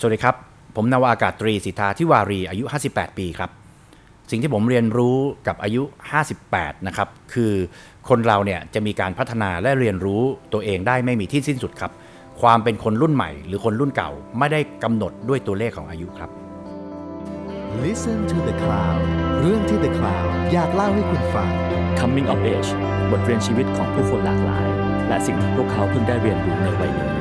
สวัสดีครับ ผมนาวาอากาศตรีสิทธาทิวารี อายุ 58 ปีครับ สิ่งที่ผมเรียนรู้กับอายุ 58 นะครับ คือคนเราเนี่ยจะมีการพัฒนาและเรียนรู้ตัวเองได้ไม่มีที่สิ้นสุดครับ ความเป็นคนรุ่นใหม่ หรือคนรุ่นเก่าไม่ได้กำหนดด้วยตัวเลขของอายุครับ Listen to the Cloud เรื่องที่ The Cloud อยากเล่าให้คุณฟัง Coming of Age บทเรียนชีวิตของผู้คนหลากหลาย และสิ่งที่พวกเขาเพิ่งได้เรียนรู้ในวัยนี้ส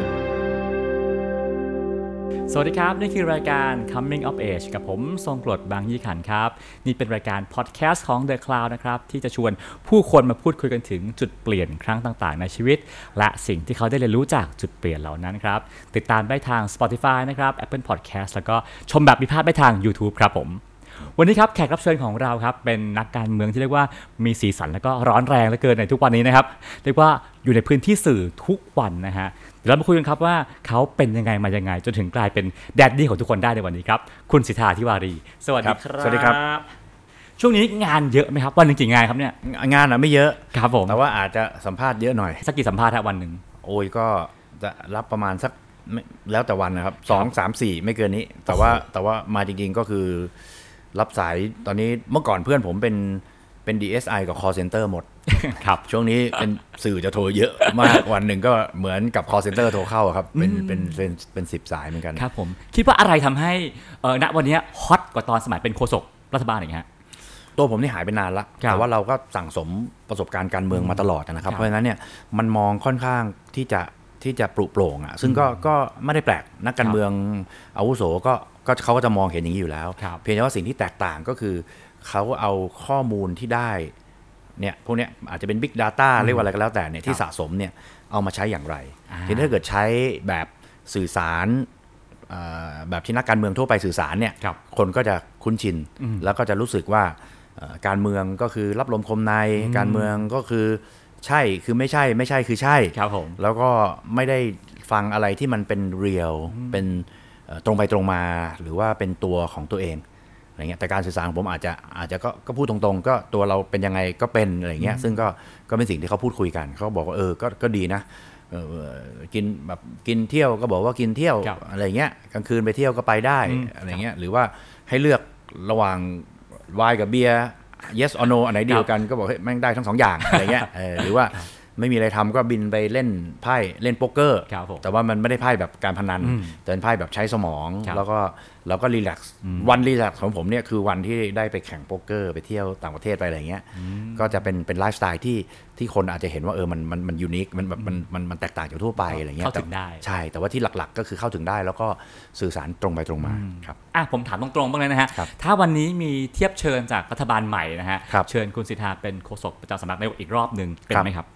วัสดีครับ นี่คือรายการ Coming of Age กับผมทรงกรดบางยี่ขันครับ นี่เป็นรายการพอดแคสต์ของ The Cloud นะครับ ที่จะชวนผู้คนมาพูดคุยกันถึงจุดเปลี่ยนครั้งต่างๆ ในชีวิต และสิ่งที่เขาได้เรียนรู้จากจุดเปลี่ยนเหล่านั้นครับ ติดตามได้ทาง Spotify นะครับ Apple Podcast แล้วก็ชมแบบมีภาพได้ทาง YouTube ครับผมวันนี้ครับแขกรับเชิญของเราครับเป็นนักการเมืองที่เรียกว่ามีสีสันแล้วก็ร้อนแรงเหลือเกินในทุกวันนี้นะครับเรียกว่าอยู่ในพื้นที่สื่อทุกวันนะฮะ เดี๋ยวเรามาคุยกันครับว่าเขาเป็นยังไงมายังไง จนถึงกลายเป็นแดดดี้ของทุกคนได้ในวันนี้ครับ คุณสิทธาธิวารี สวัสดีคครัรับบสวัสดีครับ ช่วงนี้งานเยอะไหมครับ วันหนึ่งกี่งานครับเนี่ย งานอะไม่เยอะครับผมแต่ว่าอาจจะสัมภาษณ์เยอะหน่อย สักกี่สัมภาษณ์ฮะวันหนึ่งโอ้ยก็จะรับประมาณสักไม่แล้วแต่วันนะครับสองสามสี่ไม่เกินนี้ แต่ว่าแต่ว่ามาจริงๆก็คือ รับสายตอนนี้เมื่อก่อนเพื่อนผมเป็นเป็น DSI กับ call center หมด ครับช่วงนี้เป็นสื่อจะโทรเยอะมากวันหนึ่งก็เหมือนกับ call center โทรเข้าอะครับ เป็นเป็นเป็นเป็นสิบสายเหมือนกันครับผมคิดว่าอะไรทำให้เออณวันนี้ฮอตกว่าตอนสมัยเป็นโฆษกรัฐบาลอย่างเงี้ยฮะตัวผมนี่หายไปนานละครับแต่ว่าเราก็สั่งสมประสบการณ์การเมืองมาตลอดนะครับครับ เพราะฉะนั้นเนี่ยมันมองค่อนข้างที่จะที่จะปลุกโปร่งอะซึ่งก็ก็ไม่ได้แปลกนักการเมืองอาวุโสก็ก็เขาก็จะมองเห็นอย่างนี้อยู่แล้วครับเพียงแต่ว่าสิ่งที่แตกต่างก็คือเขาเอาข้อมูลที่ได้ เนี่ยพวกเนี้ยอาจจะเป็น Big Data เรียกว่าอะไรก็แล้วแต่เนี่ยที่สะสมเนี่ยเอามาใช้อย่างไรอ่าทีนี้ถ้าเกิดใช้แบบสื่อสารเอ่อแบบที่นักการเมืองทั่วไปสื่อสารเนี่ยครับคนก็จะคุ้นชิน แล้วก็จะรู้สึกว่าเอ่อการเมืองก็คือรับลมคมในการเมืองก็คือใช่คือไม่ใช่ไม่ใช่คือใช่ครับผมแล้วก็ไม่ได้ฟังอะไรที่มันเป็นเรียลเป็นเอ่อตรงไปตรงมา หรือว่าเป็นตัวของตัวเอง อะไรเงี้ยแต่การสื่อสารของผมอาจจะอาจจะก็ก็พูดตรงๆ ก็ตัวเราเป็นยังไงก็เป็นอะไรเงี้ยซึ่งก็ก็เป็นสิ่งที่เขาพูดคุยกันเขาบอกว่าเออก็ก็ดีนะเออเอ่อกินแบบกินเที่ยวก็บอกว่ากินเที่ยวครับอะไรเงี้ยกลางคืนไปเที่ยวก็ไปได้อืมอะไรเงี้ยหรือว่าให้เลือกระหว่างไวน์กับเบียร์ yes or no อันไหนดีกว่ากันก็บอกเฮ้ยแม่งได้ทั้งสองอย่างอะไรเงี้ยเออหรือว่า ไม่มีอะไรทำก็บินไปเล่นไพ่เล่นโป๊กเกอร์ครับผมแต่ว่ามันไม่ได้ไพ่แบบการพนันอืมแต่เป็นไพ่แบบใช้สมองครับแล้วก็แล้วก็ relax วัน relax ของผมเนี่ยคือวันที่ได้ไปแข่งโป๊กเกอร์ไปเที่ยวต่างประเทศไปอะไรเงี้ยก็จะเป็นเป็นไลฟ์สไตล์ที่ที่คนอาจจะเห็นว่าเออมันมันมัน unique มันแบบมันมันมันแตกต่างจากทั่วไปอะไรเงี้ยเข้าถึงได้แต่ใช่แต่ว่าที่หลักๆ ก็คือเข้าถึงได้ แล้วก็สื่อสารตรงไปตรงมาครับอะผมถามตรงๆบ้างเลยนะฮะครับถ้าวันนี้มีเทียบเชิญจากรัฐบาลใหม่นะฮะครับเชิญคุณสิทธาเป็นโฆษกประจำสำนักนายกอีกรอบหนึ่งเป็นครับไหมครับ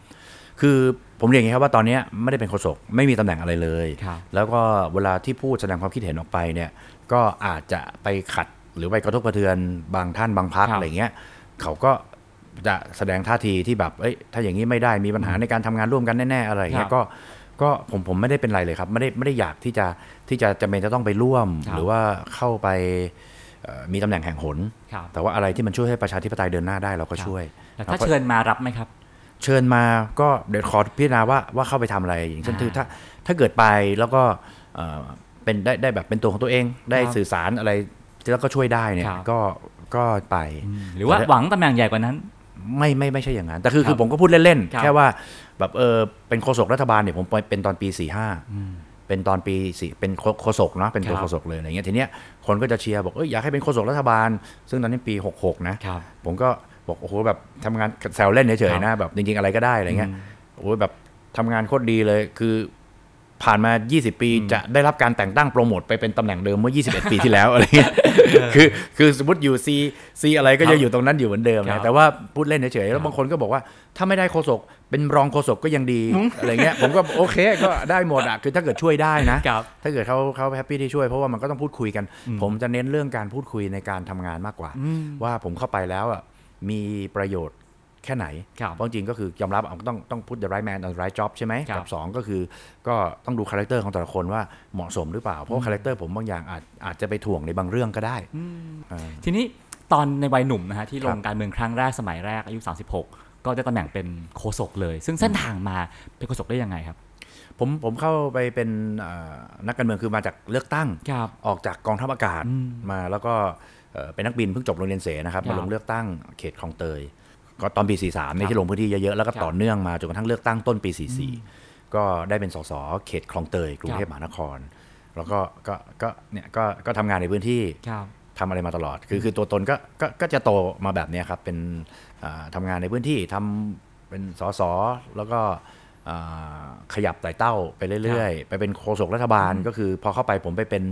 คือผมเรียนอย่างนี้ครับว่าตอนเนี้ยไม่ได้เป็นโฆษกไม่มีตำแหน่งอะไรเลยครับแล้วก็เวลาที่พูดแสดงความคิดเห็นออกไปเนี่ยก็อาจจะไปขัดหรือไปกระทบกระเทือนบางท่านบางพักครับอะไรเงี้ยเขาก็จะแสดงท่าทีที่แบบเอ้ยถ้าอย่างนี้ไม่ได้มีปัญหาในการทำงานร่วมกันแน่ๆอะไรเงี้ครัยบก็ก็ผมผมไม่ได้เป็นไรเลยครับ ไม่ได้ไม่ได้อยากที่จะที่จะจำเป็นจะต้องไปร่วมครับหรือว่าเข้าไปเอ่อมีตำแหน่งแห่งหนครับแต่ว่าอะไรที่มันช่วยให้ประชาธิปไตยเดินหน้าได้เราก็ครับช่วยแต่ถ้าเชิญมารับไหมครับ เชิญมาก็เดี๋ยวขอพิจารณาว่าว่าเข้าไปทำอะไรอย่างเช่นอ่าคือถ้าถ้าเกิดไปแล้วก็เอ่อเป็นได้ได้แบบเป็นตัวของตัวเองได้ครับสื่อสารอะไรแล้วก็ช่วยได้เนี่ยครับก็ก็ไป หรือว่าหวังตำแหน่งใหญ่กว่านั้น ไม่ไม่ไม่ใช่อย่างนั้น แต่คือครับคือผมก็พูดเล่นครับๆแค่ว่าแบบเออเป็นโฆษกรัฐบาลเนี่ยผมไปเป็นตอนปี4 5เป็นตอนปีสี่เป็นโฆโฆษกเนาะเป็นตัวครับโฆษกเลยอะไรเงี้ยทีเนี้ยคนก็จะเชียร์บอกเอยอยากให้เป็นโฆษกรัฐบาล ซึ่งตอนนี้ปี 66 นะครับผมก็ บอกโอ้โหแบบทำงานแซวเล่นเฉยๆนะแบบจริงๆอะไรก็ได้อะไรเงี้ยโอ้โหแบบทำงานโคตรดีเลยคือผ่านมา 20 ปีจะได้รับการแต่งตั้งโปรโมทไปเป็นตำแหน่งเดิมเมื่อ 21 ปีที่แล้วอะไรเงี้ย คือ คือสมมติอยู่ซีซีอะไรก็ครัจะอยู่ตรงนั้นอยู่เหมือนเดิมครับนะแต่ว่าพูดเล่นเฉยๆ แล้ครับบางคนก็บอกว่า ถ้าไม่ได้โฆษกเป็นรองโฆษกก็ยังดีอะไรเงี้ย ผมก็โอเคก็ได้หมดอะ คือถ้าเกิดช่วยได้นะครับถ้าเกิดเขาเขา happy ที่ช่วยเพราะว่ามันก็ต้องพูดคุยกัน ผมจะเน้นเรื่องการพูดคุยในการทำงานมากกว่า ว่าผมเข้าไปแล้วอะ มีประโยชน์แค่ไหนครับเพราะจริงก็คือยอมรับเอาต้องต้องพูด the right man on the right job ใช่ไหมครับกับสองก็คือก็ต้องดู character ของแต่ละคนว่าเหมาะสมหรือเปล่า เพราะว่า character ผมบางอย่างอาจอาจจะไปถ่วงในบางเรื่องก็ได้อ่าทีนี้ตอนในวัยหนุ่มนะฮะที่ลครังบการเมืองครั้งแรกสมัยแรกอายุ 36 ก็ได้ตำแหน่งเป็นโฆษกเลย ซึ่งเส้นทางมาเป็นโฆษกได้ยังไงครับผมผมเข้าไปเป็นเอ่อนักการเมืองคือมาจากเลือกตั้งครับออกจากกองทัพอากาศอืมมาแล้วก็ เอ่อเป็นนักบินเพิ่งจบโรงเรียนเสนะครับครับมาลงเลือกตั้งเขตคลองเตย ก็ตอนปี 43นี่ที่ลงพื้นที่เยอะๆแล้วก็ครับต่อเนื่องมาจนกระทั่งเลือกตั้งต้นปี 44 ก็ได้เป็นสสเขตคลองเตยกรุงเทพมหานคร แล้วก็ก็ก็เนี่ยก็ก็ทำงานในพื้นที่ครับทำอะไรมาตลอด คือคือตัวตนก็ก็ก็จะโตมาแบบเนี้ยครับเป็นอ่าทำงานในพื้นที่ทำเป็นสสแล้วก็อ่า ขยับไต่เต้าไปเรื่อยๆ ไปเป็นโฆษกรัฐบาลก็คือพอเข้าไปผมไปเป็น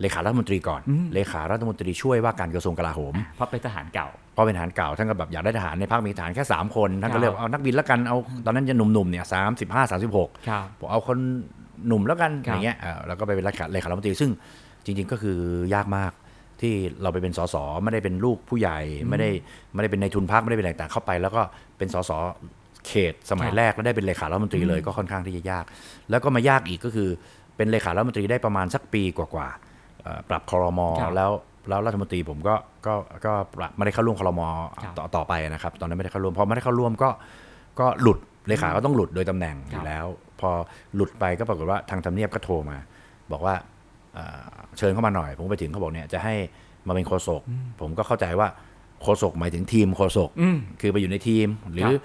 เลขารัฐมนตรีก่อน เลขารัฐมนตรีช่วยว่าการกระทรวงกลาโหมเพราะเป็นทหารเก่าพอเป็นทหารเก่าท่านก็แบบอยากได้ทหารในภาคมีทหารแค่ 3 คนท่านครัก็บเลือกเอานักบินแล้วกันเอาตอนนั้นจะหนุ่มๆเนี่ยสามสิบห้าสามสิบหกครับบอกเอาคนหนุ่มแล้วกันครัอบย่างเงี้ยเออแล้วก็ไปเป็นเลขาเลขารัฐมนตรีซึ่งจริง ๆ ก็คือยากมากที่เราไปเป็นสสไม่ได้เป็นลูกผู้ใหญ่ไม่ได้ไม่ได้เป็นในทุนพักไม่ได้เป็นอะไรต่างเข้าไป แล้วก็เป็นสส เขตสมัยครับแรกแล้วได้เป็นเลขารัฐมนตรีเลยก็ค่อนข้างที่จะยาก แล้วก็มายากอีกก็คือเป็นเลขารัฐมนตรีได้ประมาณสักปีกว่าๆเอ่อปรับคอรมอครับแล้วแล้วรัฐมนตรีผมก็ก็ก็ปรับไม่ได้เข้าร่วมคอรมอครับต่อต่อไปนะครับ ตอนนั้นไม่ได้เข้าร่วมพอไม่ได้เข้าร่วมก็ก็หลุดเลขาก็ต้องหลุดโดยตำแหน่งอครัยู่บแล้ว พอหลุดไปก็ปรากฏว่าทางทำเนียบก็โทรมา บอกว่าเอ่อเชิญเข้ามาหน่อย ผมไปถึงเขาบอกเนี่ยจะให้มาเป็นโฆษกผมก็เข้าใจว่าโฆษกหมายถึงทีมโฆษกอืมคือไปอยู่ในทีม หรืคอรับ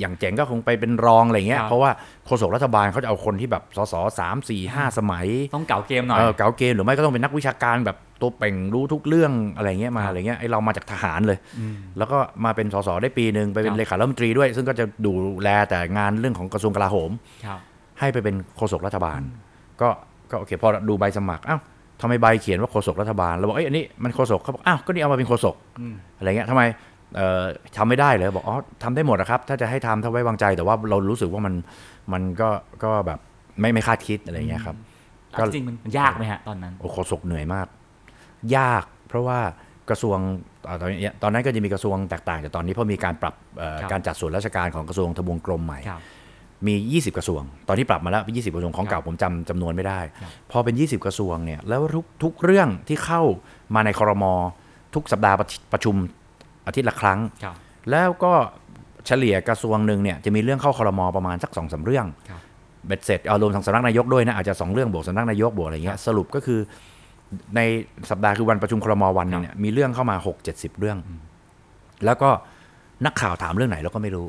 อย่างเจ๋งก็คงไปเป็นรองอะไรเงี้ยครับเพราะว่าโฆษกรัฐบาลเขาจะเอาคนที่แบบสสสามสี่ห้าสมัย ต้องเก่าเกมหน่อย เออเก๋าเกณฑ์หรือไม่ก็ต้องเป็นนักวิชาการแบบตัวเป่งรู้ทุกเรื่องอะไรเงี้ยมาครับอะไรเงี้ยไอเรามาจากทหารเลยอืมแล้วก็มาเป็นสสได้ปีหนึ่งไปเป็ครันบเลขารัฐมนตรีด้วย ซึ่งก็จะดูแลแต่งานเรื่องของกระทรวงกลาโหมครับให้ไปเป็นโฆษกรัฐบาล ก็ก็โอเคพอดูใบสมัครอ้าวทำไมใบเขียนว่าโฆษกรัฐบาลเราบอกเอ้ยอันนี้มันโฆษกเขาบอกอ้าวก็นี่เอามาเป็นโฆษกอืมอะไรเงี้ยทำไมเอ่อ ทำไม่ได้เลยบอกอ๋อทำได้หมดนะครับ ถ้าจะให้ทำถ้าไว้วางใจ แต่ว่าเรารู้สึกว่ามันมันก็ก็แบบไม่ไม่คาดคิดอะไรเงี้ยครับก็จริงๆมันมันยากไหมฮะตอนนั้นโอ้โฆษกเหนื่อยมาก ยาก เพราะว่ากระทรวงอ่าตอนนี้ตอนนั้นก็จะมีกระทรวงแตกต่างจากตอนนี้เพราะมีการปรับเอ่อครับการจัดส่วนราชการของกระทรวงทบวงกรมใหม่ครับมี 20 กระทรวง ตอนนี้ปรับมาแล้ว 20 กระทรวงของครับเก่าผมจำจำนวนไม่ได้ครับพอเป็น 20 กระทรวงเนี่ยแล้วทุกทุกเรื่องที่เข้ามาในครมทุกสัปดาห์ประประชุม อาทิตย์ละครั้งครับแล้วก็เฉลี่ยกระทรวงหนึ่งเนี่ยจะมีเรื่องเข้าครมประมาณสักสองสามเรื่องครับเบ็ดเสร็จเอารวมทางสำนักนายกด้วยนะอาจจะสองเรื่องบวกสำนักนายกบวกอะไรเงี้ยสรุปก็คือในสัปดาห์คือวันประชุมครมวันหนึงเนี่ยมีเรื่องเข้ามาหกเจ็ดสิบเรื่อง แล้วก็นักข่าวถามเรื่องไหนเราก็ไม่รู้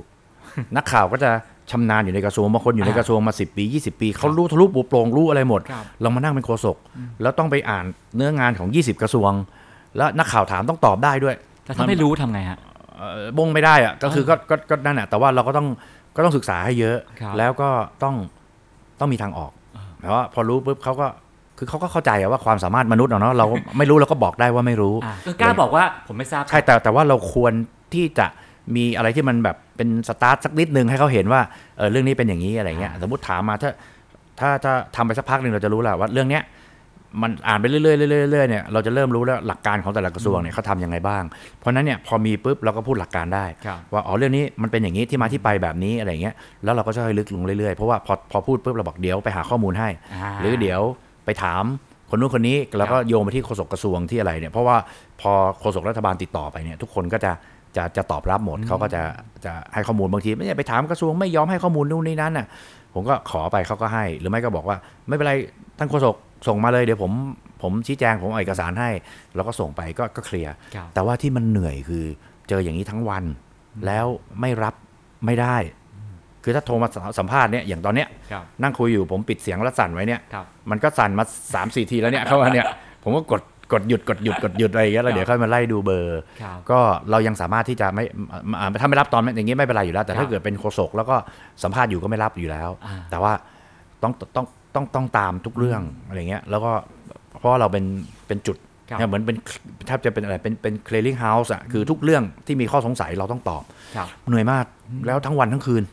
นักข่าวก็จะชำนาญอยู่ในกระทรวงบางคนอยู่ในกระทรวงมาสิปี20ปีเขารู้ทะลุปูโปร่งรู้อะไรหมดครับเรามานั่งเป็นโฆษกแล้วต้องไปอ่านเนื้องานของ20กระทรวง แล้วนักข่าวถามต้องตอบได้ด้วย แต่ถ้าไม่รู้ทำไงฮะเอ่อบงไม่ได้อะก็คือก็ก็ก็นั่นแหละแต่ว่าเราก็ต้องก็ต้องศึกษาให้เยอะครับแล้วก็ต้องต้องมีทางออกเพราะว่าพอรู้ปุ๊บเขาก็คือเขาก็เข้าใจอะว่าความสามารถมนุษย์อะเนาะเราไม่รู้เราก็บอกได้ว่าไม่รู้อะกล้าบอกว่าผมไม่ทราบใช่แต่แต่ว่าเราควรที่จะมีอะไรที่มันแบบเป็นสตาร์ทสักนิดนึงให้เขาเห็นว่าเออเรื่องนี้เป็นอย่างนี้อะไรเงี้ยสมมติถามมาถ้าถ้าถ้าทำไปสักพักหนึ่งเราจะรู้แหละว่าเรื่องเนี้ย มันอ่านไปเรื่อยๆเรื่อยๆเรื่อยๆเนี่ยเราจะเริ่มรู้แล้วหลักการของแต่ละกระทรวงเนี่ยเขาทำยังไงบ้าง เพราะฉะนั้นเนี่ยพอมีปุ๊บเราก็พูดหลักการได้ครับว่าอ๋อเรื่องนี้มันเป็นอย่างนี้ที่มาที่ไปแบบนี้อะไรเงี้ยแล้วเราก็จะค่อยลึกลงเรื่อยๆเพราะว่าพอพอพูดปุ๊บเราบอกเดี๋ยวไปหาข้อมูลให้อ่าหรือเดี๋ยวไปถามคนนู้นคนนี้แล้วก็โยงไปที่โฆษกกระทรวงที่อะไรเนี่ยเพราะว่าพอโฆษกรัฐบาลติดต่อไปเนี่ยทุกคนก็จะจะจะตอบรับหมดเขาก็จะจะให้ข้อมูลบางทีไม่ใช่ไปถามกระทรวงไม่ยอมให้ข้อมูลนู่นนี่นั่นน่ะผมก็ขอไปเขาก็ให้ หรือไม่ก็บอกว่าไม่เป็นไรท่านโฆษก ส่งมาเลยเดี๋ยวผมผมชี้แจงผมเอาเอกสารให้ แล้วก็ส่งไปก็ก็เคลียร์ครับแต่ว่าที่มันเหนื่อยคือเจออย่างนี้ทั้งวัน แล้วไม่รับไม่ได้ คือถ้าโทรมาสัมภาษณ์เนี่ยอย่างตอนเนี้ยครับนั่งคุยอยู่ผมปิดเสียงแล้วสั่นไว้เนี่ยครับมันก็สั่นมา3ามสี่ทีแล้วเนี่ยเข้ามาเนี่ยผมก็กดกดหยุดกดหยุดกดหยุดอะไรอย่างเงี้ยแล้วเดี๋ยวค่อยมาไล่ดูเบอร์ครับก็เรายังสามารถที่จะไม่อ่าถ้าไม่รับตอนอย่างนี้ไม่เป็นไรอยู่แล้ว แต่ครัถ้าบเกิดเป็นโฆษกแล้วก็สัมภาษณ์อยู่ก็ไม่รับอยู่แล้วอ่าแต่ว่าต้องต้อง ต้องต้องตามทุกเรื่องอะไรเงี้ย แล้วก็เพราะว่าเราเป็นเป็นจุดครับเนี่ยเหมือนเป็นแทบจะเป็นอะไรเป็นเป็น clearing house อะคือทุกเรื่องที่มีข้อสงสัยเราต้องตอบครับเหนื่อยมากแล้วทั้งวันทั้งคืน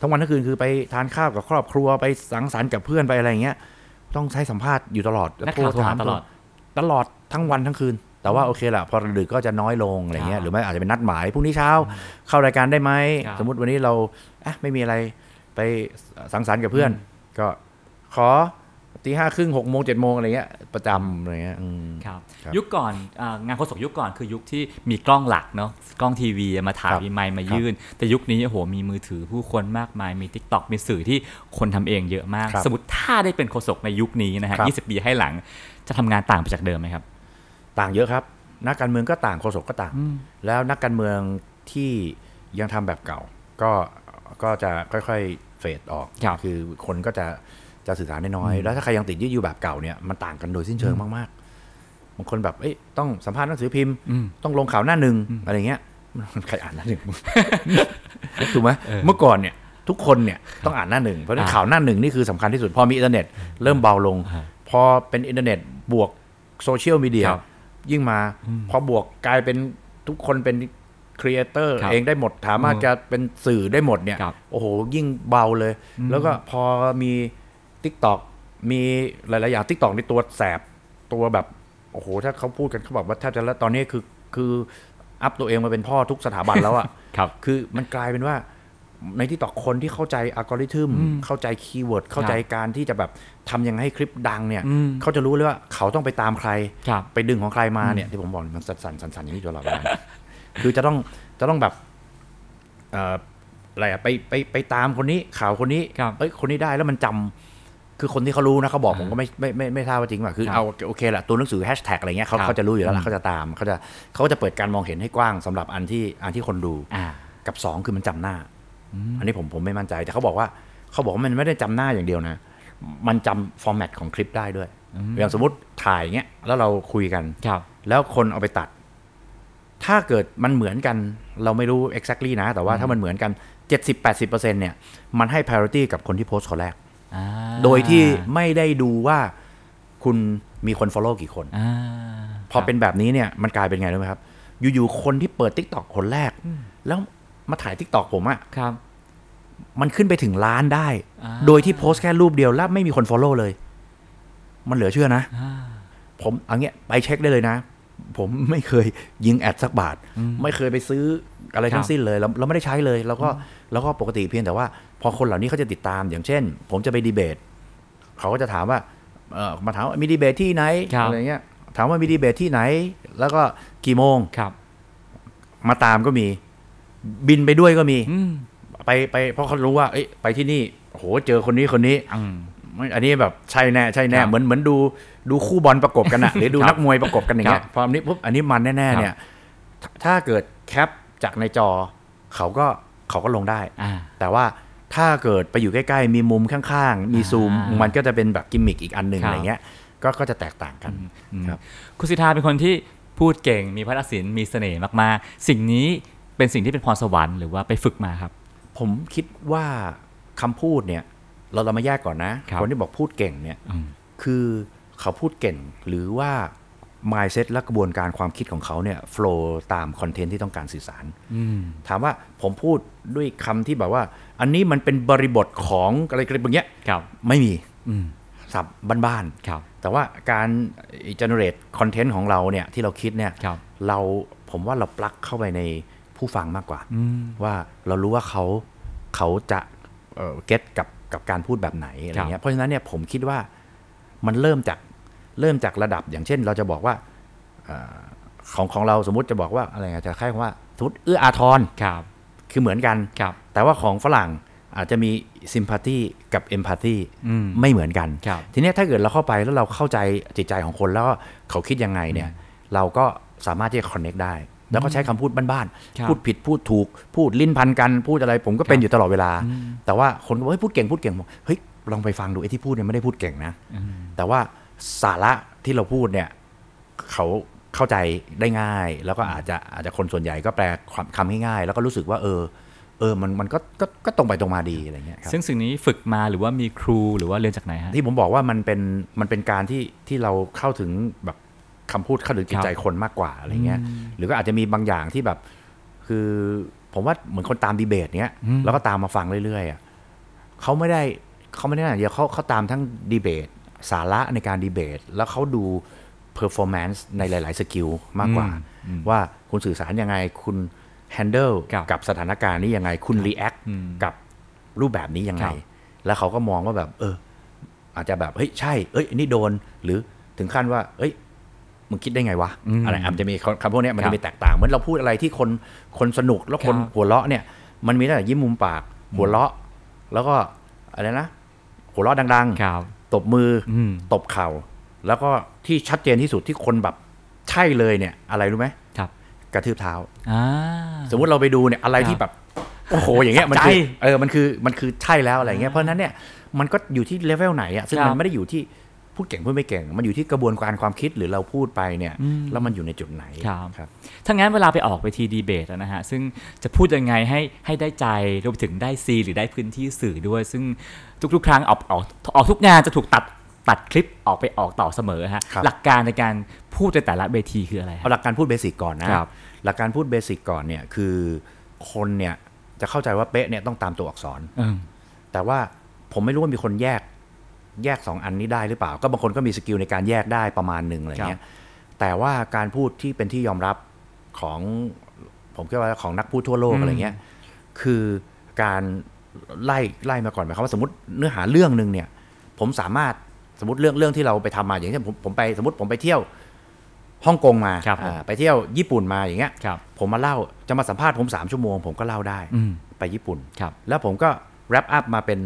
ทั้งวันทั้งคืนคือไปทานข้าวกับครอบครัวไปสังสรรค์กับเพื่อนไปอะไรอย่างเงี้ย ต้องใช้สัมภาษณ์อยู่ตลอดนักข่าวโทรหาตลอดตลอดทั้งวันทั้งคืน แต่ว่าโอเคแหละพอดึกก็จะน้อยลงอะไรเงี้ครัยบหรือไม่อาจจะเป็นนัดหมายพรุ่งนี้เช้าเข้ารายการได้ไหมครับสมมติวันนี้เราอะไม่มีอะไรไปสังสรรค์กับเพื่อน ก็ ขอตีห้าครึ่งหกโมงเจ็ดโมงอะไรเงี้ยประจำอะไรเงี้ยอืมครับครับ ยุคก่อนอางานโฆษกยุคก่อนคือยุคที่มีกล้องหลักเนาะกล้องทีวีมาถ่ายครับมีไมค์มาครับยื่น แต่ยุคนี้โอ้โหมีมือถือผู้คนมากมายมี Tik t o อกมีสื่อที่คนทำเองเยอะมากครับสมมติถ้าได้เป็นโฆษกในยุคนี้นะฮะครับยี่สิบปีให้หลังจะทำงานต่างไปจากเดิมไหมครับ ต่างเยอะครับ นักการเมืองก็ต่างโฆษกก็ต่าง แล้วนักการเมืองที่ยังทำแบบเก่า ก็ก็จะค่อยๆ fade ออกครับคนก็จะ จะสื่อสารได้น้อย แล้วถ้าใครยังติดยึดอยู่แบบเก่าเนี่ยมันต่างกันโดยสิ้นเชิงมากๆบางคนแบบเอ้ยต้องสัมภาษณ์หนังสือพิมพ์อืมต้องลงข่าวหน้าหนึ่งอะไรเงี้ยมันใครอ่านหน้าหนึ่งถูกไหมเมื่อก่อนเนี่ยทุกคนเนี่ยต้องอ่านหน้าหนึ่งเพราะฉะนั้นอ่าข่าวหน้าหนึ่งนี่คือสำคัญที่สุดพอมีอินเทอร์เน็ตเริ่มเบาลงอ่าพอเป็นอินเทอร์เน็ตบวกโซเชียลมีเดียครับยิ่งมาพอบวกกลายเป็นทุกคนเป็น creator ครับเองได้หมดสามารถอืมจะเป็นสื่อได้หมดเนี่ยครับโอ้โหยิ่งเบาเลย แล้วก็พอมี TikTok มีหลาย ๆ อย่าง TikTok นี่ตัวแสบตัวแบบโอ้โหถ้าเขาพูดกันเขาบอกว่าแทบจะแล้วตอนนี้คือคือ up ตัวเองมาเป็นพ่อทุกสถาบันแล้วอะครับ คือมันกลายเป็นว่าในที่ต่อคนที่เข้าใจอัลกอริทึมเข้าใจ keyword เข้าใจการที่จะแบบทำยังไงให้คลิปดังเนี่ยอืมเขาจะรู้เลยว่าเขาต้องไปตามใครครับไปดึงของใครมาเนี่ยที่ผมบอกมันสั่นๆสั่นๆอย่างนี้ตลอดเวลาคือจะต้องจะต้องแบบเอ่ออะไรอะไปไปไปตามคนนี้ข่าวคนนี้ครับเอ้ยคนนี้ได้แล้วมันจำ คือคนที่เขารู้นะเขาบอกผมก็ไม่ไม่ไม่ไม่ทราบว่าจริงป่ะคือครับเอาโอเคแหละตัวหนังสือแฮชแท็กอะไรเงี้ยเขาครับเขาจะรู้อยู่แล้วอืล่ะมเขาจะตามเขาจะเขาก็จะเปิดการมองเห็นให้กว้างสำหรับอันที่อันที่คนดูอ่ากับสองคือมันจำหน้า อันนี้ผมผมไม่มั่นใจแต่เขาบอกว่าเขาบอกว่ามันไม่ได้จำหน้าอย่างเดียวนะ มันจำฟอร์แมตของคลิปได้ด้วยอย่างสมมติถ่ายเงี้ยแล้วเราคุยกันครับแล้วคนเอาไปตัด ถ้าเกิดมันเหมือนกัน เราไม่รู้ exactly นะ แต่ว่าถ้ามันเหมือนกัน 70-80%เนี่ย มันให้ priority กับคนที่โพสต์คนแรกอ่า โดยที่ไม่ได้ดูว่าคุณมีคน follow กี่คนอ่าพอเป็นแบบนี้เนี่ยมันกลายเป็นไงรู้ไหมครับ อยู่ๆคนที่เปิด TikTok คนแรก แล้วมาถ่าย TikTok ผมอะครับมันขึ้นไปถึงล้านได้อ่าโดยที่โพสต์แค่รูปเดียวแล้วไม่มีคน follow เลย มันเหลือเชื่อนะอ่าผมเอาเงี้ยไปเช็คได้เลยนะ ผมไม่เคยยิง ad สักบาท ไม่เคยไปซื้ออะไรทั้งสิ้นเลย เราเราไม่ได้ใช้เลย แล้วก็แล้วก็ปกติเพียงแต่ว่า พอคนเหล่านี้เขาจะติดตาม อย่างเช่น ผมจะไปดีเบตเขาก็จะถามว่าเออมาถามว่ามีดีเบตที่ไหนครับอะไรเงี้ยถามว่ามีดีเบตที่ไหน แล้วก็กี่โมงครับ มาตามก็มี บินไปด้วยก็มีอืมไปไปเพราะเขารู้ว่า เอ้ยไปที่นี่โหเจอคนนี้คนนี้อืมไม่อันนี้แบบใช่แน่ใช่แน่ครับเหมือนเหมือนดูดูคู่บอลประกบกันอะหรือดูครับนักมวยประกบกันอย่างเงี้คยรับพออันนี้ปุ๊บอันนี้มันแน่ครับๆเนี่ยถ้าถ้าเกิดแคปจากในจอ เขาก็เขาก็ลงได้อ่าแต่ว่า ถ้าเกิดไปอยู่ใกล้ๆ มีมุมข้างๆ มีซูมอ่ามัมันก็จะเป็นแบบกิมมิกอีกอันหนึ่งครับอะไรเงี้ยก็ก็จะแตกต่างกันอืมครับคุณสิทธาเป็นคนที่พูดเก่งมีพระศิลป์มีเสน่ห์มากๆ สิ่งนี้เป็นสิ่งที่เป็นพรสวรรค์หรือว่าไปฝึกมาครับ ผมคิดว่าคำพูดเนี่ย เราเรามาแยกก่อนนะครับคนที่บอกพูดเก่งเนี่ยอืมคือเขาพูดเก่งหรือว่า mindset และกระบวนการความคิดของเขาเนี่ย flow ตามคอนเทนต์ที่ต้องการสื่อสารอืมถามว่าผมพูดด้วยคำที่แบบว่า อันนี้มันเป็นบริบทของอะไรกันแบบเนี้ยครับไม่มีอืมสับบ้านครับๆแต่ว่าการ generate content ของเราเนี่ยที่เราคิดเนี่ยครับเราผมว่าเราปลักเข้าไปในผู้ฟังมากกว่าอืมว่าเรารู้ว่าเขาเขาจะเอ่อเก็ตกับกับการพูดแบบไหนอะไรเงี้ยเพราะฉะนั้นเนี่ยผมคิดว่ามันเริ่มจาก เริ่มจากระดับอย่างเช่น เราจะบอกว่าเอ่อของของเราสมมติจะบอกว่าอะไรอะจะคล้ายๆว่าสมมติเอื้ออาทรครับ คือเหมือนกันครับแต่ว่าของฝรั่งอาจจะมี sympathy กับ empathy อืมไม่เหมือนกันครับทีเนี้ยถ้าเกิดเราเข้าไปแล้วเราเข้าใจจิตใจของคนแล้วก็เขาคิดยังไงเนี่ย เราก็สามารถที่จะ connect ได้ แล้วก็ใช้คำพูดบ้านครับๆพูดผิดพูดถูก พูดลิ้นพันกัน พูดอะไรผมก็เป็นอยู่ตลอดเวลา แต่ว่าคนก็บอกเฮ้ยพูดเก่งพูดเก่งบอกเฮ้ยลองไปฟังดูไอ้ที่พูดเนี่ยไม่ได้พูดเก่งนะ แต่ว่า สาระที่เราพูดเนี่ยเขาเข้าใจได้ง่าย แล้วก็อาจจะอาจจะคนส่วนใหญ่ก็แปลความคำง่ายๆแล้วก็รู้สึกว่าเออเออมันมันก็ก็ก็ตรงไปตรงมาดีอะไรเงี้ยครับซึ่งสิ่งนี้ฝึกมาหรือว่ามีครูหรือว่าเรียนจากไหนฮะที่ผมบอกว่ามันเป็นมันเป็นการที่ที่เราเข้าถึงแบบคำพูดเข้าถึงจิตใจคนมากกว่าอะไรเงี้ยหรือก็อาจจะมีบางอย่างที่แบบ คือผมว่าเหมือนคนตามดีเบตเนี้ยอืมแล้วก็ตามมาฟังเรื่อยๆอะเขาไม่ได้เขาไม่ได้อย่างเดียวเขาเขาตามทั้งดีเบต สาระในการดีเบต แล้วเขาดู performance ในหลาย ๆ สกิลมากกว่า ว่าคุณสื่อสารยังไงคุณ handle ครับกับสถานการณ์นี้ยังไง คุณ react อืมกับรูปแบบนี้ยังไงครับแล้วเขาก็มองว่าแบบ เออ อาจจะแบบ เฮ้ย ใช่ เอ้ยอันนี่โดน หรือถึงขั้นว่า เอ้ย มึงคิดได้ไงวะอืมอะไรอาจจะมีคำพวกเนี้ยมันครัจะบมีแตกต่าง เหมือนเราพูดอะไรที่คน คนสนุกแล้วคนครับหัวเราะเนี่ย มันมีตั้งแต่ยิ้มมุมปาก หัวเราะ แล้วก็อะไรนะ หัวเราะดังครับๆ ตบมือออืมตบเข่า แล้วก็ที่ชัดเจนที่สุดที่คนแบบใช่เลยเนี่ย อะไรรู้ไหมครับ กระทืบเท้าอ่าสมมุติเราไปดูเนี่ยอะไรที่แบบโอ้โหอย่างเงี้ยมันคือใจเออมันคือมันคือใช่แล้วอะไรเงี้ยเพราะฉะนั้นเนี่ยมันก็อยู่ที่เลเวลไหนอะซึ่งครับมันไม่ได้อยู่ที่พูดเก่งพูดไม่เก่ง มันอยู่ที่กระบวนการความคิดหรือเราพูดไปเนี่ยอืมแล้วมันอยู่ในจุดไหนครับครับถ้างั้นเวลาไปออกไปทีดีเบตนะฮะซึ่งจะพูดยังไงให้ให้ได้ใจรวมไปถึงได้ซีนหรือได้พื้นที่สื่อด้วย ซึ่ง ทุกๆ ครั้งออกออกออกทุกงานจะถูกตัดตัดคลิปออกไปออกต่อเสมอฮะครับหลักการในการพูดในแต่ละเวทีคืออะไรฮะเอาหลักการพูด basic ก่อนนะครับหลักการพูด basic ก่อนเนี่ยคือคนเนี่ยจะเข้าใจว่าเป๊ะเนี่ยต้องตามตัวอักษรอืมแต่ว่าผมไม่รู้ว่ามีคนแยกแยกสองอันนี้ได้หรือเปล่า ก็บางคนก็มี skill ในการแยกได้ประมาณหนึ่งอะไรเงี้ยแต่ว่าการพูดที่เป็นที่ยอมรับของผมคิดว่าของนักพูดทั่วโลกอืมอะไรเงี้ยคือการ ไล่ไล่มาก่อนหมายความว่าสมมติเนื้อหาเรื่องหนึ่งเนี่ย ผมสามารถสมมติเรื่องเรื่องที่เราไปทำมาอย่างเช่นผมผมไปสมมติผมไปเที่ยวฮ่องกงมาครับผมอ่าไปเที่ยวญี่ปุ่นมาอย่างเงี้ยครับผมมาเล่าจะมาสัมภาษณ์ผมสามชั่วโมง ผมก็เล่าได้อืมไปญี่ปุ่นครับแล้วผมก็ wrap up มาเป็น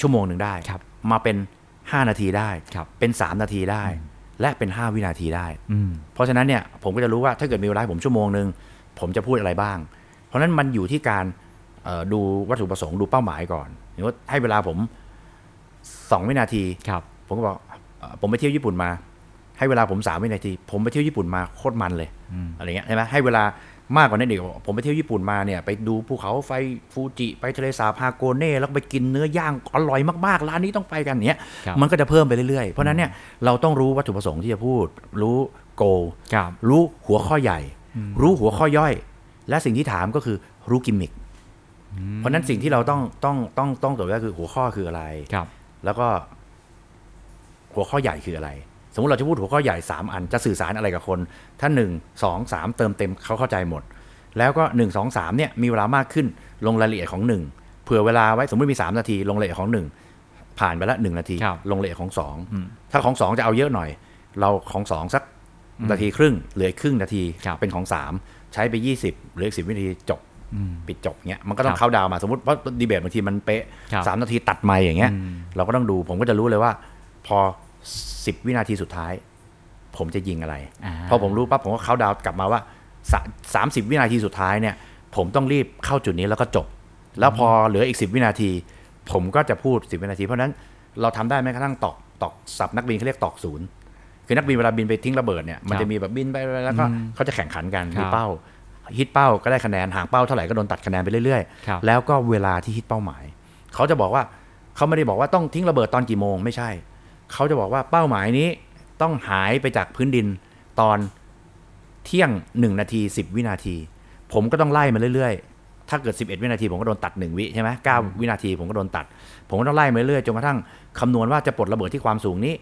ชั่วโมงหนึ่งได้ครับมาเป็น5นาทีได้ครับเป็น3นาทีได้ และเป็น5วินาทีได้อืมเพราะฉะนั้นเนี่ยผมก็จะรู้ว่าถ้าเกิดมีเวลาให้ผมชั่วโมงหนึ่งผมจะพูดอะไรบ้าง เพราะฉะนั้นมันอยู่ที่การเอ่อ ดูวัตถุประสงค์ดูเป้าหมายก่อนอย่างว่าให้เวลาผม2วินาทีครับ ผมก็บอกเอ่อผมไปเที่ยวญี่ปุ่นมา ให้เวลาผมสามวินาที ผมไปเที่ยวญี่ปุ่นมาโคตรมันเลยอืมอะไรเงี้ยใช่ไหมให้เวลามากกว่านั้นอีกผมไปเที่ยวญี่ปุ่นมาเนี่ย ไปดูภูเขาไฟฟูจิไปทะเลสาบฮาโกเน่แล้วก็ไปกินเนื้อย่างอร่อยมากๆร้านนี้ต้องไปกันเนี้ยครับมันก็จะเพิ่มไปเรื่อยๆ เพราะฉะนั้นเนี่ยเราต้องรู้วัตถุประสงค์ที่จะพูด รู้โกครับรู้หัวข้อใหญ่ รู้หัวข้อย่อย และสิ่งที่ถามก็คือรู้กิมมิค เพราะฉะนั้นสิ่งที่เราต้องต้องต้องต้องตรวจก็คือหัวข้อคืออะไรครับ แล้วก็หัวข้อใหญ่คืออะไร สมมติเราจะพูดหัวข้อใหญ่ 3 อันจะสื่อสารอะไรกับคน ถ้า 1 2 3 เติมเต็มเขาเข้าใจหมด แล้วก็ 1 2 3เนี่ยมีเวลามากขึ้นลงรายละเอียดของ 1 เผื่อเวลาไว้สมมติมี 3 นาที ลงรายละเอียดของ 1 ผ่านไปละ1นาทีครับลงรายละเอียดของอืม2ถ้าของ 2 จะเอาเยอะหน่อย เราของ 2 สักนาทีครึ่งเหลืออกครึ่งนาทีครับเป็นของ 3 ใช้ไป 20เหลืออีกสิวินาทีจบอืม ปิดจบเงี้ยมันก็ต้อครังบเข้าดาวน์มาสมมติเพราะดีเบตบางทีมันเป๊ะครับสามนาทีตัดไม่อย่างเงี้ยอืมเราก็ต้องดูผมก็จะรู้เลยว่า พอสิบวินาทีสุดท้าย ผมจะยิงอะไรอ่าพอผมรู้ปั๊บผมก็เข้าดาวน์กลับมาว่าสามสิบวินาทีสุดท้ายเนี่ย ผมต้องรีบเข้าจุดนี้แล้วก็จบ แล้วพอเหลืออีกสิบวินาที ผมก็จะพูดสิบวินาที เพราะฉะนั้นเราทำได้แม้กระทั่งตอกตอกสับนักบินเขาเรียกตอกศูนย์คือนักบินเวลาบินไปทิ้งระเบิดเนี่ยมันจะมีแบบบินไปแล้วก็อืมเขาจะแข่งขันกันครับมีเป้า ฮิตเป้าก็ได้คะแนนห่างเป้าเท่าไหร่ก็โดนตัดคะแนนไปเรื่อยครับๆแล้วก็เวลาที่ฮิตเป้าหมาย เขาจะบอกว่าเขาไม่ได้บอกว่าต้องทิ้งระเบิดตอนกี่โมงไม่ใช่ เขาจะบอกว่าเป้าหมายนี้ต้องหายไปจากพื้นดินตอนเที่ยงหนึ่งนาทีสิบวินาที ผมก็ต้องไล่มาเรื่อยๆ ถ้าเกิด 11 วินาที ผมก็โดนตัด 1 วิใช่ไหมเก้าวินาทีผมก็โดนตัด ผมก็ต้องไล่มาเรื่อยๆจนกระทั่งคำนวณว่าจะปลดระเบิดที่ความสูงนี้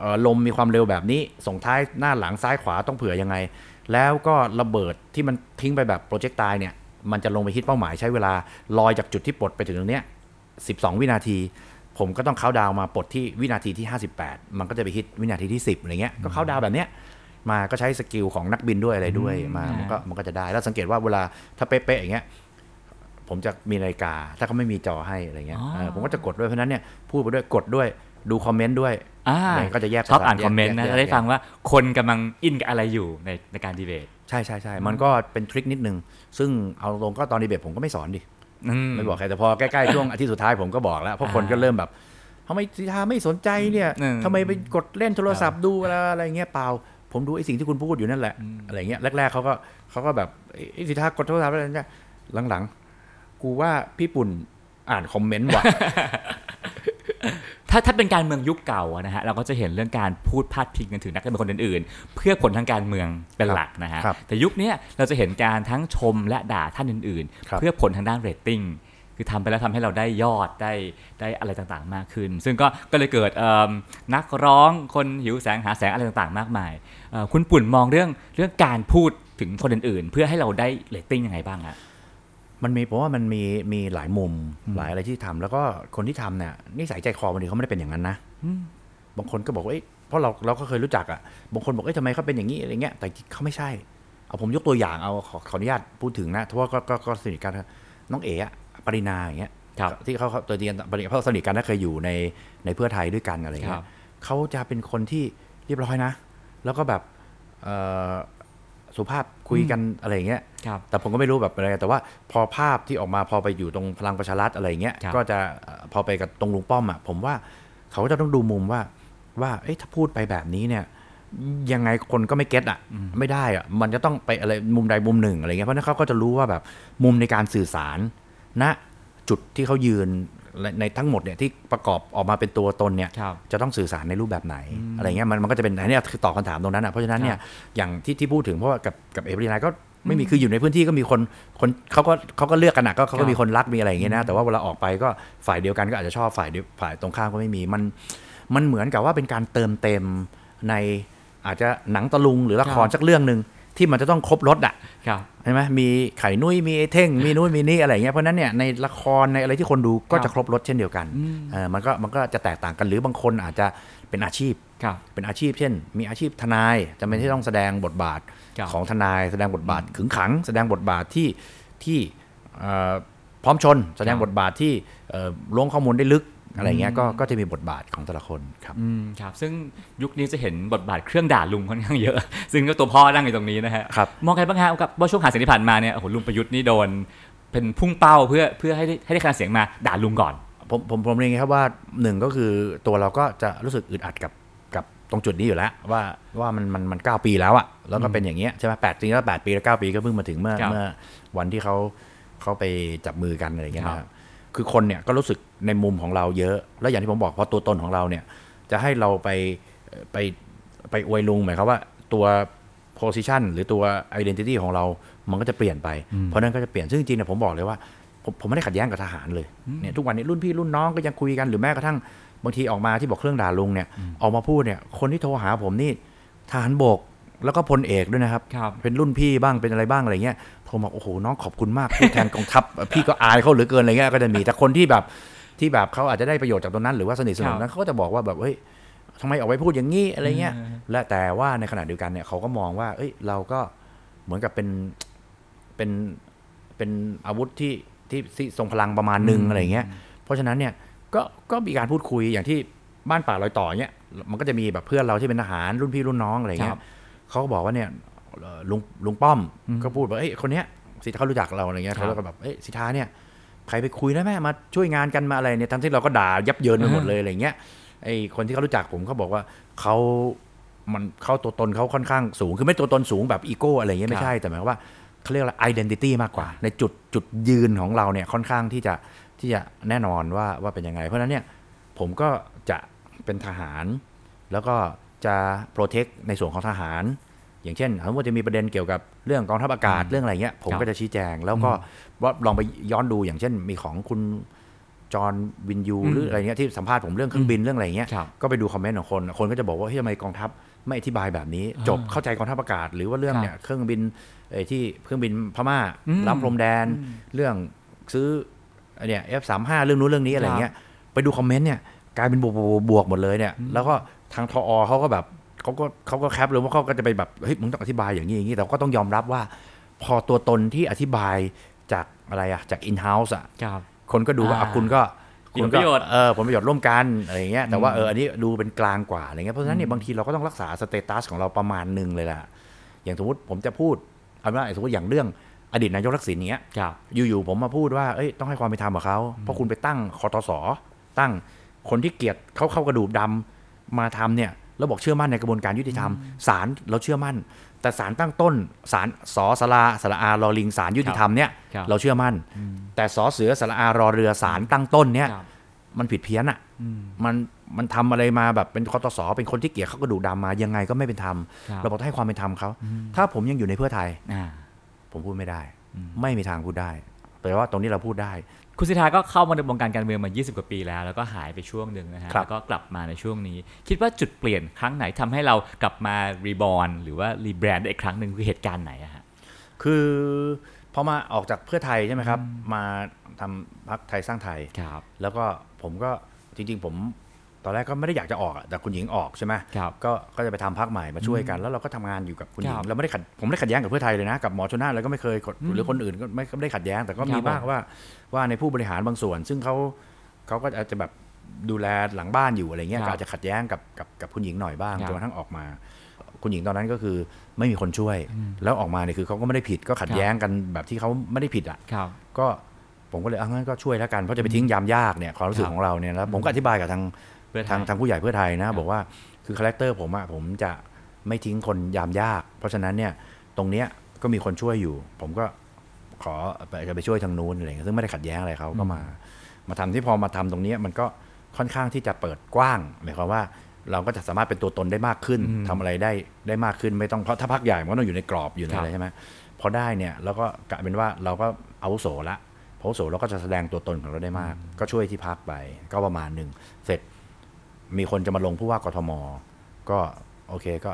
เอ่อลมมีความเร็วแบบนี้ส่งท้ายหน้าหลังซ้ายขวาต้องเผื่อยังไง แล้วก็ระเบิดที่มันทิ้งไปแบบโปรเจกต์ตายเนี่ย มันจะลงไปฮิตเป้าหมายใช้เวลาลอยจากจุดที่ปลดไปถึงตรงเนี้ย12 วินาที ผมก็ต้องเข้าดาวน์มาปลดที่วินาทีที่ 58 มันก็จะไปฮิตวินาทีที่ 10อะไรเงี้ยก็เข้าดาวน์แบบเนี้ยมาก็ใช้ skill ของนักบินด้วยอะไรด้วยมามันก็มันก็จะได้ แล้วสังเกตว่าเวลาถ้าเป๊ะๆอย่างเงี้ยผมจะมีนาฬิกา ถ้าเขาไม่มีจอให้อะไรเงี้ยอ๋อเออผมก็จะกดด้วยเพราะฉะนั้นเนี่ยพูดไปด้วยกดด้วย ดู comment ด้วยอ่าอะไรก็จะแยกชอบอ่านแยก comment นะแยกจะได้แยกฟังว่าคนกำลัง in กับอะไรอยู่ในในการดีเบตใช่ใช่ใช่มันก็เป็น trick นิดนึง ซึ่งเอาตรงก็ตอนดีเบตผมก็ไม่สอนดิไม่บอกใครแต่พอใกล้ๆช่วงอาทิตย์สุดท้ายผมก็บอกแล้วเพราะคนก็เริ่มแบบทำไมสิทาไม่สนใจเนี่ยอืมทำไมไปกดเล่นโทรศัพท์ดูอะไรอะไรเงี้ยเปล่า ผมดูไอ้สิ่งที่คุณพูดอยู่นั่นแหละอะไรเงี้ยแรกๆเขาก็เขาก็แบบไอ้สิทากดโทรศัพท์อะไรเงี้ยหลังๆ กูว่าพี่ปุ่นอ่านคอมเมนต์ว่ะ ถ้าถ้าเป็นการเมืองยุคเก่าอะนะฮะเราก็จะเห็นเรื่องการพูดพาดพิงกันถึงนักการเมืองคนอื่นๆ เพื่อผลทางการเมืองเป็นหลักนะฮะครับแต่ยุคเนี้ยเราจะเห็นการทั้งชมและด่าท่านอื่นครับๆเพื่อผลทางด้านเรตติ้งคือทำไปแล้วทำให้เราได้ยอดได้ได้อะไรต่างๆมากขึ้น ซึ่งก็ก็เลยเกิดเอิ่มนักร้องคนหิวแสงหาแสงอะไรต่างๆ มากมายเอ่อคุณปุ่นมองเรื่องเรื่องการพูดถึงคนอื่นๆ เพื่อให้เราได้เรตติ้งยังไงบ้างฮะ มันมีผมว่ามันมีมีหลายมุมหลายอะไรที่ทำแล้วก็คนที่ทำเนี่ยนิสัยใจคอบางทีเขาไม่ได้เป็นอย่างนั้นนะบางคนก็บอกว่าเอ้ยเพราะเราเราก็เคยรู้จักอะบางคนบอกเอ้ยทำไมเขาเป็นอย่างนี้อะไรเงี้ยแต่เขาไม่ใช่ เอาผมยกตัวอย่างเอาขอขออนุญาตพูดถึงนะเพราะว่าก็ก็ก็สนิทกันนะน้องเอ๋อะปรินาอย่างเงี้ยครับที่เขาเขาตัวเดียนปริเพราะสนิทกันนะเคยอยู่ในในเพื่อไทยด้วยกันอะไรคเงี้รัยบเขาจะเป็นคนที่เรียบร้อยนะ แล้วก็แบบเอ่อ สุภาพคุยกันอะไรอย่างเงี้ยครับแต่ผมก็ไม่รู้แบบอะไร แต่ว่าพอภาพที่ออกมาพอไปอยู่ตรงพลังประชารัฐอะไรอย่างเงี้ยครับก็จะเอ่อพอไปกับตรงลุงป้อมอะผมว่าเขาก็จะต้องดูมุมว่าว่าเอ๊ะถ้าพูดไปแบบนี้เนี่ยยังไงคนก็ไม่เก็ตอะไม่ได้อะมันจะต้องไปอะไรมุมใดมุมหนึ่งอะไรเงี้ยเพราะฉะนั้นเขาก็จะรู้ว่าแบบมุมในการสื่อสารณจุดที่เขายืน ในในทั้งหมดเนี่ยที่ประกอบออกมาเป็นตัวตนเนี่ยครับจะต้องสื่อสารในรูปแบบไหนอะไรเงี้ยมันมันก็จะเป็นอันเนี้ยคือตอบคำถามตรงนั้นอะเพราะฉะนั้นเนี่ยอย่างที่ที่พูดถึงเพราะว่ากับกับเอเวอร์ไลน์ก็ไม่มีคืออยู่ในพื้นที่ก็มีคนคนเขาก็เขาก็เลือกกันนะก็เขาครัก็บมีคนรักมีอะไรอย่างเงี้ยนะแต่ว่าเวลาออกไปก็ฝ่ายเดียวกันก็อาจจะชอบฝ่ายเดียวฝ่ายตรงข้ามก็ไม่มีมันมันเหมือนกับว่าเป็นการเติมเต็มในอาจจะหนังตะลุงหรือละครสักเรื่องหนึ่ง ที่มันจะต้องครบรถอะครับใช่ไหมมีไข่นุ้ยมีไอ้เท่ง มีนู้นมีนี่อะไรอย่างเงี้ยเพราะฉะนั้นเนี่ยในละครในอะไรที่คนดูก็ครับจะครบรถเช่นเดียวกันเออมันก็มันก็จะแตกต่างกันหรือบางคนอาจจะเป็นอาชีพครับเป็นอาชีพ เช่น มีอาชีพทนายจำเป็นที่ต้องแสดงบทบาทครับของทนายแสดงบทบาทขึงขัง แสดงบทบาทที่ที่เอ่อพร้อมชน แสดงบทบาทที่เอ่อล้วงข้อมูลได้ลึก อะไรเงี้ยก็ก็จะมีบทบาทของแต่ละคนครับอืมครับ ซึ่งยุคนี้จะเห็นบทบาทเครื่องด่าลุงค่อนข้างเยอะ ซึ่งก็ตัวพ่อนั่งอยู่ตรงนี้นะฮะครับมองไงบ้างฮะกับว่าช่วงหาเสียงที่ผ่านมาเนี่ยโอ้โหลุงประยุทธ์นี่โดน เป็นพุ่งเป้าเพื่อเพื่อให้ได้ให้ได้คะแนนเสียงมาด่าลุงก่อน ผมผมผมเรียนอย่างนี้ครับว่าหนึ่งก็คือตัวเราก็จะรู้สึกอึดอัดกับกับตรงจุดนี้อยู่แล้ว ว่าว่ามันมันมันเก้าปีแล้วอะแล้วก็เป็นอย่างเงี้ยใช่ไหมแปดปีแล้วแปดปีแล้วเก้าปีก็เพิ่งมาถึงเมื่อครับเมื่อวันที่เขาเขาไปจับมือกันอะไรอย่างเงี้ยครับ นะครับ คือคนเนี่ยก็รู้สึกในมุมของเราเยอะ แล้วอย่างที่ผมบอกพอตัวตนของเราเนี่ย จะให้เราไปเอ่อไปไปอวยลุงหมายความว่าตัว position หรือตัว identity ของเรา มันก็จะเปลี่ยนไป เพราะนั้นก็จะเปลี่ยน ซึ่งจริงๆเนี่ยผมบอกเลยว่าผมผมไม่ได้ขัดแย้งกับทหารเลย เนี่ยทุกวันนี้รุ่นพี่รุ่นน้องก็ยังคุยกัน หรือแม้กระทั่งบางทีออกมาที่บอกเครื่องด่าลุงเนี่ย ออกมาพูดเนี่ย คนที่โทรหาผมนี่ทหารบกแล้วก็พลเอกด้วยนะครับครับเป็นรุ่นพี่บ้างเป็นอะไรบ้างอะไรเงี้ย ผมบอกโอ้โหน้องขอบคุณมากพูดแทนกองทัพ พี่ก็อายเขาเหลือเกินอะไรเงี้ยก็จะมีแต่คนที่แบบที่แบบเขาอาจจะได้ประโยชน์จากตรงนั้นหรือว่าสนิทสนมครันั้บนเขาก็จะบอกว่าแบบเฮ้ยทำไมออกไปพูดอย่างนี้อะไรเงี้ยและแต่ว่าในขณะเดียวกันเนี่ยเขาก็มองว่า เอ้ย เราก็เหมือนกับเป็นเป็นเป็นอาวุธที่ที่ที่ทรงพลังประมาณหนึ่งอะไรเงี้ย เพราะฉะนั้นเนี่ยก็ก็มีการพูดคุยอย่างที่บ้านป่าลอยต่อเนี่ยมันก็จะมีแบบเพื่อนเราที่เป็นทหารรุ่นพี่รุ่นน้องอะไรเงี้ครัยบเขาก็บอกว่าเนี่ยเอ่อ ลุงลุงป้อมก็พูดว่าเอ้ยคนเนี้ยสิทธาเขารู้จักเราอะไรเงี้ยครับเขาก็แบบเอ้ยสิทธาเนี่ยใครไปคุยได้ไหมมาช่วยงานกันมาอะไรเนี่ยทั้งที่เราก็ด่ายับเยินไปหมดเลยอะไรเงี้ยไอ้คนที่เขารู้จักผมเขาบอกว่าเขามันเขาตัวตนเขาค่อนข้างสูง คือไม่ตัวตนสูงแบบอีโก้อะไรเงี้ยไม่ใช่แต่หมายความว่าเขาเรียกว่า identity มากกว่า ในจุดจุดยืนของเราเนี่ยค่อนข้างที่จะที่จะแน่นอนว่าว่าเป็นยังไง เพราะฉะนั้นเนี่ยผมก็จะเป็นทหาร แล้วก็จะโปรเทคในส่วนของทหาร อย่างเช่นสมมติจะมีประเด็นเกี่ยวกับเรื่องกองทัพอากาศเรื่องอะไรเงี้ยผมครับก็จะชี้แจง แล้วก็ว่าลองไปย้อนดูอย่างเช่น มีของคุณจอห์นวินยูอืมหรืออะไรเงี้ยที่สัมภาษณ์ผมเรื่องเครื่องบินเรื่องอะไรเงี้ยครับก็ไปดูคอมเมนต์ของคน คนก็จะบอกว่าเฮ้ยทำไมกองทัพไม่อธิบายแบบนี้อ่าจบเข้าใจกองทัพอากาศ หรือว่าเรื่องครับเนี่ยเครื่องบินเอ่อที่เครื่องบินพม่าอืมล้ำพรมแดน เรื่องซื้อเนี่ย F35 เรื่องนู้นเรื่องนี้อะไรเงี้ยไปดู comment เนี่ยกลายเป็นบวกบวกบวกหมดเลยเนี่ยแล้วก็ทางทอ.เขาก็แบบ เขาก็เขาก็ cap เลยว่าเขาก็จะไปแบบเฮ้ยมึงต้องอธิบายอย่างนี้อย่างนี้แต่ก็ต้องยอมรับว่า พอตัวตนที่อธิบายจากอะไรอะจาก in-house อะครับคนก็ดูว่าอ่าอะคุณก็มีคุณผลประโยชน์เออผลประโยชน์ร่วมกันอะไรอย่างเงี้ยแต่ว่าเอออันนี้ดูเป็นกลางกว่าอะไรเงี้ยเพราะฉะนั้นเนี่ยบางทีเราก็ต้องรักษา status ของเราประมาณหนึ่งเลยล่ะ อย่างสมมติผมจะพูดเอาว่าสมมติอย่างเรื่องอดีตนายกทักษิณเนี้ยครับอยู่ๆผมมาพูดว่าเอ้ยต้องให้ความเป็นธรรมกับเขาเพราะคุณไปตั้งคอตสตั้งคนที่เกลียดเขาเข้ากระดูกดำมาทำเนี่ย แล้วบอกเชื่อมั่นในกระบวนการยุติธรรมศาลเราเชื่อมั่น แต่ศาลตั้งต้นศาลสอสลาสระอารอลิงศาลยุติธรรมเนี่ยครับเราเชื่อมั่น แต่สอเสือสระอารอเรือศาลตั้งต้นเนี่ยครับมันผิดเพี้ยนอะอืมมันมันทำอะไรมาแบบเป็นคอตสเป็นคนที่เกลียดเขากระดูกดำมายังไงก็ไม่เป็นธรรมครับเราบอกต้องให้ความเป็นธรรมเขาถ้าผมยังอยู่ในเพื่อไทยอ่าผมพูดไม่ได้ ไม่มีทางพูดได้แปลว่าตรงนี้เราพูดได้ คุณสิทธาก็เข้ามาในวงการการเมืองมา 20 กว่าปีแล้ว แล้วก็หายไปช่วงหนึ่งนะฮะครับแล้วก็กลับมาในช่วงนี้ คิดว่าจุดเปลี่ยนครั้งไหนทำให้เรากลับมารีบอร์นหรือว่ารีแบรนด์ได้อีกครั้งหนึ่งคือเหตุการณ์ไหนอะฮะ คือพอมาออกจากเพื่อไทยใช่ไหมครับ มาทำพักไทยสร้างไทยครับแล้วก็ผมก็จริงๆผม ตอนแรกก็ไม่ได้อยากจะออกอะแต่คุณหญิงออกใช่ไหมครับก็ก็จะไปทำพักใหม่มาช่วยกัน แล้วเราก็ทำงานอยู่กับคุณหญิงครับเราไม่ได้ขัดผมไม่ได้ขัดแย้งกับเพื่อไทยเลยนะกับหมอชนน่านแล้วก็ไม่เคยกดหรือคนอื่นก็ไม่ไม่ได้ขัดแย้งแต่ก็มีครับบ้างว่าว่าในผู้บริหารบางส่วน ซึ่งเขาเขาก็อาจจะแบบดูแลหลังบ้านอยู่อะไรเงี้ยครับก็อาจจะขัดแย้งกับกับกับคุณหญิงหน่อยบ้างครับจนกระทั่งออกมา คุณหญิงตอนนั้นก็คือไม่มีคนช่วย แล้วออกมาเนี่ยคือเขาก็ไม่ได้ผิดก็ขัดครับแย้งกันแบบที่เขาไม่ได้ผิดอะครับก็ผมก็เลยเอางั้นก็ช่วยแล้วกันเพราะจะไปทิ้งยามยากเนี่ยความรู้สึกครับของเราเนี่ยแล้วผมก็อธิบายกับทาง เพื่อไทย ทางทางผู้ใหญ่เพื่อไทยนะครับบอกว่าคือ character ผมอะผมจะไม่ทิ้งคนยามยาก เพราะฉะนั้นเนี่ยตรงเนี้ยก็มีคนช่วยอยู่ ผมก็ขอไปจะไปช่วยทางนู้นอะไรเงี้ยซึ่งไม่ได้ขัดแย้งอะไรเขาก็มา มาทำที่พอมาทำตรงเนี้ยมันก็ค่อนข้างที่จะเปิดกว้างหมายความว่าเราก็จะสามารถเป็นตัวตนได้มากขึ้นทำอะไรได้ได้มากขึ้นไม่ต้องเพราะถ้าพรรคใหญ่มันก็ต้องอยู่ในกรอบอยู่ในอะไรครับใช่ไหมพอได้เนี่ยเราก็กลายเป็นว่าเราก็อาวุโสละ พออาวุโสเราก็จะแสดงตัวตนของเราได้มาก ก็ช่วยที่พักไปก็ประมาณหนึ่งเสร็จ มีคนจะมาลงผู้ว่ากทม ก็โอเคก็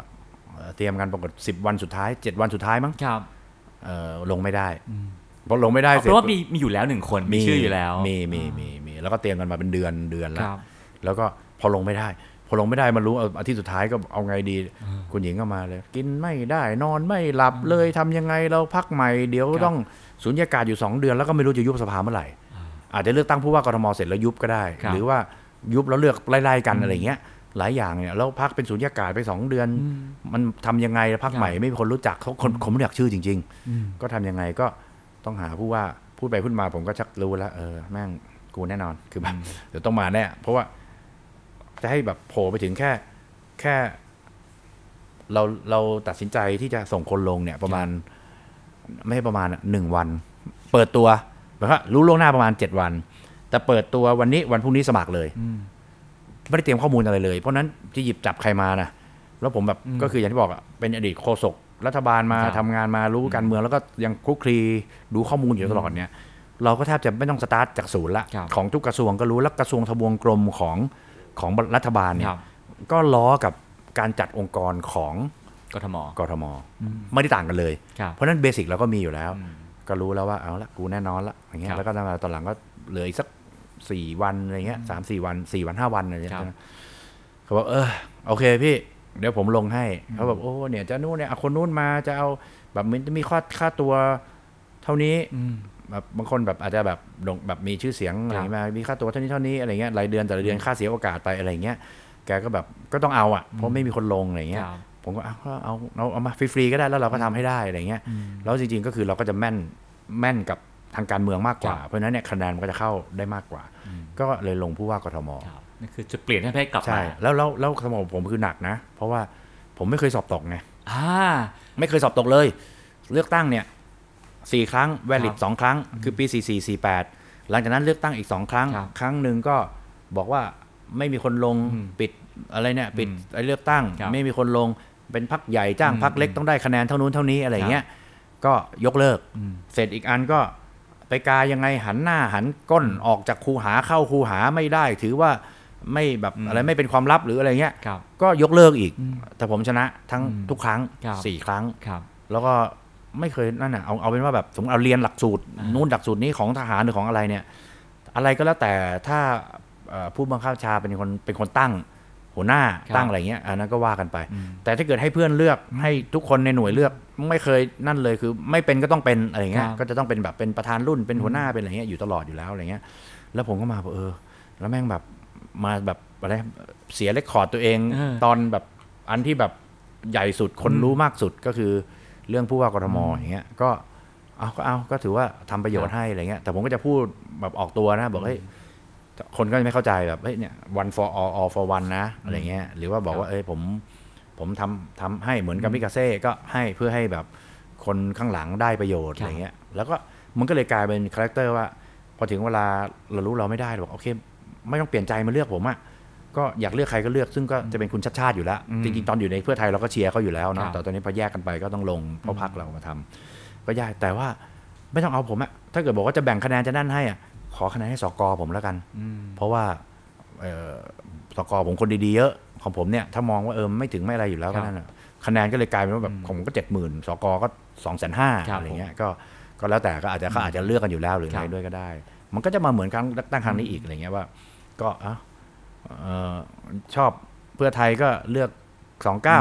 เอ่อเตรียมกันปรากฏสิบวันสุดท้ายเจ็ดวันสุดท้ายมั้งครับเอ่อลงไม่ได้พอลงไม่ได้เพเสร็จราะว่ามีมีอยู่แล้วหนึ่งคนมีชื่ออยู่แล้วมีมีมีมีแล้วก็เตรียมกันมาเป็นเดือนเดือนคแล้วรับแล้วก็พอลงไม่ได้ พอลงไม่ได้มารู้เอาอาทิตย์สุดท้ายก็เอาไงดี คุณหญิงก็มาเลย กินไม่ได้นอนไม่หลับเลยทำยังไงเราพักใหม่เดี๋ยวครับต้องสุญญากาศอยู่ 2 เดือนแล้วก็ไม่รู้จะยุบสภาเมื่อไหร่อาจจะเลือกตั้งผู้ว่ากทมเสร็จแล้วยุบก็ได้ครับหรือว่า ยุบแล้วเลือกไล่ๆกันอะไรเงี้ยหลายอย่างเนี่ยแล้วพักเป็นสุญญากาศไป 2 เดือน มันทำยังไงพักใหม่ไม่มีคนรู้จักเขาคนคนไม่อยากชื่อจริง ๆ ก็ทำยังไงก็ต้องหาผู้ว่าพูดไปพูดมาผมก็ชักรู้แล้วเออแม่งกูแน่นอนคือแบบเดี๋ยวต้องมาแน่เพราะว่าจะให้แบบโผล่ไปถึงแค่แค่ เราเราตัดสินใจที่จะส่งคนลงเนี่ยประมาณ ไม่ใช่ประมาณอะหนึ่งวัน เปิดตัวแบบว่ารู้ล่วงหน้าประมาณเจ็ดวัน แต่เปิดตัววันนี้วันพรุ่งนี้สมัครเลยไม่ได้เตรียมข้อมูลอะไรเลย เพราะฉะนั้นจะหยิบจับใครมานะแล้วผมแบบก็คืออย่างที่บอกอะเป็นอดีตโฆษกรัฐบาลมาครับทำงานมารู้การเมืองแล้วก็ยังคลุกคลีดูข้อมูลอยู่ตลอดเนี่ยเราก็แทบจะไม่ต้องสตาร์ทจากศูนย์ละครับของทุกกระทรวงก็รู้แล้วกระทรวงทบวงกรมของของรัฐบาลเนี่คยรับก็ล้อกับการจัดองค์กรของกทมกทมไม่ได้ต่างกันเลยครับเพราะฉะนั้นเบสิกเราก็มีอยู่แล้ว ก็รู้แล้วว่าเอาละกูแน่นอนละอย่างเงี้ครัยบแล้วก็ตอนหลังก็เหลืออีกสัก สี่วันอะไรเงี้ยสามสี่วันสี่วันห้าวันอะไรเงี้ยครับเขาบอกเออโอเคพี่ เดี๋ยวผมลงให้เขาแบบโอ้เนี่ยจะนู่นเนี่ยเอาคนนู้นมาจะเอาแบบมันจะมีค่าค่าตัวเท่านี้อืมแบบบางคนแบบอาจจะแบบโด่งแบบมีชื่อเสียงอะไรครับอย่างเงี้ยมา มีค่าตัวเท่านี้เท่านี้อะไรเงี้ยรายเดือนแต่ละเดือนค่าเสียโอกาสไปอะไรเงี้ยแกก็แบบก็ต้องเอาอะเพราะไม่มีคนลงอะไรเงี้ยครับผมก็เอาเอาเอาเอาเอามาฟรีๆก็ได้แล้วเราก็ทำให้ได้อะไรเงี้ยแล้วจริงๆก็คือเราก็จะแม่นแม่นกับ ทางการเมืองมากกว่าครับเพราะฉะนั้นเนี่ยคะแนนมันก็จะเข้าได้มากกว่า ก็เลยลงผู้ว่ากทมครับนั่นคือจุดเปลี่ยนที่ทำให้กลับใช่มาแล้วแล้วแล้วสมองผมคือหนักนะ เพราะว่าผมไม่เคยสอบตกไงอ่าไม่เคยสอบตกเลย เลือกตั้งเนี่ยสี่ครั้งแวลิคดรับสองครั้ง คือปีสี่สี่สี่แปดหลังจากนั้นเลือกตั้งอีกสองครั้ง ครับครั้งหนึ่งก็บอกว่าไม่มีคนลงอืมปิดอะไรเนี่ยปิดอืมไอ้เลือกตั้งครับไม่มีคนลงเป็นพักใหญ่จ้างอืมพักเล็กต้องได้คะแนนเท่านู้นเท่านี้อะไรเงี้ยก็ยกเลิกอืมเสร็จอีกอันก็ ไปกายังไงหันหน้าหันก้นออกจากคูหาเข้าคูหาไม่ได้ ถือว่าไม่แบบอืมอะไรไม่เป็นความลับหรืออะไรเงี้ยครับก็ยกเลิกอีกอืมแต่ผมชนะทั้งอืมทุกครั้งครับสี่ครั้งครับแล้วก็ไม่เคยนั่นน่ะเอาเอาเป็นว่าแบบสมมติเอาเรียนหลักสูตรอ่านู่นหลักสูตรนี้ของทหารหรือของอะไรเนี่ย อะไรก็แล้วแต่ถ้าเอ่อผู้บังคับบัญชาเป็นคนเป็นคนตั้ง หัวหน้าตั้งอะไรเงี้ยอันนั้นก็ว่ากันไปอืมแต่ถ้าเกิดให้เพื่อนเลือกให้ทุกคนในหน่วยเลือกไม่เคยนั่นเลยคือ ไม่เป็นก็ต้องเป็นอะไรเงี้ยครับก็จะต้องเป็นแบบเป็นประธานรุ่นเป็นหัวหน้าเป็นอะไรเงี้ยอยู่ตลอดอยู่แล้วอะไรเงี้ย แล้วผมก็มาบอกเออ แล้วแม่งแบบมาแบบอะไรเสีย record ตัวเองเออตอนแบบอันที่แบบใหญ่สุดคนรู้มากสุดก็คือเรื่องผู้ว่ากทมอย่างเงี้ยก็เอาก็เอาก็ถือว่าทำประโยชน์ให้อะไรเงี้ยแต่ผมก็จะพูดแบบออกตัวนะ บอกเฮ้ย คนก็จะไม่เข้าใจแบบเฮ้ยเนี่ย one for all all for one นะอะไรเงี้ยหรือว่าบอกว่าเอ้ยผมผมทำทำให้เหมือนกามิกาเซ่ก็ให้เพื่อให้แบบคนข้างหลังได้ประโยชน์ครับอะไรเงี้ยแล้วก็มันก็เลยกลายเป็น character ว่า พอถึงเวลาเรารู้เราไม่ได้เราบอกโอเค ไม่ต้องเปลี่ยนใจมาเลือกผมอะก็อยากเลือกใครก็เลือกซึ่งก็จะเป็นคุณชัดชาติอยู่แล้วอืมจริงๆ ตอนอยู่ในเพื่อไทยเราก็เชียร์เขาอยู่แล้วคเนาะรับแต่ตอนนี้พอแยกกันไปก็ต้องลงเพราะพักเรามาทำก็ยากแต่ว่าไม่ต้องเอาผมอะถ้าเกิดบอกว่าจะแบ่งคะแนนจะนั่นให้อะ ขอคะแนนให้สกผมแล้วกันอืมเพราะว่าเอ่อสกผมคนดีๆเยอะของผมเนี่ยถ้ามองว่าเออไม่ถึงไม่อะไรอยู่แล้วครัก็บนั่นอะคะแนนก็เลยกลายเป็นว่าแบบผมก็เจ็ดหมื่นสกก็สองแสนห้าครับอะไรเงี้ยก็ก็แล้วแต่ก็อาจจะเขาอาจจะเลือกกันอยู่แล้วหรือครัอะไรบด้วยก็ได้ มันก็จะมาเหมือนครั้งตั้งครั้งนี้อีกอะไรเงี้ยว่า ก็เอ้าเอ่อชอบเพื่อไทยก็เลือกสองเก้า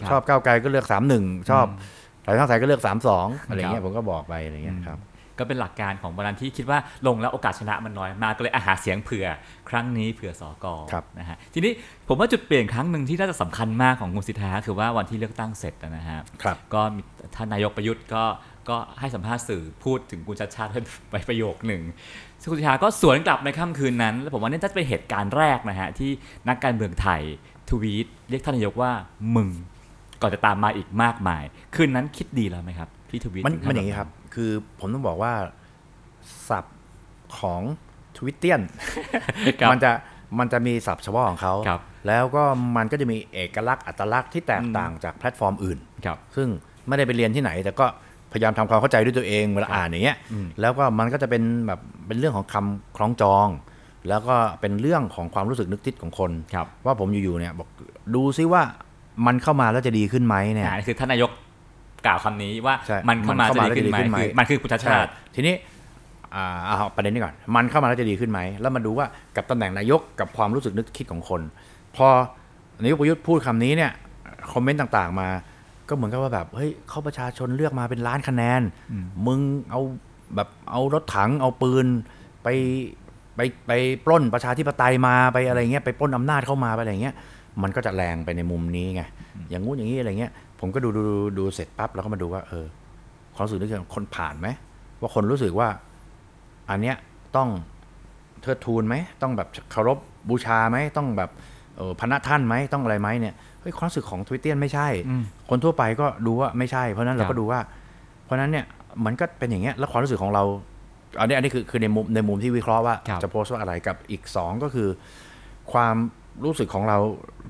ครับชอบก้าวไกลก็เลือกสามหนึ่งชอบอืมไทยทั้งไทยก็เลือกสามสองอะไรเงี้ครัยบผมก็บอกไปอะไรเงี้ยครับ ก็เป็นหลักการของวันนั้นที่คิดว่าลงแล้วโอกาสชนะมันน้อยมากก็เลยอาหาเสียงเผื่อครั้งนี้เผื่อสอกอครับนะฮะทีนี้ผมว่าจุดเปลี่ยนครั้งหนึ่งที่น่าจะสำคัญมากของคุณสิทธาคือว่าวันที่เลือกตั้งเสร็จนะฮะครับก็มีท่านนายกประยุทธ์ก็ก็ให้สัมภาษณ์สื่อพูดถึงคุณชัดชาติไปประโยคหนึ่งซึ่งคุณสิทธาก็สวนกลับในค่ำคืนนั้น แล้วผมว่านี่น่าจะเป็นเหตุการณ์แรกนะฮะที่นักการเมืองไทยทวีตเรียกท่านนายกว่ามึงก่อนจะตามมาอีกมากมาย คืนนั้นคิดดีแล้วไหมครับที่ทวีตมันถึท่มันอย่างนี้ครับ คือผมต้องบอกว่าศัพท์ของทวิตเตียนครับมันจะมันจะมีศัพท์เฉพาะของเขาครับแล้วก็มันก็จะมีเอกลักษณ์อัตลักษณ์ที่แตกต่างจากแพลตฟอร์มอื่นครับซึ่งไม่ได้ไปเรียนที่ไหน แต่ก็พยายามทำความเข้าใจด้วยตัวเองเวลาอ่านอย่างเงี้ยอืมแล้วก็มันก็จะเป็นแบบเป็นเรื่องของคำคล้องจอง แล้วก็เป็นเรื่องของความรู้สึกนึกคิดของคนครับว่าผมอยู่ๆเนี่ยบอกดูซิว่ามันเข้ามาแล้วจะดีขึ้นไหมเนี่ยอ่านี่คือท่านนายก กล่าวคำนี้ว่าใช่มันเข้ามามันเข้ามาจะดีขึ้นไหมแล้วจะดีขึ้นไหมคือมันคือคุณชาติชาติ ทีนี้อ่าเอาประเด็นนี้ก่อน มันเข้ามาแล้วจะดีขึ้นไหม แล้วมาดูว่ากับตำแหน่งนายกกับความรู้สึกนึกคิดของคน พอนายกประยุทธ์พูดคำนี้เนี่ยคอมเมนต์ต่างๆมา ก็เหมือนกับว่าแบบเฮ้ยเขาประชาชนเลือกมาเป็นล้านคะแนน มึงเอาแบบเอารถถังเอาปืนไปไปไปปล้นประชาธิปไตยมาไปอะไรเงี้ยไปปล้นอำนาจเข้ามาไปอะไรเงี้ยมันก็จะแรงไปในมุมนี้ไงอย่างงู้นอย่างนี้อะไรเงี้ย ผมก็ดูดูดูดูเสร็จปั๊บแล้วก็มาดูว่า เออความรู้สึกนึกคิดของคนผ่านไหมว่าคนรู้สึกว่า อันเนี้ยต้องเทิดทูนไหมต้องแบบเคารพบูชาไหมต้องแบบเออพนักท่านไหมต้องอะไรไหมเนี่ยเฮ้ยความรู้สึกของทวิตเตียนไม่ใช่อืมคนทั่วไปก็ดูว่าไม่ใช่ เพราะฉะนั้นเราครัก็บดูว่า เพราะฉะนั้นเนี่ยมันก็เป็นอย่างเงี้ยแล้วความรู้สึกของเราอันนี้อันนี้คือคือในมุมในมุมที่วิเคราะห์ว่าครับจะโพสต์ว่าอะไรกับอีกสองก็คือ ความรู้สึกของเรา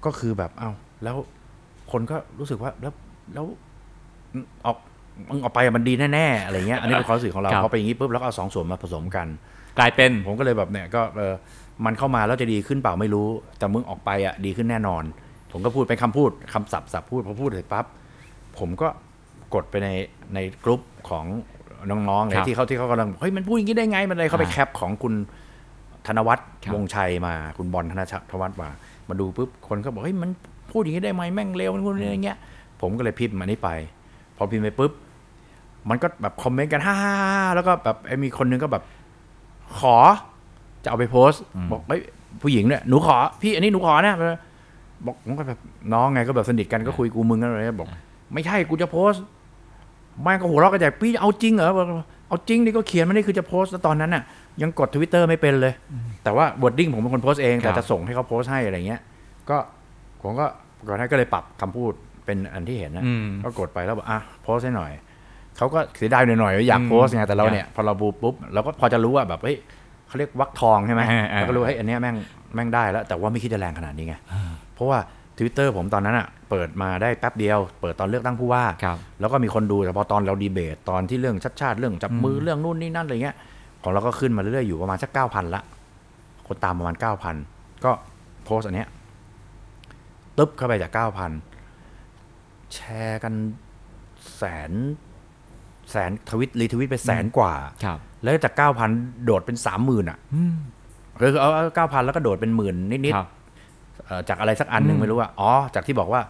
ก็คือแบบเอ้าแล้ว คนก็รู้สึกว่าแล้วแล้วออกมึงออกไปอะมันดีแน่ๆอะไรเงี้ยอันนี้เป็นความรู้สึกของเราครับพอเป็นอย่างนี้ปุ๊บแล้วก็เอาสองส่วนมาผสมกัน กลายเป็นผมก็เลยแบบเนี่ยก็เออมันเข้ามาแล้วจะดีขึ้นเปล่าไม่รู้ แต่มึงออกไปอะดีขึ้นแน่นอน ผมก็พูดเป็นคำพูดคำศัพท์ศัพท์พูดพอพูดเสร็จปั๊บผมก็กดไปในในกลุ่มของน้องๆคเนี่รัยบที่เขาที่เขากำลังเฮ้ยมันพูดอย่างนี้ได้ไงมันอะไรเขาไปอ่าแคปของคุณธนวัฒน์ครับวงชัยมาคุณบอลธนชวัฒน์มามาดูปุ๊บคนก็บอกเฮ้ยมัน พูดอย่างนี้ได้ไหมแม่งเลวมันพูดอย่างเงี้ย ผมก็เลยพิมพ์อันนี้ไป พอพิมพ์ไปปุ๊บ มันก็แบบคอมเมนต์กันฮ่าๆๆแล้วก็แบบไอ้มีคนนึงก็แบบ ขอ จะเอาไปโพสต์อืมบอกเฮ้ยผู้หญิงเนี่ยหนูขอ พี่อันนี้หนูขอนะบอกผมก็แบบน้องไงก็แบบสนิทกันก็คุยกูมึงกันอะไรบอก ไม่ใช่กูจะโพสต์แม่งก็หัวเราะกันใหญ่พี่เอาจริงเหรอบอกเอาจริงดิก็เขียนมานี่คือจะโพสต์แล้วตอนนั้นน่ะ ยังกดทวิตเตอร์ไม่เป็นเลย แต่ว่าบดดิ้งผมเป็นคนโพสต์เองครัแต่บจะส่งให้เขาโพสต์ให้อะไรเงี้ย ก็ ผมก็ก่อนหน้าก็เลยปรับคำพูดเป็นอันที่เห็นนะอืมก็กดไปแล้วบอกอะโพสต์ให้หน่อยเขาก็เสียดายหน่อยๆว่าอยากอืมโพสต์ไงแต่เราครับเนี่ยพอเราบูปุ๊บเราก็พอจะรู้ว่าแบบเฮ้ยเขาเรียกวักทองใช่ไหมอ่าอ่าเราก็รู้ว่าเฮ้ยอันเนี้ยแม่งแม่งได้แล้ว แต่ว่าไม่คิดจะแรงขนาดนี้ไงเพราะว่า Twitter ผมตอนนั้นอะเปิดมาได้แป๊บเดียว เปิดตอนเลือกตั้งผู้ว่าครับแล้วก็มีคนดูแต่พอตอนเราดีเบตตอนที่เรื่องชัดชาติเรื่องจับมือเรื่องนู่นนี่นั่นอะไรเงี้ยของเราก็ขึ้นมาเรื่อยๆอยู่ประมาณสักเก้าพันละคนตามประมาณเก้าพันก็โพสต์อันเนี้ย ตึ๊บเข้าไปจากเก้าพันแชร์กันแสน แสนทวิตรีทวิตไปแสนกว่า ครับ แล้วจากเก้าพันโดดเป็นสามหมื่นอะคือเอาเก้าพันแล้วก็โดดเป็นหมื่นนิดครับๆเอ่อจากอะไรสักอันหนึ่งอืมไม่รู้ว่า อ๋อ จากที่บอกว่า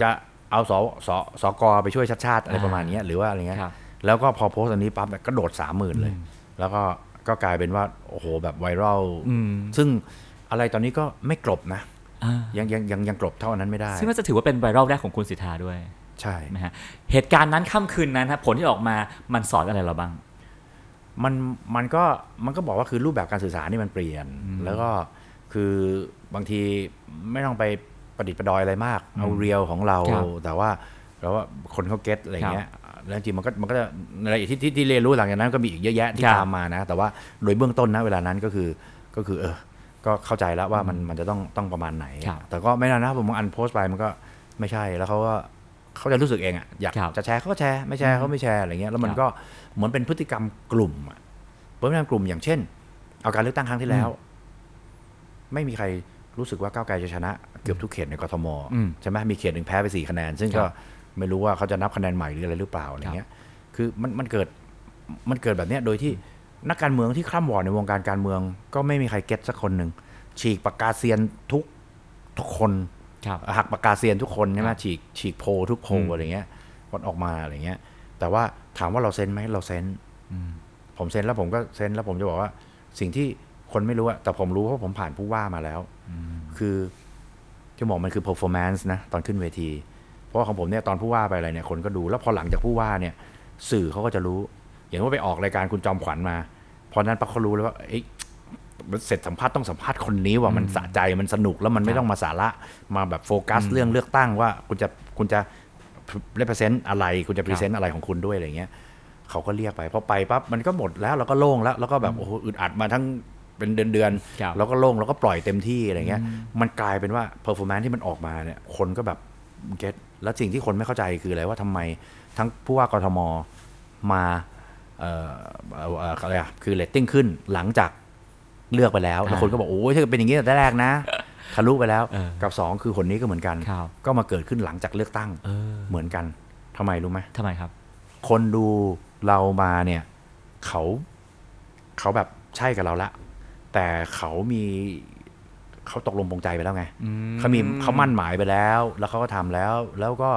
จะเอาสสสกไปช่วยชาติชาติอะไรประมาณเนี้ยหรือว่าอะไรเงี้ยครับแล้วก็พอโพสต์อันนี้ปั๊บก็โดดสามหมื่นเลย แล้วก็ก็กลายเป็นว่า โอ้โห แบบไวรัลอืมซึ่งอะไรตอนนี้ก็ไม่กลบนะอ่า ยังยังยังยังกลบเท่าอันนั้นไม่ได้ ซึ่งน่าจะถือว่าเป็นไวรัลแรกของคุณสิทธาด้วย ใช่นะฮะเหตุการณ์นั้นค่ำคืนนั้นครับผลที่ออกมามันสอนอะไรเราบ้าง มันมันก็มันก็บอกว่าคือรูปแบบการสื่อสารนี่มันเปลี่ยน แล้วก็คือบางทีไม่ต้องไปประดิษฐ์ประดอยอะไรมาก เอาเรียลของเราครับแต่ว่าแล้วว่าคนเขาเก็ตอะไรเงี้ยแล้วจริงๆมันก็มันก็จะอะไรอีกที่ที่ที่เรียนรู้หลังจากนั้นก็มีอีกเยอะแยะที่ครับตามมานะ แต่ว่าโดยเบื้องต้นนะเวลานั้นก็คือก็คือเออ ก็เข้าใจแล้วว่ามันมันจะต้องต้องประมาณไหนครับแต่ก็ไม่นานนะผมอันโพสต์ไปมันก็ไม่ใช่แล้วเขาก็เขาจะรู้สึกเองอะอยากครับจะแชร์เขาก็แชร์ไม่แชร์เขาไม่แชร์อะไรเงี้ยแล้วมันครับก็เหมือนเป็นพฤติกรรมกลุ่มอะพฤติกรรมกลุ่มอย่างเช่น เอาการเลือกตั้งครั้งที่แล้ว ไม่มีใครรู้สึกว่าก้าวไกลจะชนะ เกือบทุกเขตในกทมอืมใช่ไหมมีเขตหนึ่งแพ้ไปสี่คะแนน ซึ่งครัก็ไม่รู้ว่าเขาจะนับคะแนนใหม่หรืออะไรหรือเปล่าอะไรเงี้ย คือมันมันเกิดมันเกิดแบบเนี้ยโดยที่ นักการเมืองที่คร่ำหวอดในวงการการเมือง ก็ไม่มีใคร get สักคนหนึ่งฉีกปากกาเซียนทุกทุกคนครับหักปากกาเซียนทุกคนใช่ไหมครับฉีกฉีกโพลทุกโพลอะไรเงี้ยวัดออกมาอะไรเงี้ย แต่ว่าถามว่าเรา sense ไหมเรา sense ผม sense แล้วผมก็ sense แล้วผมจะบอกว่า สิ่งที่คนไม่รู้อะแต่ผมรู้เพราะผมผ่านผู้ว่ามาแล้วคือจะบอกมันคือ performance นะตอนขึ้นเวที เพราะว่าของผมเนี่ยตอนผู้ว่าไปอะไรเนี่ยคนก็ดูแล้วพอหลังจากผู้ว่าเนี่ย สื่อเขาก็จะรู้ อย่างว่าไปออกรายการคุณจอมขวัญมา พอนั้นปั๊บเขารู้แล้วว่าเอ้ยมันเสร็จสัมภาษณ์ต้องสัมภาษณ์คนนี้ว่ามันสะใจมันสนุกแล้วมันไม่ต้องมาสาระมาแบบโฟกัสเรื่องเลือกตั้งว่าคุณจะคุณจะ represent อะไร คุณจะ present อะไรของคุณด้วยอะไรเงี้ยเขาก็เรียกไปพอไปปั๊บมันก็หมดแล้วเราก็โล่งแล้วแล้วก็แบบโอ้โหอึดอัดมาทั้งเป็นเดือนเดือนๆครับแล้วก็โล่งแล้วก็ปล่อยเต็มที่อะไรเงี้ย มันกลายเป็นว่า performance ที่มันออกมาเนี่ยคนก็แบบเก็ตแล้วสิ่งที่คนไม่เข้าใจคืออะไรว่าทำไมทั้งผู้ว่ากทมมาเอ่อเอ่อเอ่ออะไรอะคือเรตติ้งขึ้นหลังจากเลือกไปแล้วแล้วคนก็บอกโอ้ยถ้าเกิดเป็นอย่างนี้แต่แรกนะทะลุไปแล้วเออกับสองคือคนนี้ก็เหมือนกันครับก็มาเกิดขึ้นหลังจากเลือกตั้งเออเหมือนกันทำไมรู้ไหมทำไมครับ คนดูเรามาเนี่ย เขาเขาแบบใช่กับเราละ แต่เขามีเขาตกลงปรงใจไปแล้วไงเขามีเขามั่นหมายไปแล้ว แล้วเขาก็ทำแล้ว แล้วก็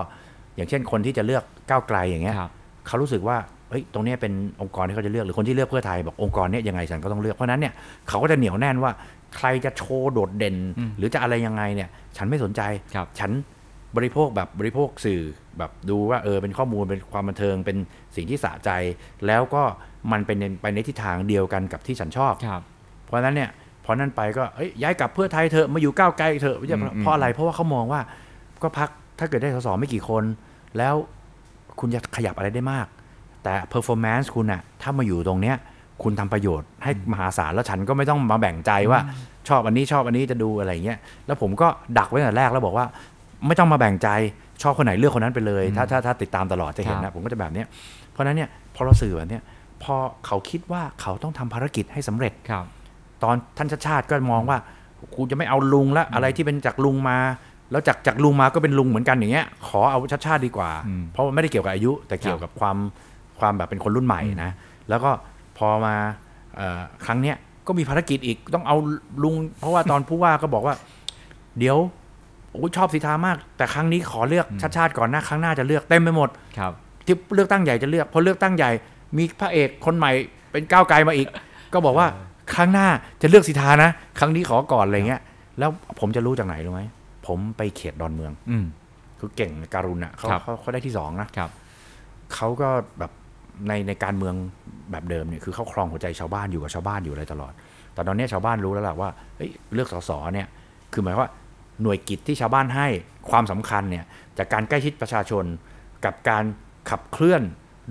อย่างเช่นคนที่จะเลือกก้าวไกลอย่างเงี้ยครับเขารู้สึกว่า เฮ้ยตรงเนี้ยเป็นองค์กรที่เขาจะเลือกหรือคนที่เลือกเพื่อไทยบอกองค์กรเนี้ยยังไงฉันก็ต้องเลือกเพราะฉะนั้นเนี่ยเขาก็จะเหนียวแน่นว่าใครจะโชว์โดดเด่น หรือจะอะไรยังไงเนี่ย ฉันไม่สนใจครับฉันบริโภคแบบบริโภคสื่อแบบดูว่าเออเป็นข้อมูลเป็นความบันเทิงเป็นสิ่งที่สะใจ แล้วก็มันเป็นไปในทิศทางเดียวกันกับที่ฉันชอบครับ เพราะฉะนั้นเนี่ยพอนั่นไปก็เอ้ยย้ายกลับเพื่อไทยเถอะมาอยู่ก้าวไกลเถอะอืมเพราะอะไรเพราะว่าเขามองว่าก็พักถ้าเกิดได้สสไม่กี่คน แล้วคุณจะขยับอะไรได้มาก แต่ performance คุณอะถ้ามาอยู่ตรงเนี้ยคุณทำประโยชน์ให้มหาศาลแล้วฉันก็ไม่ต้องมาแบ่งใจว่า ชอบอันนี้ชอบอันนี้จะดูอะไรเงี้ยแล้วผมก็ดักไว้ตั้งแต่แรกแล้วบอกว่า ไม่ต้องมาแบ่งใจชอบคนไหนเลือกคนนั้นไปเลย ถ้าถ้าถ้าติดตามตลอดจะเห็นครันะบผมก็จะแบบเนี้ยเพราะฉะนั้นเนี่ยพอเราสื่อแบบเนี้ยพอเขาคิดว่าเขาต้องทำภารกิจให้สำเร็จครับ ตอนท่านชาติชาติก็มองว่ากูจะไม่เอาลุงละอะไรที่เป็นจากลุงมา แล้วจากจากลุงมาก็เป็นลุงเหมือนกันอย่างเงี้ย ขอเอาชาติชาติดีกว่าอืมเพราะมันไม่ได้เกี่ยวกับอายุ แต่เกี่ยวกับความ ความแบบเป็นคนรุ่นใหม่นะ แล้วก็พอมาเอ่อครั้งเนี้ยก็มีภารกิจอีกต้องเอาลุง เพราะว่าตอนผู้ว่าก็บอกว่า เดี๋ยวโอ้ยชอบสีทามาก แต่ครั้งนี้ขอเลือกชาติชาติก่อนนะครั้งหน้าจะเลือกเต็มไปหมดครับที่เลือกตั้งใหญ่จะเลือกพอเลือกตั้งใหญ่ มีพระเอกคนใหม่เป็นก้าวไกลมาอีก ก็บอกว่าครั้งหน้าจะเลือกสิทธานะ ครั้งนี้ขอก่อนอะไรเงี้ย แล้วผมจะรู้จากไหนรู้ไหมผมไปเขตดอนเมือง อืมคือเก่งการุณอะเขาครับเขาเขาได้ที่สองนะครับเขาก็แบบ ในในการเมืองแบบเดิมเนี่ยคือเข้าครองหัวใจชาวบ้านอยู่กับชาวบ้านอยู่อะไรตลอด แต่ตอนนี้ชาวบ้านรู้แล้วล่ะว่าเฮ้ยเลือกสสเนี่ยคือหมายว่าหน่วยกิจที่ชาวบ้านให้ความสำคัญเนี่ยจากการใกล้ชิดประชาชน กับการขับเคลื่อน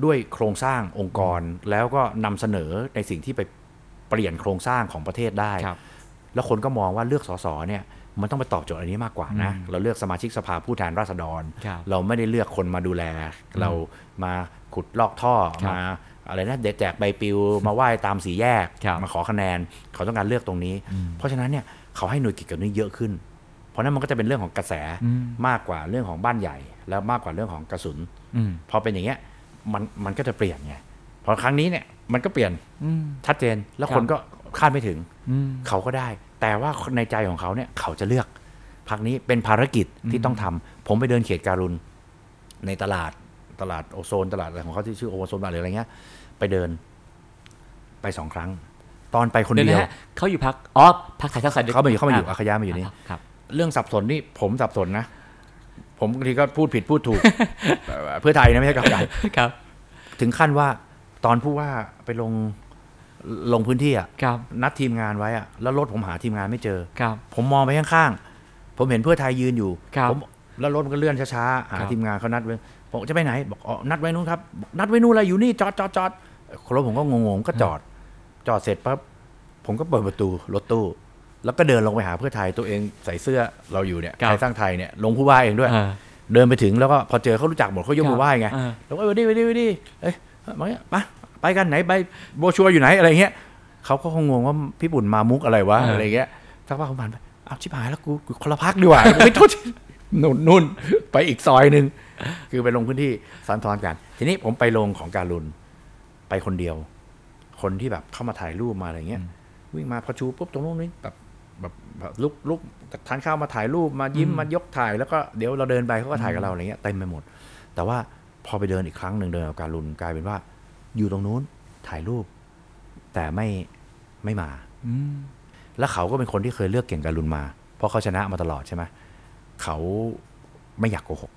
ด้วยโครงสร้างองค์กร แล้วก็นำเสนอในสิ่งที่ไปเปลี่ยนโครงสร้างของประเทศได้ แล้วคนก็มองว่าเลือกสสเนี่ย มันต้องไปตอบโจทย์อันนี้มากกว่านะ เราเลือกสมาชิกสภาผู้แทนราษฎรครับเราไม่ได้เลือกคนมาดูแล เรามาขุดลอกท่อครับมาอะไรนะเด็ดแจกใบปลิวมาไหว้ตามสีแยกครับมาขอคะแนน เขาต้องการเลือกตรงนี้ เพราะฉะนั้นเนี่ยเขาให้หน่วยกิจกับนี้เยอะขึ้น เพราะนั้นมันก็จะเป็นเรื่องของกระแสอืมมากกว่าเรื่องของบ้านใหญ่ แล้วมากกว่าเรื่องของกระสุนอืมพอเป็นอย่างเงี้ยมันมันก็จะเปลี่ยนไงพอครั้งนี้เนี่ยมันก็เปลี่ยนอืมชัดเจนแล้วครับคนก็คาดไม่ถึงอืมเขาก็ได้ แต่ว่าในใจของเขาเนี่ยเขาจะเลือกพักนี้เป็นภารกิจที่ต้องทำผมไปเดินเขตการุณในตลาดตลาดโอโซนตลาดอะไรของเขาที่ชื่อโอโซนหรืออะไรเงี้ย ไปเดิน ไปสองครั้ง ตอนไปคนเดี๋ยวเดียนะวฮะเขาอยู่พักอ๋อพักไทยสร้างสรรค์ด้วยเขามาอยู่เขามาอยู่ะอาขยามาอยู่นี่ครับเรื่องสับสนนี่ผมสับสนนะ ผมบางทีก็พูดผิดพูดถูก เพื่อไทยนะไม่ใช่กับไก่ครับ ถึงขั้นว่าตอนผู้ว่าไปลง ลงพื้นที่อะครับนัดทีมงานไว้อะแล้วรถผมหาทีมงานไม่เจอครับ ผมมองไปข้างๆ ผมเห็นเพื่อไทยยืนอยู่ครับผมแล้วรถมันก็เลื่อนช้าๆหาครับทีมงานเขานัดไว้บอกจะไปไหนบอกอ๋อนัดไว้นู้นครับบอกนัดไว้นู้นอะไรอยู่นี่จอดจอดจอดรถผมก็งงๆก็จอด จอดเสร็จปั๊บผมก็เปิดประตูรถตู้ แล้วก็เดินลงไปหาเพื่อไทยตัวเองใส่เสื้อเราอยู่เนี่ยครับไทยสร้างไทยเนี่ยลงผู้ว่าเองด้วยอ่าเดินไปถึงแล้วก็พอเจอเขารู้จักหมดเขายกมือไหว้ไงอ่าแล้วก็เออดีดีดีเอ้ยมาเนี่ยไป ไปกันไหนไปโบชัวร์อยู่ไหนอะไรเงี้ยเขาก็คงงงว่าพี่บุญมามุกอะไรวะเออออะไรเงี้ยสักพักผมผ่านไปอ้าวชิบหายแล้วกูกูคนละพักดีกว่าไม่โทษนู่นนู่นไปอีกซอยหนึ่งคือไปลงพื้นที่ซ้อนซ้อนกัน ทีนี้ผมไปลงของการุณไปคนเดียว คนที่แบบเข้ามาถ่ายรูปมาอะไรเงี้ยวิ่งมาพอชูปุ๊บตรงนู้นนี่แบบแบบแบบลุกลุกจากทานข้าวมาถ่ายรูปมายิ้มมายกถ่ายแล้วก็เดี๋ยวเราเดินไปเขาก็ถ่ายกับเราอะไรเงี้ยเต็มไปหมด แต่ว่าพอไปเดินอีกครั้งหนึ่งเดินกับการุณกลายเป็นว่า อยู่ตรงนู้นถ่ายรูป แต่ไม่ไม่มาอืมแล้วเขาก็เป็นคนที่เคยเลือกเก่งการุณมา เพราะเขาชนะมาตลอดใช่ไหมเขาไม่อยากโกหก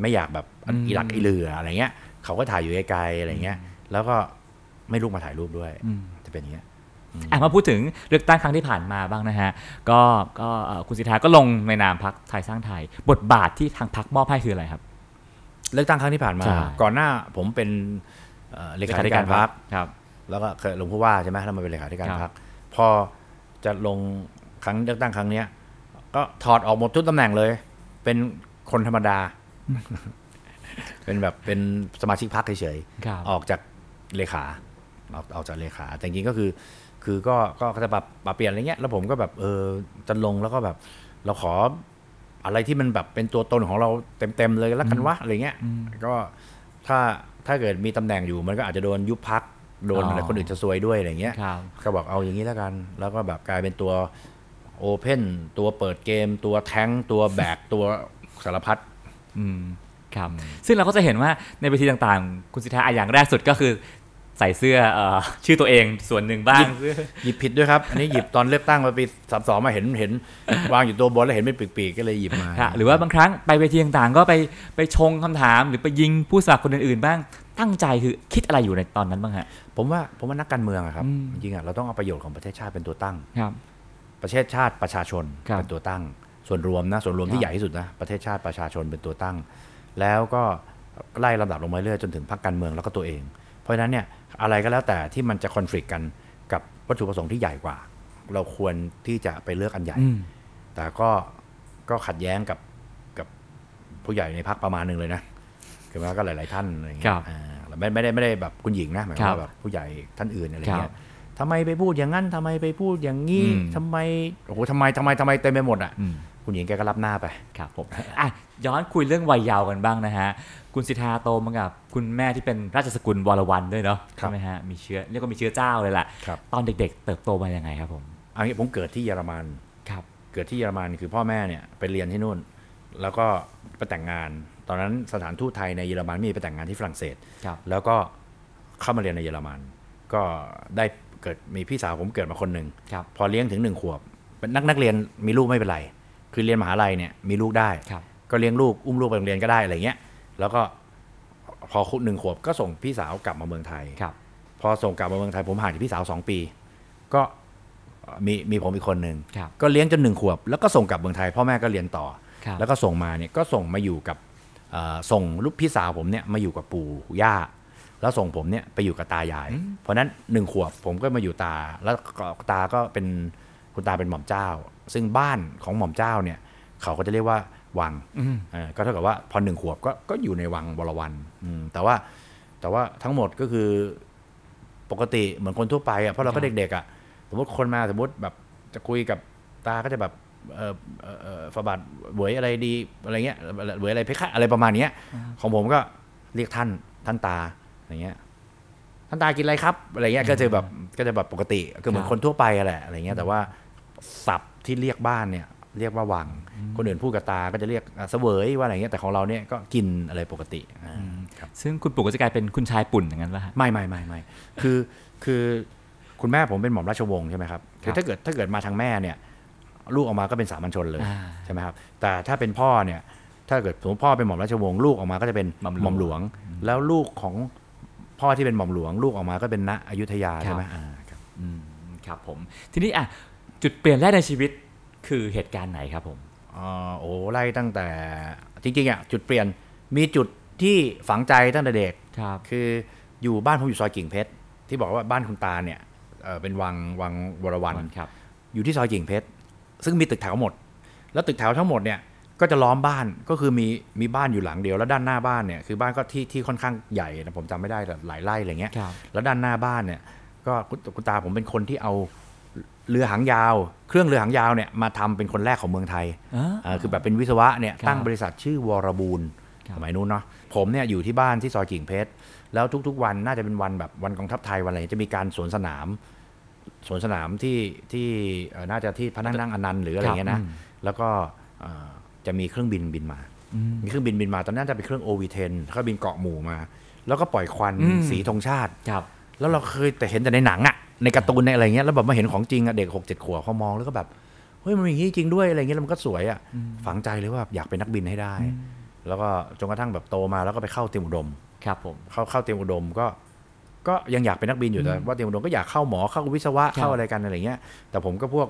ไม่อยากแบบอืมอีหลักอีเหลืออะไรเงี้ย เขาก็ถ่ายอยู่ไกลๆอะไรเงี้ย แล้วก็ไม่ลุกมาถ่ายรูปด้วยอืมจะเป็นอย่างเงี้ยอะมาพูดถึงเลือกตั้งครั้งที่ผ่านมาบ้างนะฮะ ก็ก็เอ่อคุณสิทธาก็ลงในนามพักไทยสร้างไทย บทบาทที่ทางพักมอบให้คืออะไรครับ เลือกตั้งครั้งที่ผ่านมาใช่ก่อนหน้าผมเป็น เอ่อเลขาธิการพรรคครับ แล้วก็เคยลงผู้ว่าใช่ไหมแล้วมาเป็นเลขาธิการครับพรรคพอจะลงครั้งเลือกตั้งครั้งเนี้ย ก็ถอดออกหมดทุกตำแหน่งเลย เป็นคนธรรมดา เป็นแบบเป็นสมาชิกพรรคเฉยครับๆออกจากเลขาออกออกจากเลขาแต่จริงๆก็คือ คือก็ก็ก็จะปรับปรับเปลี่ยนอะไรเงี้ยแล้วผมก็แบบเออจะลงแล้วก็แบบ เราขออะไรที่มันแบบเป็นตัวตนของเราเต็มๆเลยแล้วกันวะอะไรเงี้ยอืมก็ถ้า ถ้าเกิดมีตำแหน่งอยู่มันก็อาจจะโดนยุบพักโดนอ๋อออะไรคนอื่นจะซวยด้วยอะไรเงี้ยครับก็บอกเอาอย่างนี้แล้วกัน แล้วก็แบบกลายเป็นตัวโอเพนตัวเปิดเกม ตัวแท้งตัวแบกตัวสารพัดอืมครับซึ่งเราก็จะเห็นว่าในเวทีต่างๆ คุณสิทธาอะอย่างแรกสุดก็คือ ใส่เสื้อเอ่อชื่อตัวเองส่วนหนึ่งบ้างหยิบผิดด้วยครับ อันนี้หยิบตอนเลือกตั้งมาปีสามสองมาเห็นเห็น วางอยู่ตัวบนแล้วเห็นเป็นปีกๆก็เลยหยิบมาค่ะหรือว่าบางครั้งไปเวทีต่างๆ ก็ไปไปชงคำถาม หรือไปยิงผู้สมัครคนอื่นๆบ้างตั้งใจคือคิดอะไรอยู่ในตอนนั้นบ้างฮะผมว่าผมว่านักการเมืองอะครับอืมจริงๆอะเราต้องเอาประโยชน์ของประเทศชาติเป็นตัวตั้งครับ ประเทศชาติประชาชนครับเป็นตัวตั้ง ส่วนรวมนะส่วนรวมครับที่ใหญ่ที่สุดนะประเทศชาติประชาชนเป็นตัวตั้ง แล้วก็ไล่ลำดับลงมาเรื่อยจนถึงพรรคการเมืองแล้วก็ตัวเอง เพราะฉะนั้นเนี่ยอะไรก็แล้วแต่ที่มันจะคอนฟ lict กันกับวัตถุประสงค์ที่ใหญ่กว่า เราควรที่จะไปเลือกอันใหญ่อืมแต่ก็ก็ขัดแย้งกับกับผู้ใหญ่ในพรรคประมาณหนึ่งเลยนะคือว่าก็หลาย ๆ ท่านอะไรอย่างคเงี้รัยบอ่าแล้วไม่ไม่ได้ไม่ได้แบบคุณหญิงนะหมายความครับว่าแบบผู้ใหญ่ท่านอื่นอะไรครัเงี้บยทำไมไปพูดอย่างนั้นทำไมไปพูดอย่างนี้อืมทำไมโอ้โหทำไมทำไมทำไมเต็มไปหมดอะอืมคุณหญิงแกก็รับหน้าไปครับผมอะย้อนคุยเรื่องวัยเยาว์กันบ้างนะฮะ คุณสิทธาโตมากับ คุณแม่ที่เป็นราชสกุลวรวันด้วยเนาะครัใช่บไหมฮะมีเชื้อเรียกว่ามีเชื้อเจ้าเลยแหละครับตอนเด็กๆ เติบโตมายังไงครับผมอันนี้ผมเกิดที่เยอรมันครับ เกิดที่เยอรมันคือพ่อแม่เนี่ยไปเรียนที่นู่น แล้วก็ไปแต่งงาน ตอนนั้นสถานทูตไทยในเยอรมันมีไปแต่งงานที่ฝรั่งเศสครับแล้วก็เข้ามาเรียนในเยอรมัน ก็ได้เกิดมีพี่สาวผมเกิดมาคนหนึ่งครับพอเลี้ยงถึงหนึ่งขวบเป็นนักนักเรียนมีลูกไม่เป็นไร คือเรียนมหาลัยเนี่ยมีลูกได้ครับก็เลี้ยงลูกอุ้มลูกไปโรงเรียนก็ได้อะไรเงี้ย แล้วก็พอหนึ่งขวบก็ส่งพี่สาวกลับมาเมืองไทยครับ พอส่งกลับมาเมืองไทย ผมห่างจากพี่สาวสองปี ก็มีมีผมอีกคนหนึ่งครับก็เลี้ยงจนหนึ่งขวบ แล้วก็ส่งกลับเมืองไทย พ่อแม่ก็เรียนต่อครับแล้วก็ส่งมาเนี่ยก็ส่งมาอยู่กับเอ่อส่งลูกพี่สาวผมเนี่ยมาอยู่กับปู่ย่าแล้วส่งผมเนี่ยไปอยู่กับตายาย เพราะฉะนั้นหนึ่งขวบผมก็มาอยู่ตา แล้วก็ตาก็เป็นคุณตาเป็นหม่อมเจ้า ซึ่งบ้านของหม่อมเจ้าเนี่ยเขาก็จะเรียกว่า วังอืมเออก็เท่ากับว่าพอหนึ่งขวบก็ก็อยู่ในวังบรวันอืมแต่ว่าแต่ว่าทั้งหมดก็คือปกติเหมือนคนทั่วไปอะเพราะเราก็เด็กๆอะสมมติคนมาสมมติแบบจะคุยกับตาก็จะแบบเออเออเออฝาบาทเหวยอะไรดีอะไรเงี้ยเหวยอะไรเพคะอะไรประมาณเนี้ย ของผมก็เรียกท่านท่านตาอะไรเงี้ยท่านตากินอะไรครับอะไรเงี้ยก็จะแบบก็จะแบบปกติก็เหมือนครับคนทั่วไปอะแหละอะไรเงี้ยแต่ว่าศัพท์ที่เรียกบ้านเนี่ย เรียกว่าวัง คนอื่นพูดกับตาก็จะเรียกอะเสวยว่าอะไรเงี้ยแต่ของเราเนี่ยก็กินอะไรปกติอ่าครับซึ่งคุณปู่ก็จะกลายเป็นคุณชายปุ่นอย่างนั้นป่ะฮะไม่ไม่ไม่ไม่คือคือคุณแม่ผมเป็นหม่อมราชวงศ์ใช่ไหมครับคือถ้าเกิดถ้าเกิดมาทางแม่เนี่ยลูกออกมาก็เป็นสามัญชนเลยอ่าใช่ไหมครับแต่ถ้าเป็นพ่อเนี่ยถ้าเกิดสมมติพ่อเป็นหม่อมราชวงศ์ลูกออกมาก็จะเป็นหม่อมหลวงหม่อมหลวงแล้วลูกของพ่อที่เป็นหม่อมหลวง ลูกออกมาก็เป็นณอยุธยาใช่ไหมอ่าครับอืมครับผมทีนี้อะจุดเปลี่ยนแรกในชีวิต คือเหตุการณ์ไหนครับผมอ่าโอ้ไล่ตั้งแต่จริงๆอะจุดเปลี่ยนมีจุดที่ฝังใจตั้งแต่เด็กครับคืออยู่บ้านผมอยู่ซอยกิ่งเพชรที่บอกว่าบ้านคุณตาเนี่ยเอ่อเป็นวังวังวรวันครับ อยู่ที่ซอยกิ่งเพชรซึ่งมีตึกแถวหมด แล้วตึกแถวทั้งหมดเนี่ยก็จะล้อมบ้านก็คือมีมีบ้านอยู่หลังเดียวแล้วด้านหน้าบ้านเนี่ยคือบ้านก็ที่ที่ค่อนข้างใหญ่นะผมจำไม่ได้แต่หลายไร่อะไรเงี้ยครับแล้วด้านหน้าบ้านเนี่ยก็คุณคุณตาผมเป็นคนที่เอา เรือหางยาว เครื่องเรือหางยาวเนี่ยมาทำเป็นคนแรกของเมืองไทยอ่าเอ่อคือแบบเป็นวิศวะเนี่ยครับตั้งบริษัทชื่อวรบูลครับสมัยนู้นเนาะผมเนี่ยอยู่ที่บ้านที่ซอยกิ่งเพชรแล้วทุกๆ วันน่าจะเป็นวันแบบวันกองทัพไทยวันอะไรจะมีการสวนสนามสวนสนามที่ที่เอ่อน่าจะที่พระนั่งนั่งอนันต์หรืออะไรอย่างเงี้ยครันะบอืมแล้วก็เอ่อจะมีเครื่องบินบินมาอืมมีเครื่องบินบินมาตอนนั้นจะเป็นเครื่อง OV10 เขาบินเกาะหมู่มา แล้วก็ปล่อยควันอืมสีธงชาติครับ แล้วเราเคยแต่เห็นแต่ในหนังอะในการ์ตูนในอะไรเงี้ยแล้วแบบมาเห็นของจริงอะเด็กหกเจ็ดขวบเขามองแล้วก็แบบเฮ้ยมันมีอย่างนี้จริงด้วยอะไรเงี้ยแล้วมันก็สวยอะฝังใจเลยว่าอยากเป็นนักบินให้ได้ แล้วก็จนกระทั่งแบบโตมาแล้วก็ไปเข้าเตรียมอุดม ครับผม เข้าเข้าเตรียมอุดมก็ก็ยังอยากเป็นนักบินอยู่แต่ว่าเตรียมอุดมก็อยากเข้าหมอเข้าวิศวะครับ เข้าอะไรกันอะไรเงี้ย แต่ผมก็พวก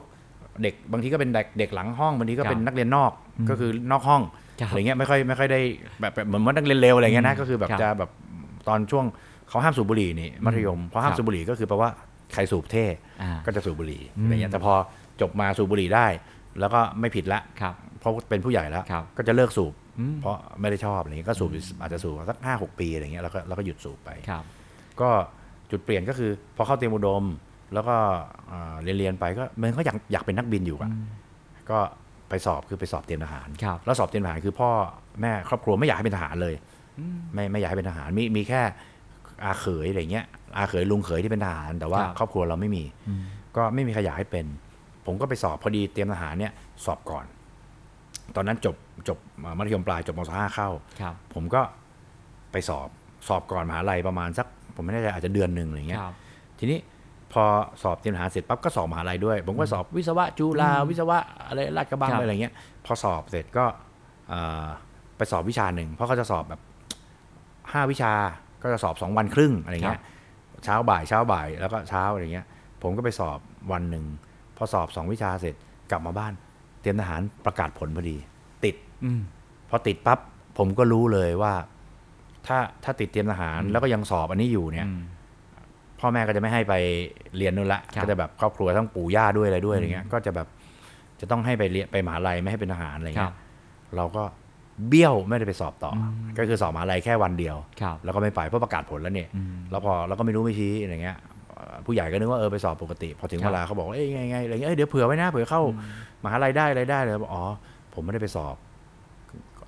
เด็กบางทีก็เป็นเด็กเด็กหลังห้องบางทีก็เป็นครับนักเรียนนอกอืมก็คือนอกห้อง ครับ อะไรเงี้ยไม่ค่อยไม่ค่อยได้แบบแบบเหมือนว่านักเรียนเลวอะไรเงี้ยนะก็คือแบบครับจะแบบตอนช่วง เขาห้ามสูบบุหรี่นี่มัธยมพอห้ามครับสูบบุหรี่ก็คือแปลว่าใครสูบเท่อ่าก็จะสูบบุหรี่อืมอะไรเงี้ยแต่พอจบมาสูบบุหรี่ได้ แล้วก็ไม่ผิดละครับเพราะเป็นผู้ใหญ่แล้วครับก็จะเลิกสูบอืมเพราะไม่ได้ชอบอะไรเงี้ยก็สูบอยู่อาจจะสูบสักห้าหกปีอะไรเงี้ยแล้วก็แล้วก็หยุดสูบไปครับก็จุดเปลี่ยนก็คือพอเข้าเตรียมอุดม แล้วก็อ่าเรียนเรียนๆไปก็มันก็อยากอยากเป็นนักบินอยู่อะก็ไปสอบคือไปสอบเตรียมทหารครับแล้วสอบเตรียมทหารคือพ่อแม่ครอบครัวไม่อยากให้เป็นทหารเลย ไม่ไม่อยากให้เป็นทหารมีมีแค่ อาเขยอะไรเงี้ยอาเขยลุงเขยที่เป็นทหาร แต่ว่าครับครอบครัวเราไม่มี ก็ไม่มีใครอยากให้เป็น ผมก็ไปสอบพอดีเตรียมทหารเนี่ยสอบก่อน ตอนนั้นจบจบมัธยมปลายจบมศห้าเข้าครับผมก็ไปสอบสอบก่อนมหาลัยประมาณสัก ผมไม่แน่ใจอาจจะเดือนหนึ่งอะไรเงี้คยรับทีนี้พอสอบเตรียมทหารเสร็จปั๊บก็สอบมหาลัยด้วย ผมก็สอบวิศวะจุฬาวิศวะอะไรลาดกระบังครับอะไรเงี้ย พอสอบเสร็จก็เอ่อไปสอบวิชาหนึ่งเพราะเขาจะสอบแบบห้าวิชา ก็จะสอบสองวันครึ่งอะไรเงี้ยเช้าบ่ายเช้าบ่ายแล้วก็เช้าอะไรเงี้ย ผมก็ไปสอบวันหนึ่งพอสอบสองวิชาเสร็จกลับมาบ้าน เตรียมทหารประกาศผลพอดี ติดอืมพอติดปั๊บผมก็รู้เลยว่า ถ้าถ้าติดเตรียมทหารแล้วก็ยังสอบอันนี้อยู่เนี่ยอืมพ่อแม่ก็จะไม่ให้ไปเรียนนู่นละครับก็จะแบบครอบครัวทั้งปู่ย่าด้วยอะไรด้วยอะไรเงี้ย ก็จะแบบจะต้องให้ไปเรียนไปมหาลัยไม่ให้เป็นทหารอะไรครัเงี้บยเราก็ เบี้ยวไม่ได้ไปสอบต่ออก็คือสอบมหาลัยแค่วันเดียวครับแล้วก็ไม่ไปเพราะประกาศผลแล้วเนี่ยอืมแล้วพอเราก็ไม่รู้ไม่ชี้อะไรเงี้ยเอ่อผู้ใหญ่ก็นึกว่าเออไปสอบปกติ พอถึงครับเวลาเขาบอกว่าเอ้ยไงไงอะไรเงี้ยเอ้ยเดี๋ยวเผื่อไว้นะเผื่อเข้ามหาลัยได้อะไรได้เลยบอกอ๋อผมไม่ได้ไปสอบ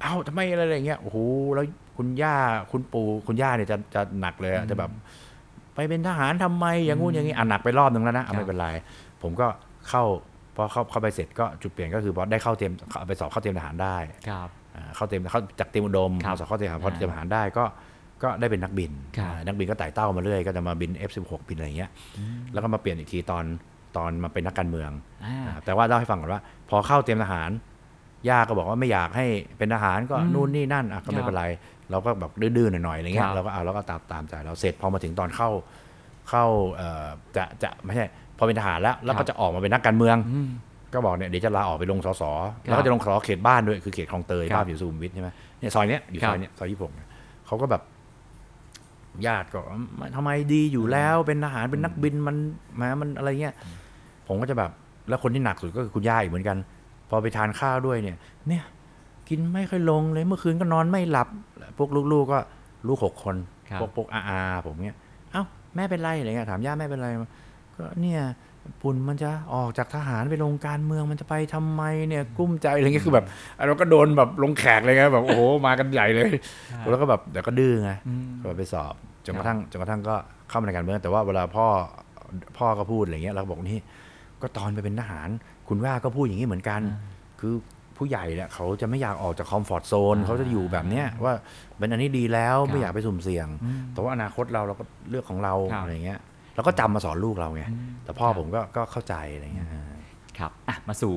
เอ้าทำไมอะไรอย่างเงี้ยโอ้โหแล้วคุณย่าคุณปู่คุณย่าเนี่ยจะจะหนักเลยอะจะแบบไปเป็นทหารทำไมอย่างงู้นอย่างนี้อะหนักไปรอบหนึ่งแล้วนะอะครับไม่เป็นไรผมก็เข้าพอเข้าเข้าไปเสร็จก็จุดเปลี่ยนก็คือพอได้เข้าเตรียมไปสอบเข้าเตรียมทหารได้ครับอ่า เข้าเตรียมเข้าจากเตรียมอุดมครับมาสอบเข้าเตรียมทหารพออ่าเตรียมทหารได้ก็ก็ได้เป็นนักบินครับอ่านักบินก็ไต่เต้ามาเรื่อยก็จะมาบิน F16 บินอะไรอย่างเงี้ยแล้วก็มาเปลี่ยนอีกทีตอนตอนมาเป็นนักการเมืองอ่าอ่าแต่ว่าเล่าให้ฟังก่อนว่า พอเข้าเตรียมทหารย่าก็บอกว่าไม่อยากให้เป็นทหารก็อืมนู่นนี่นั่นอะก็คไม่รับเป็นไร เราก็แบบดื้อๆหน่อยๆอะไรเงี้ครัยบเราก็เอาเราก็ตามตามใจเราเสร็จพอมาถึงตอนเข้าเข้าเอ่อจะจะไม่ใช่พอเป็นทหารแล้วแล้วครัก็บจะออกมาเป็นนักการเมืองอืม ก็บอกเนี่ยเดี๋ยวจะลาออกไปลงสสครับแล้วก็จะลงสสเขตบ้านด้วยคือเขตคลองเตยครับบ้านอยู่สุขุมวิทใช่ไหมเนี่ยซอยเนี้ยอยู่ครัซบอยเนี้ยซอยยี่หกเนี่ยเขาก็แบบญาติก็ทำไมดีอยู่แล้วเป็นทหารเป็นนักบินมันแหมามันอะไรเงี้ยผมก็จะแบบแล้วคนที่หนักสุดก็คือคุณย่าอีกเหมือนกัน พอไปทานข้าวด้วยเนี่ย เนี่ย กินไม่ค่อยลงเลยเมื่อคืนก็นอนไม่หลับ พวกลูกๆก็ลูกหกคนครับพวกพวกอาอาผมเนี่ยเอ้าแม่เป็นไรอะไรเงี้ยถามย่าแม่เป็นไรก็เนี่ย ปุ่นมันจะออกจากทหารไปลงการเมืองมันจะไปทำไมเนี่ยกลุ้มใจอะไรเงี้ยคือแบบเราก็โดนแบบลงแขกเลยไงแบบโอ้โหมากันใหญ่เลย แล้วก็แบบเดี๋ยวก็ดื้อไงอืมก็ไปสอบจนกระทั่งจนกระทั่งก็เข้ามาในการเมืองแต่ว่าเวลาพ่อพ่อก็พูดอะไรเงี้ยเราก็บอกนี่ก็ตอนไปเป็นทหาร คุณว่าก็พูดอย่างนี้เหมือนกัน คือผู้ใหญ่เนี่ยเขาจะไม่อยากออกจากคอมฟอร์ทโซนอ่าเขาจะอยู่แบบเนี้ยว่าเป็นอันนี้ดีแล้วครับไม่อยากไปสุ่มเสี่ยงอืมแต่ว่าอนาคตเราเราก็เลือกของเราครับอะไรเงี้ย เราก็จำมาสอนลูกเราไงแต่พ่อครับผมก็ก็เข้าใจอะไรเงี้ยครับอะมาสู่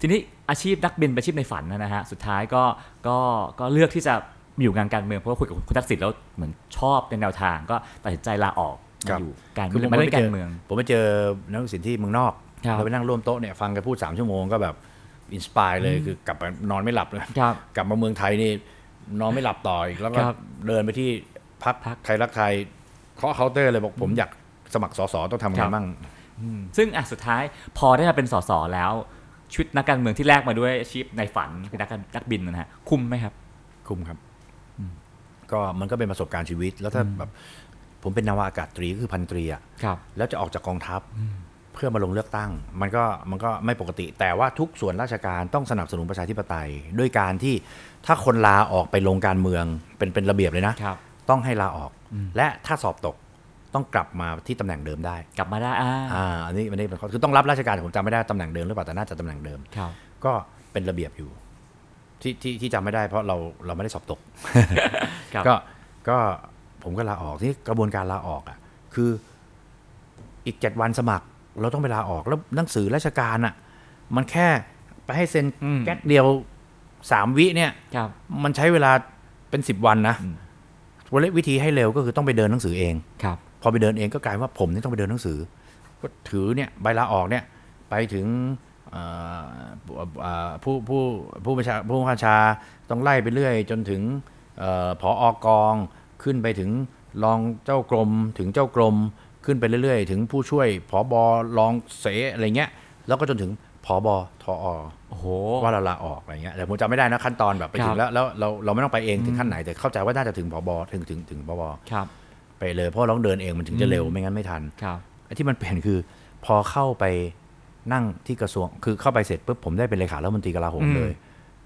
ทีนี้อาชีพนักบินเป็นอาชีพในฝันนะฮะสุดท้ายก็ก็ก็เลือกที่จะมาอยู่งานการเมืองเพราะว่าคุยกับคุณทักษิณแล้วเหมือนชอบในแนวทาง ก็ตัดสินใจลาออกครัมาบอยู่การคือผมมาไม่เล่นเจการอเมือง ผมไปเจอนักศึกษาที่เมืองนอกครับเราไปนั่งร่วมโต๊ะเนี่ยฟังแกพูดสามชั่วโมงก็แบบ inspire เลยคือกลับไปนอนไม่หลับเลยครับกลับมาเมืองไทยนี่นอนไม่หลับต่ออีกแล้วก็ครับเดินไปที่พักพรรคไทยรักไทยเคาะเคาน์เตอร์เลยบอกผมอยาก สมัครสสต้องทำไงครับบ้างซึ่งอะสุดท้ายพอได้มาเป็นสสแล้วชุดนักการเมืองที่แลกมาด้วยอาชีพในฝันคือนักการนักบินนะฮะคุ้มไหมครับ คุ้มครับก็มันก็เป็นประสบการณ์ชีวิต แล้วถ้าแบบผมเป็นนาวาอากาศตรีก็คือพันตรีอะครับแล้วจะออกจากกองทัพเพื่อมาลงเลือกตั้ง มันก็มันก็ไม่ปกติ แต่ว่าทุกส่วนราชการต้องสนับสนุนประชาธิปไตย ด้วยการที่ถ้าคนลาออกไปลงการเมืองเป็นเป็นระเบียบเลยนะครับต้องให้ลาออก และถ้าสอบตก ต้องกลับมาที่ตำแหน่งเดิมได้ กลับมาได้อ่าอ่าอันนี้อันนี้เป็นข้อคือต้องรับราชการผมจำไม่ได้ตำแหน่งเดิมหรือเปล่าแต่น่าจะตำแหน่งเดิม ครับ ก็เป็นระเบียบอยู่ ที่ที่ที่จำไม่ได้เพราะเราเราไม่ได้สอบตก ครับ ก็ก็ผมก็ลาออกที่กระบวนการลาออกอะคืออีกเจ็ดวันสมัคร เราต้องไปลาออกแล้วหนังสือราชการอะ มันแค่ไปให้เซ็นอืม แก๊กเดียวสามวิเนี่ย ครับ มันใช้เวลาเป็นสิบวันนะวันวิธีให้เร็วก็คือต้องไปเดินหนังสือเอง ครับ พอไปเดินเองก็กลายว่าผมนี่ต้องไปเดินหนังสือ ก็ถือเนี่ยใบลาออกเนี่ยไปถึงเอ่อเอ่อผู้ผู้ผู้บัญชาผู้บัญชาต้องไล่ไปเรื่อย จนถึงเออผออกองขึ้นไปถึงรองเจ้ากรมถึงเจ้ากรมขึ้นไปเรื่อยๆ ถึงผู้ช่วยผอบอรองเสอะไรเงี้ย แล้วก็จนถึงผอบอทอโอ้โหว่าเราลาออกอะไรเงี้ยแต่ผมจำไม่ได้นะขั้นตอนแบบไปครัถึบงแล้วแล้วเราเราไม่ต้องไปเองถึงขั้นไหนแต่เข้าใจว่าน่าจะถึงผอบอถึงถึงถึงผอบอครับ ไปเลยเพราะเราต้องเดินเองมันถึงจะเร็วอืมไม่งั้นไม่ทันครับไอ้ที่มันเปลี่ยนคือ พอเข้าไปนั่งที่กระทรวงคือเข้าไปเสร็จปุ๊บผมได้เป็นเลขารัฐมนตรีกลาโหมอืมเลย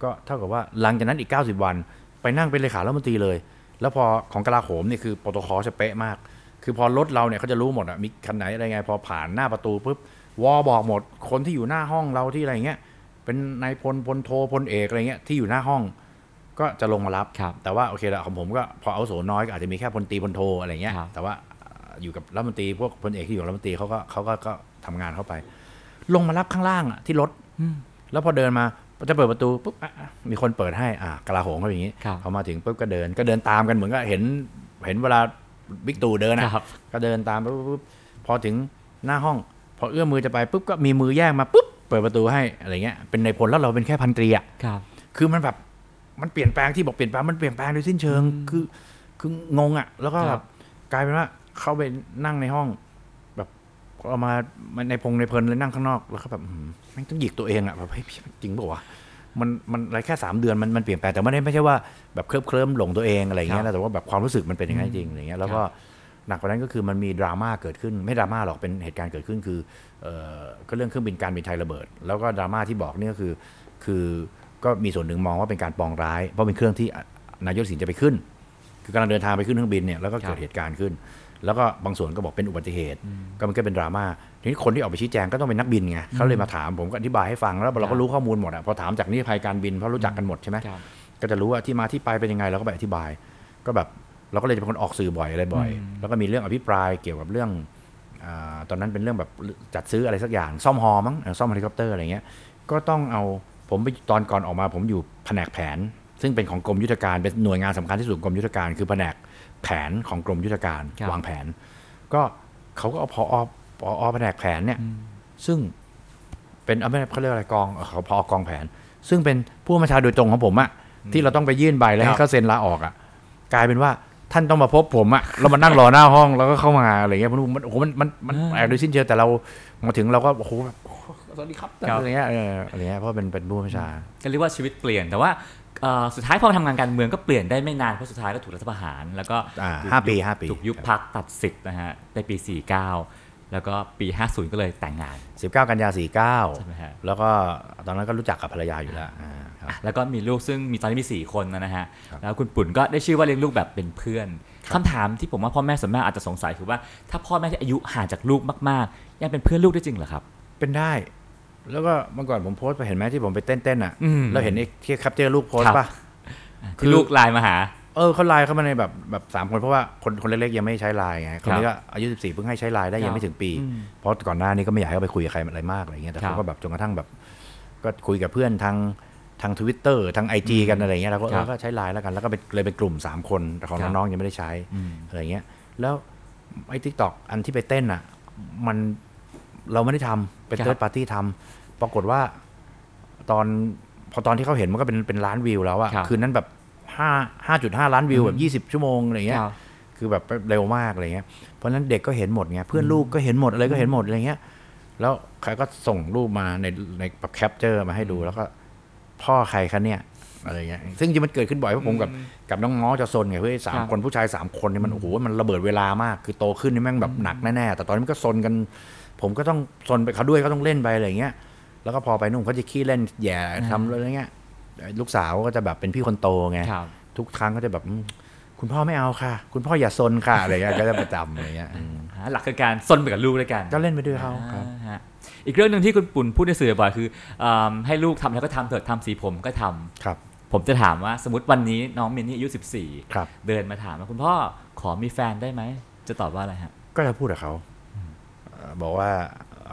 ก็เท่ากับว่าหลังจากนั้นอีก 90 วัน ไปนั่งเป็นเลขารัฐมนตรีเลย แล้วพอของกลาโหมเนี่ยคือโปรโตคอลจะเป๊ะมาก คือพอรถเราเนี่ยเขาจะรู้หมดอะมีคันไหนอะไรไง พอผ่านหน้าประตูปุ๊บวอบอกหมด คนที่อยู่หน้าห้องเราที่อะไรเงี้ยเป็นนายพลพลโทพลเอกอะไรเงี้ยที่อยู่หน้าห้อง ก็จะลงมารับครับ แต่ว่าโอเคละของผมก็พอเอาวุโสน้อยก็อาจจะมีแค่พลตรีพลโทอะไรเงี้ยครับแต่ว่าอยู่กับรัฐมนตรีพวกพลเอกที่อยู่กับรัฐมนตรีเขาก็เขาก็ก็ทำงานเข้าไป ลงมารับข้างล่างอะที่รถแล้วพอเดินมาจะเปิดประตูปุ๊บอะอะมีคนเปิดให้อะกลาโหมเขาอย่างนี้ครับเขามาถึงปุ๊บก็เดินก็เดินตามกันเหมือนกับเห็นเห็นเวลาบิ๊กตู่เดินนะครับก็เดินตามปุ๊บปุ๊บปุ๊บพอถึงหน้าห้อง พอเอื้อมมือจะไปปุ๊บก็มีมือแยกมาปุ๊บเปิดประตูให้อะไรเงี้ยเป็นในพลแล้วเราเป็นแค่พันตรีอะครับคือมันแบบ มันเปลี่ยนแปลงที่บอกเปลี่ยนแปลงมันเปลี่ยนแปลงโดยสิ้นเชิง คือ คืองงอะ แล้วก็คแบรับบกลายเป็นว่าเข้าไปนั่งในห้อง แบบเอามาในพงในเพลินเลยนั่งข้างนอกแล้วก็แบบอื้อหือแม่งต้องหยิกตัวเองอะแบบเฮ้ยพี่จริงเปล่าวะมันมันอะไรแค่สามเดือนมันมันเปลี่ยนแปลงแต่ไม่ได้ไม่ใช่ว่าแบบเคลิบเคลิ้มหลงตัวเองอะไรอย่างเงี้ยนะแต่ว่าแบบความรู้สึกมันเป็นอย่างนั้นจริงๆอะไรเงี้ยแล้วก็หนักกว่านั้นก็คือมันมีดราม่าเกิดขึ้นไม่ดราม่าหรอกเป็นเหตุการณ์เกิดขึ้นคือเอ่อก็เรื่องเครื่องบินการบินไทยระเบิด แล้วก็ดราม่าที่บอกเนี่ยก็คือคือ ก็มีส่วนหนึ่งมองว่าเป็นการปองร้าย เพราะเป็นเครื่องที่นายกทักษิณจะไปขึ้น คือกำลังเดินทางไปขึ้นเครื่องบินเนี่ยแล้วก็เกิครัดบเหตุการณ์ขึ้น แล้วก็บางส่วนก็บอกเป็นอุบัติเหตุ ก็มันก็เป็นดราม่าทีนี้คนที่ออกไปชี้แจงก็ต้องเป็นนักบินไงเขาเลยมาถามผมก็อธิบายให้ฟังแล้วเราก็รู้ข้อมูลหมดอะพอถามจากนิติภัยการบินเพราะรู้จักกันหมดใช่ไหมครับก็จะรู้ว่าที่มาที่ไปเป็นยังไงเราก็ไปอธิบาย ก็แบบเราก็เลยจะเป็นคนออกสื่อบ่อยอะไรบ่อย แล้วก็มีเรื่องอภิปรายเกี่ยวกับเรื่องอาตอนนั้นเป็นเรื่องแบบจัดซื้ออะไรสักอย่าง ซ่อมฮอมั้งเออซ่อมเฮลิคอปเตอร์อะไรเงี้ยก็ต้องเอา ผมไปตอนก่อนออกมาผมอยู่แผนกแผน ซึ่งเป็นของกรมยุทธการเป็นหน่วยงานสำคัญที่สุดของกรมยุทธการ คือแผนกแผนของกรมยุทธการครับวางแผน ก็เขาก็เอาพอพอแผนกแผนเนี่ยซึ่งเป็นเอาไม่เขาเรียกอะไรกองเอ่อเขาพอกองแผน ซึ่งเป็นผู้บัญชาโดยตรงของผมอะที่เราต้องไปยื่นใบแล้วครัให้บเขาเซ็นลาออกอะกลายเป็นว่าท่านต้องมาพบผมอะเรามานั่งรอหน้าห้องแล้วก็เข้ามาอะไรเงี้ยผมมันโอ้โหมันมันมันแปลกโดยสิ้นเชิงแต่เรามาถึงเราก็โอ้โหแบบโอ้โห สวัสดีครับครับ อะไรเงี้ยเอออะไรเงี้ยเพราะเป็นเป็นผู้บัญชา ก็เรียกว่าชีวิตเปลี่ยนแต่ว่าเอ่อสุดท้ายพอมาทำงานการเมืองก็เปลี่ยนได้ไม่นานเพราะสุดท้ายก็ถูกรัฐประหาร แล้วก็อ่าถูกห้ายุบปีห้าปี ถูกยุบพักตัดสิทธิ์นะฮะในปี 49 แล้วก็ปี 50 ก็เลยแต่งงาน 19 กันยาใช่ไหมฮะ 49 แล้วก็ตอนนั้นก็รู้จักกับภรรยาอยู่แล้วอ่าครับ แล้วก็มีลูกซึ่งมีตอนนี้มี 4 คนนะฮะแล้วคุณปุ่นก็ได้ชื่อว่าเลี้ยงลูกแบบเป็นเพื่อนคำถามที่ผมว่าพ่อแม่ส่วนมากอาจจะสงสัยคือว่าถ้าพ่อแม่ที่อายุห่างจากลูกมากๆ ยังเป็นเพื่อนลูกได้จริงเหรอครับ เป็นได้ แล้วก็เมื่อก่อนผมโพสต์ไปเห็นไหมที่ผมไปเต้นๆอะอืมแล้วเห็นไอ้ที่แคปเจอร์ลูกโพสครัต์บป่ะคืที่อลูกไลน์มาหา เออเขาไลน์เข้ามาในแบบแบบสามคนเพราะว่าคนคนเล็กๆยังไม่ใช้ไลน์ไงคนนี้ก็อายุ14เพิ่งให้ใช้ไลน์ได้ยังไม่ถึงปีอืมเพราะก่อนหน้านี้ก็ไม่อยากให้เขาไปคุยกับใครอะไรมากอะไรเงี้ยแต่ครัเขาก็แบบจนกระทั่งแบบ ก็คุยกับเพื่อนทางทางทวิตเตอร์ทาง IG กันอะไรเงี้ยเราก็เออครับก็ใช้ไลน์แล้วกันแล้วก็เป็นเลยเป็นกลุ่ม 3 คนแต่ของครับน้องๆยังไม่ได้ใช้อืมอะไรเงี้ยแล้วไอ้ TikTok อันที่ไปเต้นอะ มัน เราไม่ได้ทำเป็นครับเติร์ดปาร์ตี้ทำปรากฏว่าตอนพอตอนที่เขาเห็นมันก็เป็นเป็นล้านวิวแล้วอะครับคืนนั้นแบบห้าห้าจุดห้าล้านวิวแบบยี่สิบชั่วโมงอะไรเงี้ยครับคือแบบเร็วมากอะไรเงี้ยเพราะฉะนั้นเด็กก็เห็นหมดไงเพื่อนลูกก็เห็นหมดอะไรก็เห็นหมดอะไรเงี้ย แล้วใครก็ส่งรูปมาในในแบบแคปเจอร์มาให้ดูแล้วก็พ่อใครคะเนี่ยอะไรเงี้ยซึ่งจริงๆมันเกิดขึ้นบ่อยเพราะผมกับกับน้องง้อจะซนไงเฮ้ยสามครับคนผู้ชายสามคนเนี่ยมันโอ้โหมันระเบิดเวลามาก คือโตขึ้นนี่แม่งแบบหนักแน่ๆแต่ตอนนี้มันก็ซนกัน ผมก็ต้องซนไปเขาด้วยก็ต้องเล่นไปอะไรเงี้ย แล้วก็พอไปนุ่มเขาจะขี้เล่นแหย่ทำอะไรเงี้ย ลูกสาวก็จะแบบเป็นพี่คนโตไงครับทุกครั้งก็จะแบบอืมคุณพ่อไม่เอาค่ะ คุณพ่ออย่าซนค่ะอะไรเงี้ยก็จะประจำอะไรเงี้ยอืมฮะหลักคือการซนไปกับลูกด้วยกันก็เล่นไปด้วยเขาครับอ่าฮะอีกเรื่องหนึ่งที่คุณปุ่นพูดในสื่อบ่อยคืออ่าให้ลูกทำแล้วก็ทำเถิดทำสีผมก็ทำครับ ผมจะถามว่าสมมติวันนี้น้องมินนี่อายุ 14ครับเดินมาถามว่าคุณพ่อขอมีแฟนได้ไหม จะตอบว่าอะไรฮะ ก็จะพูดกับเขาเอ่อ บอกว่า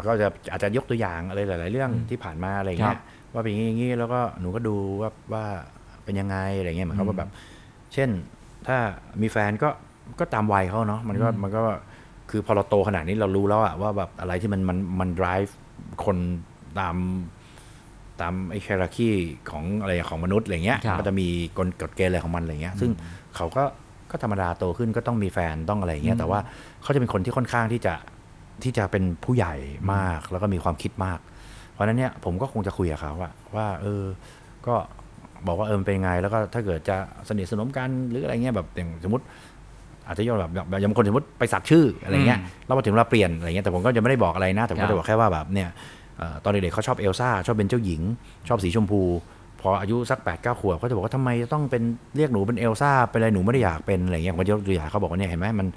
ก็จะอาจจะยกตัวอย่างอะไรหลาย ๆ เรื่องที่ผ่านมาอะไรครัเงี้บยว่าเป็นอย่างงี้อย่างงี้แล้วก็หนูก็ดูว่าว่าเป็นยังไงอะไรเงี้ยเหมือนเขามว่าแบบ เช่น ถ้ามีแฟนก็ก็ตามวัยเขาเนาะมันก็มันก็คือพอเราโตขนาดนี้เรารู้แล้วอะว่าแบบอะไรที่มันมันมัน drive คนตามตามไอ้แคราคีของอะไรของมนุษย์อะไรเงี้ยครับมันจะมีกฎกฎเกณฑ์อะไรของมันอะไรเงี้ย ซึ่งเขาก็ก็ธรรมดาโตขึ้นก็ต้องมีแฟนต้องอะไรเงี้ยแต่ว่าเขาจะเป็นคนที่ค่อนข้างที่จะ ที่จะเป็นผู้ใหญ่มากแล้วก็มีความคิดมาก เพราะฉะนั้นเนี่ยผมก็คงจะคุยกับเขาว่าว่าเออก็บอกว่าเออมันเป็นยังไง แล้วก็ถ้าเกิดจะสนิทสนมกันหรืออะไรเงี้ยแบบอย่างสมมติ อาจจะยกแบบแบบอย่างบางคนสมมติไปสักชื่ออะไรเงี้ยอืมแล้วพอถึงเวลาเปลี่ยนอะไรเงี้ยแต่ผมก็จะไม่ได้บอกอะไรนะ แต่ผมครัก็บจะบอกแค่ว่าแบบเนี่ยเอ่อตอนเด็กๆเขาชอบเอลซ่าชอบเป็นเจ้าหญิง ชอบสีชมพูพออายุสัก8ปดเก้าขวบเขาจะบอกว่าทำไมต้องเป็นเรียกหนูเป็นเอลซ่าเป็นอะไรหนูไม่ได้อยากเป็นอะไรเงี้ยผมก็ยกตัวอย่างเขาบอกว่าเนี่ยเห็นไหมมัน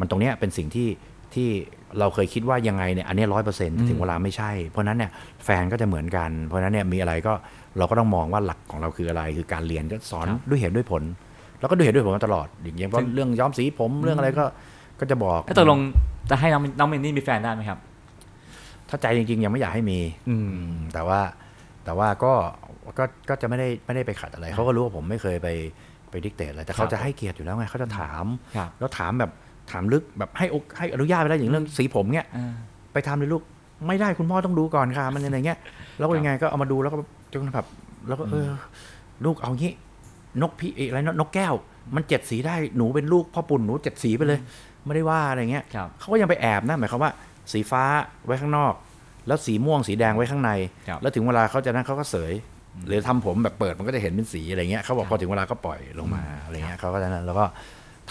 มันตรงเนี้ยเป็นสิ่งที่ ที่เราเคยคิดว่ายังไงเนี่ยอันเนี้ร้อยเปอร์เซ็นต์ถึงเวลาไม่ใช่ เพราะฉะนั้นเนี่ยแฟนก็จะเหมือนกัน เพราะฉะนั้นเนี่ยมีอะไรก็เราก็ต้องมองว่าหลักของเราคืออะไร คือการเรียนก็สอนครับด้วยเหตุด้วยผล แล้วก็ด้วยเหตุด้วยผลมาตลอด อย่างเงี้ยเพราะเรื่องย้อมสีผมเรื่องอะไรก็ก็จะบอกถ้าตกลงจะให้น้องน้องมินนี่มีแฟนได้ไหมครับ ถ้าใจจริงๆ ยังไม่อยากให้มี อืมอืมแต่ว่าแต่ว่าก็ก็ก็จะไม่ได้ไม่ได้ไปขัดอะไรเขาก็รู้ว่าผมไม่เคยไปไปดิกเตตอะไรแต่เขาครับจะให้เกียรติอยู่แล้วไงเขาจะถามครับแล้วถามแบบ ถามลึกแบบให้อกให้อนุญาตไปแล้วอย่างเรื่องสีผมเนี้ยอ่าไปทำเลยลูกไม่ได้คุณพ่อต้องดูก่อนค่ะมันอะไรเงี้ยแล้วก็ยังไงก็เอามาดูแล้วก็จนแบบแล้วก็เออ ลูกเอางี้นกพี่เออะไรนะนกแก้ว มันเจ็ดสีได้หนูเป็นลูกพ่อปุ่นหนูเจ็ดสีไปเลย ไม่ได้ว่าอะไรเงี้ยครับเขาก็ยังไปแอบนะหมายความว่า สีฟ้าไว้ข้างนอก แล้วสีม่วงสีแดงไว้ข้างในครับแล้วถึงเวลาเขาจะนั่นเขาก็เสย หรือทำผมแบบเปิดมันก็จะเห็นเป็นสีอะไรเงี้ยเขาบอกพอถึงเวลาก็ปล่อยลงมาอะไรเงี้ยเขาก็จะนั่นแล้วก็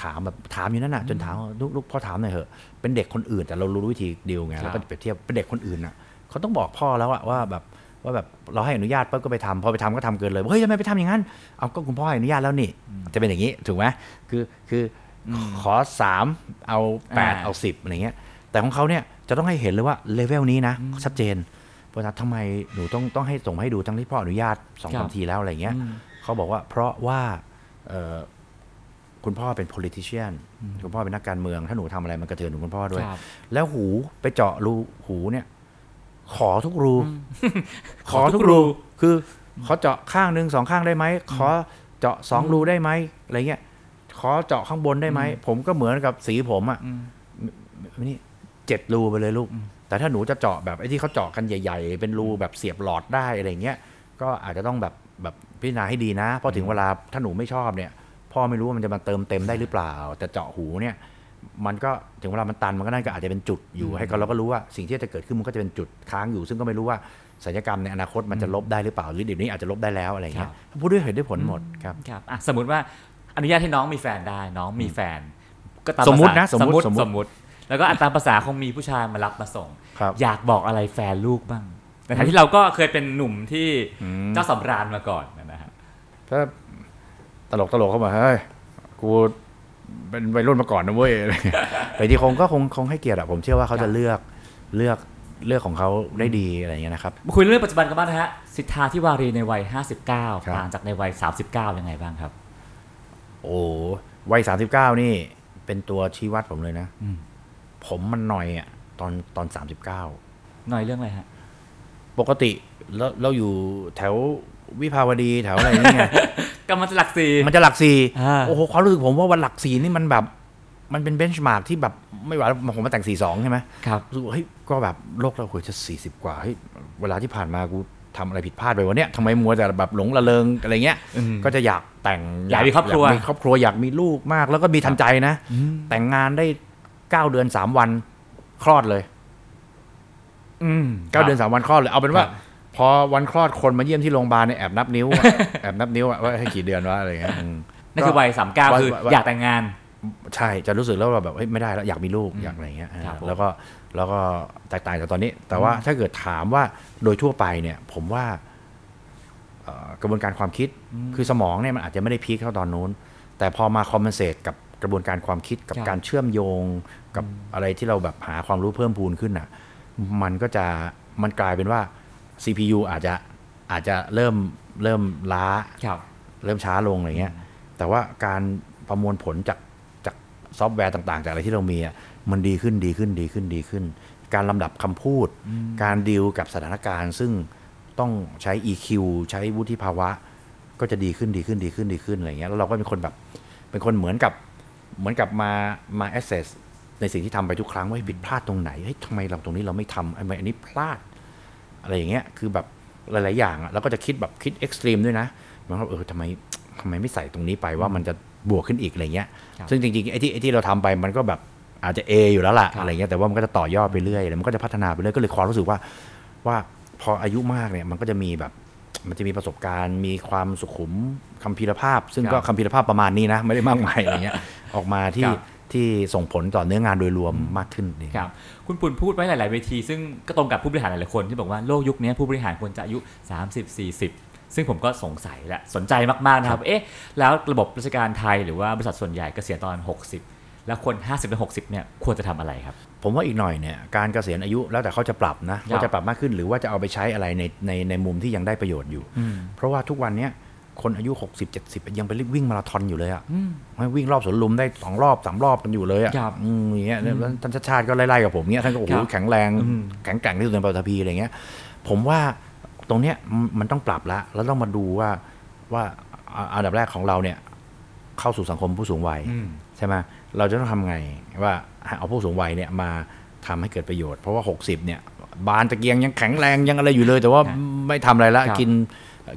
ถามแบบถามอยู่นั่นน่ะจนถามว่าลูกลูกพ่อถามหน่อยเถอะเป็นเด็กคนอื่นแต่เรารู้วิธีดีลไงครับแล้วก็เปรียบเทียบเป็นเด็กคนอื่นน่ะเขาต้องบอกพ่อแล้วอะว่าแบบว่าแบบเราให้อนุญาตปุ๊บก็ไปทำพอไปทำก็ทำเกินเลยเฮ้ยทำไมไปทำอย่างนั้นเอาก็คุณพ่อให้อนุญาตแล้วนี่ จะเป็นอย่างนี้ถูกไหมคือคืออขอสามเอาแปดอ่าเอาสิบอะไรเงี้ย แต่ของเขาเนี่ยจะต้องให้เห็นเลยว่าเลเวลนี้นะชัดเจนเพราะฉะนั้นทำไมหนูต้องต้องให้ส่งมาให้ดูทั้งที่พ่ออนุญาตสองครัสาบมทีแล้วอะไรเงี้ยอืมเขาบอกว่าเพราะว่าเอ่อ คุณพ่อเป็น politician คุณพ่อเป็นนักการเมือง ถ้าหนูทำอะไรมันกระเทือนถึงคุณพ่อด้วยครับแล้วหูไปเจาะรูหูเนี่ย ขอทุกรู ขอขอทุทุกกรูรู คือขอเจาะข้างหนึ่งสองข้างได้ไหม ขอเจาะสองรูได้ไหมอะไรเงี้ย ขอเจาะข้างบนได้ไหม ผมก็เหมือนกับสีผมอะอืมนี่เจ็ดรูไปเลยลูก แต่ถ้าหนูจะเจาะแบบไอ้ที่เขาเจาะกันใหญ่ ๆ เป็นรูแบบเสียบหลอดได้อะไรเงี้ย ก็อาจจะต้องแบบแบบพิจารณาให้ดีนะ เพราะถึงเวลาถ้าหนูไม่ชอบเนี่ย พ่อไม่รู้ว่ามันจะมาเติมเต็มได้หรือเปล่า แต่เจาะหูเนี่ย มันก็ถึงเวลามันตันมันก็น่าจะอาจจะเป็นจุดอยู่ให้เขาเราก็รู้ว่าสิ่งที่จะเกิดขึ้นมันก็จะเป็นจุดค้างอยู่ ซึ่งก็ไม่รู้ว่าศัลยกรรมในอนาคตมันจะลบได้หรือเปล่า หรือเดี๋ยวนี้อาจจะลบได้แล้วอะไรเงี้ยพูดด้วยเหตุด้วยผลหมดครับครับอะสมมติว่าอนุญาตให้น้องมีแฟนได้น้องมีแฟน ก็ตามสมมุตินะภาษาสมมุติสมมติสสมมมุมติติ แล้วก็อัตามภาษาคงมีผู้ชายมารับมาส่งครับอยากบอกอะไรแฟนลูกบ้างในฐานะที่เราก็เคยเป็นหนุ่มที่เจ้าสำราญมาก่อนนะฮะถ้า ตลกตลกเข้ามาเฮ้ยกูเป็นวัยรุ่นมาก่อนนะเว้ยแต่ที่คงก็คงคงให้เกียรติอะผมเชื่อว่าเขาครัจะบเลือกเลือกเลือกของเขาได้ดีอะไรอย่างเงี้ยนะครับมาคุยเรื่องปัจจุบันกันบ้างนะฮะสิทธาธิวารีในวัยครับ59ต่างจากในวัย 39ยังไงบ้างครับ โอ้วัยสามสิบเก้านี่เป็นตัวชี้วัดผมเลยนะอืมผมมันหน่อยอะตอนตอนสามสิบเก้าหน่อยเรื่องอะไรฮะปกติเราเราอยู่แถว วิภาวดีแถวอะไรนี่ไงกำลังจะหลักสี่มันจะหลักสี่อ่าโอ้โหความรู้สึกผมว่าวันหลักสี่นี่มันแบบ มันเป็นเบนช์มาร์กที่แบบไม่ไหวแล้วผมมาแต่งสี่สองใช่ไหมครับรู้สึกว่าเฮ้ยก็แบบโลกเราควรจะสี่สิบกว่าเฮ้ยเวลาที่ผ่านมากูทำอะไรผิดพลาดไปวะเนี่ยทำไมมัวแต่แบบหลงระเริงอะไรเงี้ยอืมก็จะอยากแต่งอยากมีครอบครัวยากมีครอบครัวอยากมีลูกมาก แล้วก็มีทันใจนะ แต่งงานได้เก้าเดือนสามวันคลอดเลย อืมเก้าเดือนสามวันคลอดเลย เอาเป็นว่าครับพ อวันคลอดคนมาเยี่ยมที่โรงพยาบาลเนี่ยแอบนับนิ้วอะแอบนับนิ้วอะว่าให้กี่เดือนวะอะไรเงี้ยอืม นั่นคือวัยสามเก้าวัยคือวัย อยากแต่งงาน ใช่จะรู้สึกแล้วว่าแบบเฮ้ยไม่ได้แล้วอยากมีลูกอยากอะไรเงี้ยครับผม แล้วก็แล้วก็แตกต่างจากตอนนี้ แต่ว่าถ้าเกิดถามว่าโดยทั่วไปเนี่ย ผมว่าเอ่อกระบวนการความคิดคือสมองเนี่ยมันอาจจะไม่ได้ peak เท่าตอนนู้น แต่พอมา compensate กับกระบวนการความคิดกับครับ การเชื่อมโยงกับอะไรที่เราแบบหาความรู้เพิ่มพูนขึ้นอะ มันก็จะมันกลายเป็นว่า CPU อาจจะอาจจะเริ่มเริ่มล้าครับเริ่มช้าลงอะไรเงี้ย แต่ว่าการประมวลผลจากจากซอฟต์แวร์ต่าง ๆ จากอะไรที่เรามีอะมันดีขึ้นดีขึ้นดีขึ้นดีขึ้น การลำดับคำพูด การดีลกับสถานการณ์ ซึ่งต้องใช้ EQ ใช้วุฒิภาวะ ก็จะดีขึ้นดีขึ้นดีขึ้นดีขึ้นอะไรเงี้ยแล้วเราก็เป็นคนแบบเป็นคนเหมือนกับเหมือนกับมามา assess ในสิ่งที่ทำไปทุกครั้งว่าเฮ้ยผิดพลาดตรงไหนเฮ้ยทำไมเราตรงนี้เราไม่ทำทำไมอันนี้พลาด อะไรอย่างเงี้ยคือแบบหลาย ๆ อย่างอะแล้วก็จะคิดแบบคิดเอ็กซ์ตรีมด้วยนะเหมันว่าเออทำไมทำไมไม่ใส่ตรงนี้ไปว่ามันจะบวกขึ้นอีกอะไรเงี้ยครับซึ่งจริง ๆ ไอ้ที่ไอ้ที่เราทำไปมันก็แบบอาจจะ A อยู่แล้วล่ะครับอะไรเงี้ยแต่ว่ามันก็จะต่อยอดไปเรื่อยแล้วมันก็จะพัฒนาไปเรื่อยก็เลยความรู้สึกว่าว่าพออายุมากเนี่ยมันก็จะมีแบบมันจะมีประสบการณ์ มีความสุขุมคัมภีรภาพ ซึ่งก็คัมภีรภาพประมาณนี้นะ ไม่ได้มากมายอะไรเงี้ยออกมาที่ครับ ที่ส่งผลต่อเนื้องานโดยรวมมากขึ้นนี่ครับคุณปุ่นพูดไว้หลาย ๆ เวที ซึ่งก็ตรงกับผู้บริหารหลาย ๆ คนที่บอกว่าโลกยุคนี้ผู้บริหารควรจะอายุ 30 40ซึ่งผมก็สงสัยและสนใจมาก ๆ นะครับ เอ๊ะ แล้วระบบราชการไทยหรือว่าบริษัทส่วนใหญ่เกษียณตอน 60 แล้วคน 50-60 เนี่ย ควรจะทำอะไรครับ ผมว่าอีกหน่อยเนี่ย การเกษียณอายุแล้วแต่เขาจะปรับนะครับว่าจะปรับมากขึ้นหรือว่าจะเอาไปใช้อะไรในในในมุมที่ยังได้ประโยชน์อยู่ เพราะว่าทุกวันเนี้ย คนอายุ 60 70 ยังไปวิ่งมาราธอนอยู่เลยอะ่ะวิ่งรอบสวนลุมได้สองรอบสามรอบกันอยู่เลยครัอะ่ะบอืมอย่างเงี้ยแล้วท่านชาติชาติก็ไล่ๆกับผมเนี้ยท่านก็โอ้โหครับแข็งแรงแข็งแกร่งที่สุดในปัตตภีอะไรเงี้ย ผมว่าตรงเนี้ยมันมันต้องปรับละแล้วต้องมาดูว่าว่าอ่าอันดับแรกของเราเนี่ย เข้าสู่สังคมผู้สูงวัยอืมใช่ไหมเราจะต้องทำไงว่าเอาผู้สูงวัยเนี่ยมาทำให้เกิดประโยชน์เพราะว่า 60 เนี่ย บานตะเกียงยังแข็งแรงยังอะไรอยู่เลย แต่ว่าครับไม่ทำอะไรละครับกิน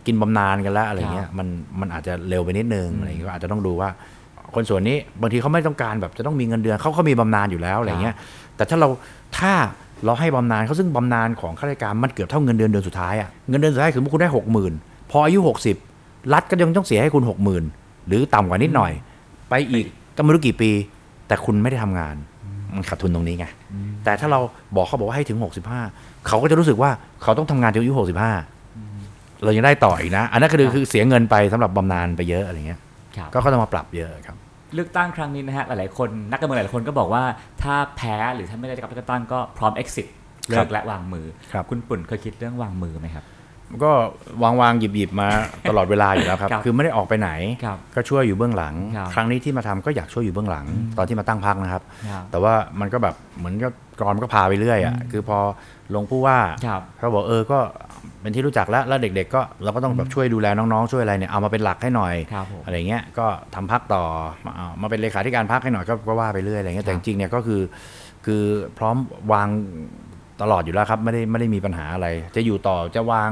กินบำนาญกันแล้วอะไรเงี้คยรับมันมันอาจจะเร็วไปนิดนึงอะไรเงี้ยก็อาจจะต้องดูว่า คนส่วนนี้บางทีเขาไม่ต้องการแบบจะต้องมีเงินเดือนเขาเขามีบำนาญอยู่แล้วอะไรเงี้ยแต่ถ้าเราถ้าเราให้บำนาญเขาซึ่งบำนาญของข้าราชการมันเกือบเท่าเงินเดือนเดือนสุดท้ายอะเงินเดือนสุดท้ายคือคุณได้หกหมื่นพออายุ60รัฐก็ยังต้องเสียให้คุณหกหมื่นหรือต่ำกว่านิดหน่อย ไปอีกก็ไม่รู้กี่ปี แต่คุณไม่ได้ทำงานมันขาดทุนตรงนี้ไงแต่ถ้าเราบอกเขาบอกว่าให้ถึง 65 เขาก็จะรู้สึกว่าเขาต้องทำงานจนอายุ65 เรายังได้ต่ออีกนะ อันนั้นก็คือคือเสียเงินไปสำหรับบำนาญไปเยอะอะไรเงี้ยครับก็เขาต้องมาปรับเยอะครับเลือกตั้งครั้งนี้นะฮะหลายๆคนนักการเมืองหลายๆคนก็บอกว่าถ้าแพ้หรือถ้าไม่ได้รับเลือกตั้งก็พร้อม exit เลิกและวางมือครับคุณปุ่นเคยคิดเรื่องวางมือไหมครับก็วางวางหยิบหยิบมาตลอดเวลาอยู่แล้วครับครับคือไม่ได้ออกไปไหนครับก็ช่วยอยู่เบื้องหลัง ครับครั้งนี้ที่มาทำก็อยากช่วยอยู่เบื้องหลัง ตอนที่มาตั้งพักนะครับครับ แต่ว่ามันก็แบบเหมือนก็กรอนก็พาไปเรื่อยอะคือพอลงผู้ว่าครับเขาบอกเออก็ เป็นที่รู้จักแล้วแล้วเด็ก ๆ ก็เราก็ต้องแบบช่วยดูแลน้องๆช่วยอะไรเนี่ยเอามาเป็นหลักให้หน่อยครับผมอะไรเงี้ยก็ทำพักต่อมาเอามาเป็นเลขาธิการพักให้หน่อยก็ก็ว่าไปเรื่อยอะไรเงี้ยแต่จริงๆเนี่ยก็คือ คือพร้อมวางตลอดอยู่แล้วครับไม่ได้ไม่ได้มีปัญหาอะไร จะอยู่ต่อจะวาง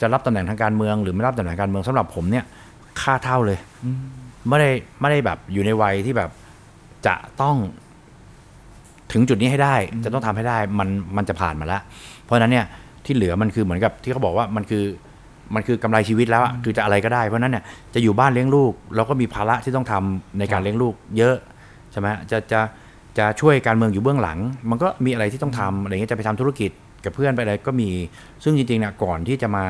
จะรับตำแหน่งทางการเมือง หรือไม่รับตำแหน่งทางการเมืองสำหรับผมเนี่ยค่าเท่าเลยไม่ได้ไม่ได้แบบอยู่ในวัยที่แบบจะต้องถึงจุดนี้ให้ได้ จะต้องทำให้ได้มันมันจะผ่านมาแล้ว เพราะฉะนั้นเนี่ย ที่เหลือมันคือเหมือนกับที่เขาบอกว่ามันคือมันคือกำไรชีวิตแล้วอะคือจะอะไรก็ได้เพราะฉะนั้นเนี่ยจะอยู่บ้านเลี้ยงลูกเราก็มีภาระที่ต้องทำในการเลี้ยงลูก เยอะใช่ไหมจะจะจะช่วยการเมืองอยู่เบื้องหลัง มันก็มีอะไรที่ต้องทำอะไรเงี้ยจะไปทำธุรกิจกับเพื่อนไปอะไรก็มีซึ่งจริงๆเนี่ยก่อนที่จะมา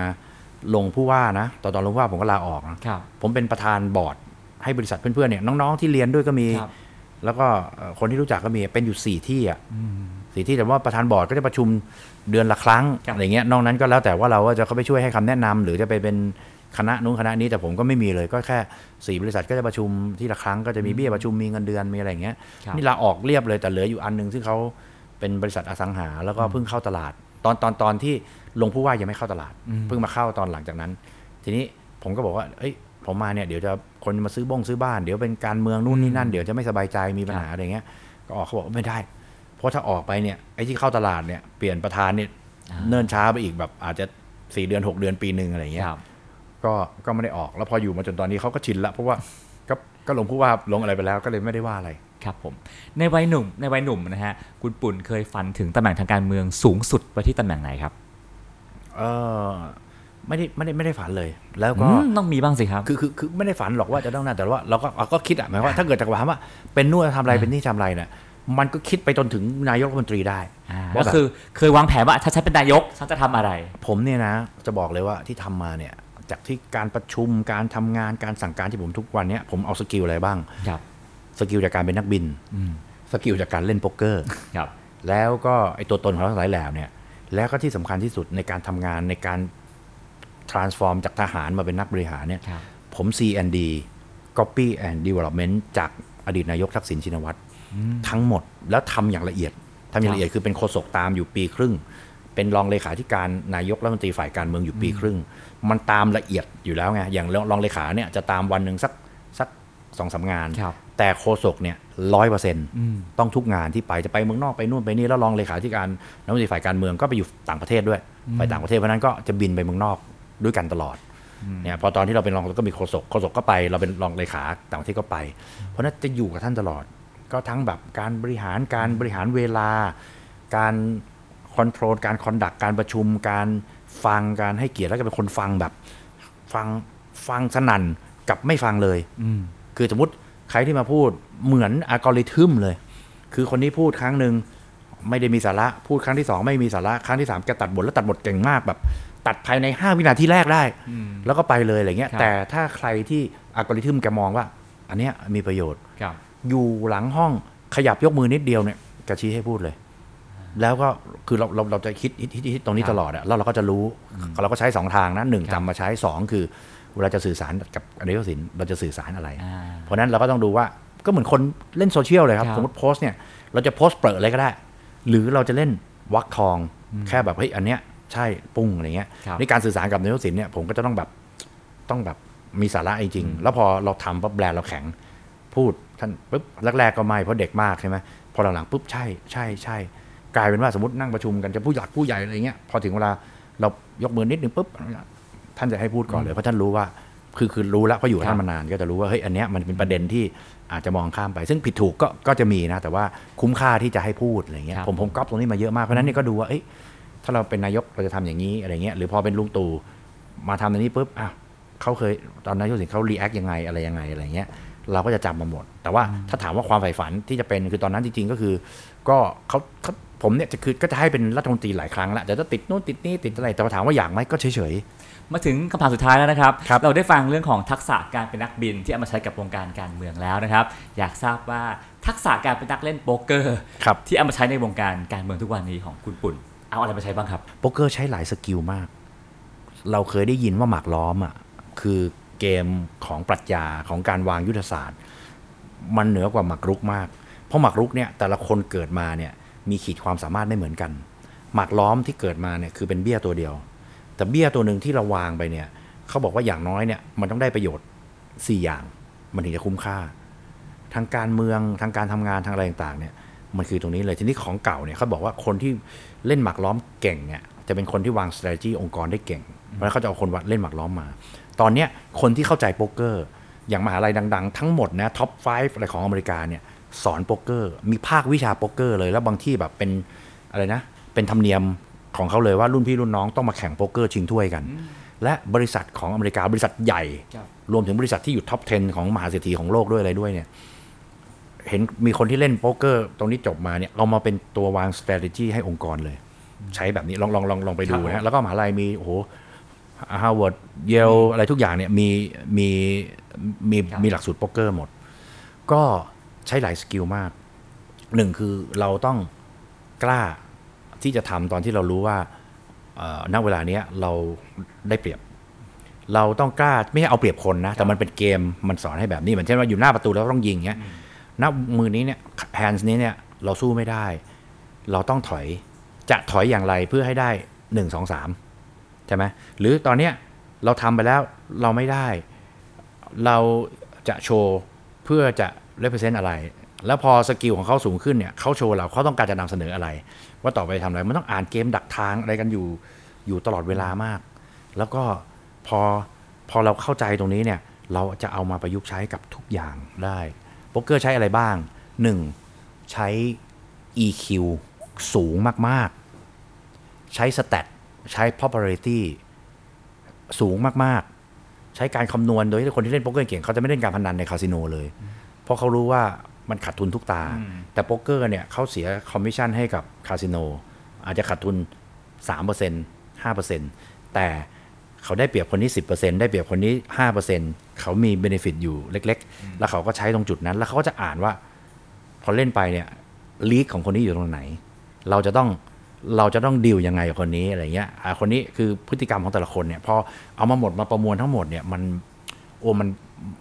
ลงผู้ว่านะตอนตอนลงผู้ว่าผมก็ลาออกนะครับผมเป็นประธานบอร์ดให้บริษัทเพื่อนๆเนี่ยน้องๆที่เรียนด้วยก็มีครับแล้วก็เอ่อคนที่รู้จักก็มีเป็นอยู่สี่ที่อะสี่ที่แต่ว่าประธานบอร์ดก็จะประชุม เดือนละครั้งครับอะไรเงี้ยนอกนั้นก็แล้วแต่ว่าเราว่าจะเข้าไปช่วยให้คำแนะนำหรือจะไปเป็นคณะนู้นคณะนี้แต่ผมก็ไม่มีเลยก็แค่สี่บริษัทก็จะประชุมที่ละครั้งก็จะมีเบี้ยประชุมมีเงินเดือนมีอะไรอย่างเงี้ยครับนี่ลาออกเรียบเลยแต่เหลืออยู่อันหนึงซึ่งเขาเป็นบริษัทอสังหา แล้วก็เพิ่งเข้าตลาด ตอนตอนตอนที่ลงผู้ว่ายังไม่เข้าตลาด เพิ่งมาเข้าตอนหลังจากนั้น ทีนี้ผมก็บอกว่าเอ้ยผมมาเนี่ยเดี๋ยวจะคนมาซื้อบ้งซื้อบ้านเดี๋ยวเป็นการเมืองนู่นนี่นั่นเดี๋ยวจะไม่สบายใจมีปัญหาอะไรเงี้ยก็ออกเขาบอกว่าไม่ได้เพ ราะถ้าออกไปเนี่ยไอ้ที่เข้าตลาดเนี่ยเปลี่ยนประธานเนี่ยอ่าเนิ่นช้าไปอีกแบบอาจจะสี่เดือนหกเดือนปีหนึ่งอะไรเงี้ยครับก็ก็ไม่ได้ออกแล้วพออยู่มาจนตอนนี้เขาก็ชินละเพราะว่าก็ก็ลงผู้ว่าลงอะไรไปแล้วก็เลยไม่ได้ว่าอะไรครับผมในวัยหนุ่มในวัยหนุ่มนะฮะคุณปุ่นเคยฝันถึงตำแหน่งทางการเมืองสูงสุดไปที่ตำแหน่งไหนครับเออไม่ได้ไม่ได้ไม่ได้ฝันเลย แล้วก็อืมต้องมีบ้างสิครับคือคือคือไม่ได้ฝันหรอกว่าจะต้องนั่นแต่ว่าเราก็เราก็คิดอะหมายความว่าถ้าเกิดจากถามว่าเป็นนู่นทำอะไรเป็นนี่ทำอะไรเนี่ย มันก็คิดไปจนถึงนายกรัฐมนตรีได้อ่าว่าก็แบบคือเคยวางแผนว่าถ้าฉันเป็นนายกฉันจะทำอะไร ผมเนี่ยนะ จะบอกเลยว่าที่ทำมาเนี่ยจากที่การประชุมการทำงานการสั่งการที่ผมทุกวันเนี้ยผมเอา skill อะไรบ้างครับ skill จากการเป็นนักบินอืม skill จากการเล่นโป๊กเกอร์ครับ แล้วก็ไอ้ตัวตนของเราทั้งหลายแหล่เนี่ย แล้วก็ที่สำคัญที่สุดในการทำงานในการ transform จากทหารมาเป็นนักบริหารเนี่ยครับผม C&D Copy and Development จากอดีตนายกทักษิณชินวัตร ทั้งหมดแล้วทำอย่างละเอียดทำอย่างละเอียดคือเป็นโฆษกตามอยู่ปีครึ่ง เป็นรองเลขาธิการนายกรัฐมนตรีฝ่ายการเมืองอยู่ปีครึ่ง มันตามละเอียดอยู่แล้วไงอย่างรองเลขาเนี่ยจะตามวันหนึ่งสักสักสองสามงานครับแต่โฆษกเนี่ยร้อยเปอร์เซ็นต์อืมต้องทุกงานที่ไปจะไปเมืองนอกไปนู่นไปนี่แล้วรองเลขาธิการรัฐมนตรีฝ่ายการเมืองก็ไปอยู่ต่างประเทศด้วย ไปต่างประเทศเพราะฉะนั้นก็จะบินไปเมืองนอกด้วยกันตลอดเนี่ยพอตอนที่เราเป็นรองก็มีโฆษกโฆษกก็ไปเราเป็นรองเลขาต่างประเทศก็ไป เพราะฉะนั้นจะอยู่กับท่านตลอด ก็ทั้งแบบการบริหารการบริหารเวลา การcontrol การ conduct การประชุม การฟังการให้เกียรติแล้วก็เป็นคนฟังแบบ ฟังฟังสนั่นกับไม่ฟังเลย อืมคือสมมติใครที่มาพูดเหมือนอัลกอริทึมเลย คือคนนี้พูดครั้งหนึ่งไม่ได้มีสาระพูดครั้งที่สองไม่มีสาระครั้งที่สามแกตัดบทแล้วตัดบทเก่งมากแบบ ตัดภายใน5วินาทีแรกได้ แล้วก็ไปเลยอะไรเงี้ยครับแต่ถ้าใครที่อัลกอริทึมแกมองว่า อันเนี้ยมีประโยชน์ครับ อยู่หลังห้องขยับยกมือนิดเดียวเนี่ยแกชี้ให้พูดเลย แล้วก็คือเราเราเราจะคิดคิดคิดคิดตรงนี้ครับตลอดอะแล้วเราก็จะรู้เราก็ใช้สองทางนะหนึ่งครับจำมาใช้สองคือเวลาจะสื่อสารกับอดีตศิลป์เราจะสื่อสารอะไรอ่าเพราะฉะนั้นเราก็ต้องดูว่าก็เหมือนคนเล่นโซเชียลเลยครับครับสมมติโพสต์เนี่ยเราจะโพสต์เปิดเลยก็ได้ หรือเราจะเล่นวักทองแค่แบบเฮ้ยอันเนี้ยใช่ปุ้งอะไรเงี้ยครับในการสื่อสารกับนายกศิลป์เนี่ยผมก็จะต้องแบบต้องแบบมีสาระจริงๆแล้วพอเราทำปั๊บแบรนด์เราแข็งพูด ท่านปุ๊บแรกๆก็ไม่เพราะเด็กมากใช่ไหมพอหลังๆปุ๊บใช่ใช่ใช่กลายเป็นว่าสมมตินั่งประชุมกันจะผู้หลักผู้ใหญ่อะไรเงี้ยพอถึงเวลาเรายกมือนิดนึงปุ๊บท่านจะให้พูดก่อนเลยเพราะท่านรู้ว่าคือคือรู้แล้วเพราะอยู่กับท่านมานานก็จะรู้ว่าเฮ้ยอันเนี้ยมันเป็นประเด็นที่อาจจะมองข้ามไป ซึ่งผิดถูกก็ก็จะมีนะ แต่ว่าคุ้มค่าที่จะให้พูดอะไรเงี้ยครับผมผมก๊อปตรงนี้มาเยอะมากเพราะฉะนั้นนี่ก็ดูว่าเอ้ยถ้าเราเป็นนายกเราจะทำอย่างนี้อะไรเงี้ยหรือพอเป็นลุงตู่มาทำตรงนี้ปุ๊บอ้าวเขาเคยตอนนายกสิงเขา react ยังไงอะไรยังไงอะไรเงี้ย เราก็จะจำมาหมด แต่ว่าถ้าถามว่าความใฝ่ฝันที่จะเป็นคือตอนนั้นจริงๆก็คือ ก็เขาเขาผมเนี่ยจะคือก็จะให้เป็นรัฐมนตรีหลายครั้งละแต่จะติดนู่นติดนี่ติดอะไรแต่พอถามว่าอยากไหมก็เฉยมาถึงคำถามสุดท้ายแล้วนะครับครับเราได้ฟังเรื่องของทักษะการเป็นนักบินที่เอามาใช้กับวงการการเมืองแล้วนะครับ อยากทราบว่าทักษะการเป็นนักเล่นโป๊กเกอร์ๆครับที่เอามาใช้ในวงการการเมืองทุกวันนี้ของคุณปุ่น เอาอะไรมาใช้บ้างครับโป๊กเกอร์ใช้หลาย skill มาก เราเคยได้ยินว่าหมากล้อมอะคือ เกมของปรัชญาของการวางยุทธศาสตร์ มันเหนือกว่าหมากรุกมาก เพราะหมากรุกเนี่ยแต่ละคนเกิดมาเนี่ยมีขีดความสามารถไม่เหมือนกัน หมากล้อมที่เกิดมาเนี่ยคือเป็นเบี้ยตัวเดียว แต่เบี้ยตัวหนึ่งที่เราวางไปเนี่ยเขาบอกว่าอย่างน้อยเนี่ยมันต้องได้ประโยชน์ 4 อย่าง มันถึงจะคุ้มค่า ทางการเมืองทางการทำงานทางอะไรต่างๆเนี่ยมันคือตรงนี้เลยทีนี้ของเก่าเนี่ยเขาบอกว่าคนที่เล่นหมากล้อมเก่งเนี่ยจะเป็นคนที่วาง strategy องค์กรได้เก่ง เพราะเขาจะเอาคนวัดเล่นหมากล้อมมา ตอนเนี้ยคนที่เข้าใจโป๊กเกอร์ อย่างมหาลัยดัง ๆ ทั้งหมดนะ top 5อะไรของอเมริกาเนี่ยสอนโป๊กเกอร์ มีภาควิชาโป๊กเกอร์เลยแล้วบางที่แบบเป็นอะไรนะ เป็นธรรมเนียมของเขาเลยว่ารุ่นพี่รุ่นน้องต้องมาแข่งโป๊กเกอร์ชิงถ้วยกัน และบริษัทของอเมริกาบริษัทใหญ่ครับรวมถึงบริษัทที่อยู่ top 10 ของมหาเศรษฐีของโลกด้วยอะไรด้วยเนี่ยเห็นมีคนที่เล่นโป๊กเกอร์ ตรงนี้จบมาเนี่ยเอามาเป็นตัววาง strategy ให้องค์กรเลย ใช้แบบนี้ลองลองลองลองไปดูครับนะฮะแล้วก็มหาลัยมีโอ้โห ฮาร์วาร์ดเยลอะไรทุกอย่างเนี่ยมีมีมีครับมีหลักสูตรโป๊กเกอร์หมด ก็ใช้หลาย skill มากหนึ่งคือเราต้องกล้าที่จะทำตอนที่เรารู้ว่าเอ่อณเวลาเนี้ยเราได้เปรียบ เราต้องกล้าไม่ใช่เอาเปรียบคนนะ แต่มันเป็นเกมมันสอนให้แบบนี้เหมือนเช่นว่าอยู่หน้าประตูแล้วต้องยิงเงี้ยณมือนี้เนี่ย hand นี้เนี่ยเราสู้ไม่ได้ เราต้องถอยจะถอยอย่างไรเพื่อให้ได้หนึ่งสองสามใช่ไหมหรือตอนเนี้ยเราทำไปแล้วเราไม่ได้ เราจะโชว์เพื่อจะ represent อะไร แล้วพอ skill ของเขาสูงขึ้นเนี่ยเขาโชว์เราเขาต้องการจะนำเสนออะไร ว่าต่อไปทำอะไรมันต้องอ่านเกมดักทางอะไรกันอยู่อยู่ตลอดเวลามาก แล้วก็พอพอเราเข้าใจตรงนี้เนี่ยเราจะเอามาประยุกต์ใช้กับทุกอย่างได้โป๊กเกอร์ใช้อะไรบ้างหนึ่งใช้ EQ สูงมากๆ ใช้ stat ใช้ probability สูงมากๆ ใช้การคำนวณโดยที่คนที่เล่นโป๊กเกอร์เก่งเขาจะไม่เล่นการพนันในคาสิโนเลย เพราะเขารู้ว่ามันขาดทุนทุกตา แต่โป๊กเกอร์เนี่ยเขาเสียคอมมิชชั่นให้กับคาสิโนอาจจะขาดทุน 3% 5%แต่เขาได้เปรียบคนนี้ 10%ได้เปรียบคนนี้ 5%เขามีเบนฟิตอยู่เล็ก ๆ แล้วเขาก็ใช้ตรงจุดนั้น แล้วเขาก็จะอ่านว่า พอเล่นไปเนี่ยลีกของคนนี้อยู่ตรงไหน เราจะต้อง เราจะต้องดีลยังไงกับคนนี้อะไรเงี้ยคนนี้คือพฤติกรรมของแต่ละคนเนี่ยพอเอามาหมดมาประมวลทั้งหมดเนี่ยมันโอ้มัน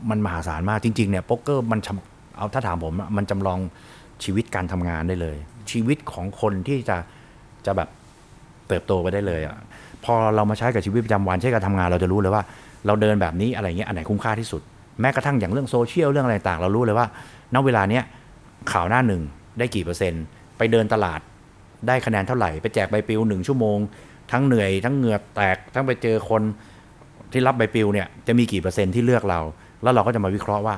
มันมหาศาลมากจริงๆเนี่ยโป๊กเกอร์มันจำเอาถ้าถามผมมันจำลองชีวิตการทำงานได้เลย ชีวิตของคนที่จะจะแบบเติบโตไปได้เลยอะพอเรามาใช้กับชีวิตประจำวันใช้กับทำงานเราจะรู้เลยว่า เราเดินแบบนี้อะไรเงี้ยอันไหนคุ้มค่าที่สุด แม้กระทั่งอย่างเรื่องโซเชียลเรื่องอะไรต่างเรารู้เลยว่าณเวลาเนี้ยข่าวหน้าหนึ่งได้กี่เปอร์เซ็นต์ ไปเดินตลาด ได้คะแนนเท่าไหร่ ไปแจกใบปลิวหนึ่งชั่วโมง ทั้งเหนื่อย ทั้งเหงื่อแตก ทั้งไปเจอคนที่รับใบปลิวเนี่ยจะมีกี่เปอร์เซ็นต์ที่เลือกเรา แล้วเราก็จะมาวิเคราะห์ว่า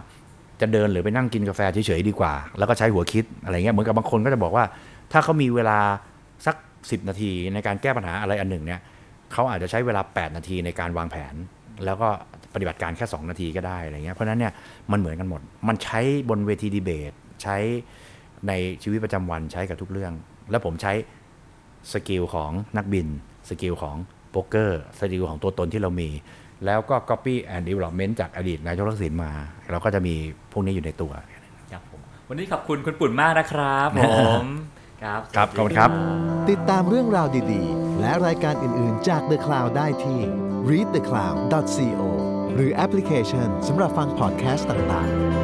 จะเดินหรือไปนั่งกินกาแฟเฉยๆดีกว่า แล้วก็ใช้หัวคิดอะไรเงี้ยเหมือนกับบางคนก็จะบอกว่า ถ้าเขามีเวลาสัก 10 นาทีในการแก้ปัญหาอะไรอันหนึ่งเนี่ยเขาอาจจะใช้เวลา 8 นาทีในการวางแผน แล้วก็ปฏิบัติการแค่ 2 นาทีก็ได้อะไรเงี้ยเพราะนั้นเนี่ยมันเหมือนกันหมด มันใช้บนเวทีดีเบต ใช้ในชีวิตประจำวันใช้กับทุกเรื่อง แล้วผมใช้ skill ของนักบิน skill ของโป๊กเกอร์ skill ของตัวตนที่เรามี แล้วก็ copy and development จากอดีตนายกทักษิณมา เราก็จะมีพวกนี้อยู่ในตัวครับผมวันนี้ขอบคุณคุณปุ่นมากนะครับผมครับครับขอบคุณครับ ติดตามเรื่องราวดีๆ และรายการอื่นๆจาก The Cloud ได้ที่ readthecloud.co หรือแอปพลิเคชันสำหรับฟังพอดแคสต์ต่างๆ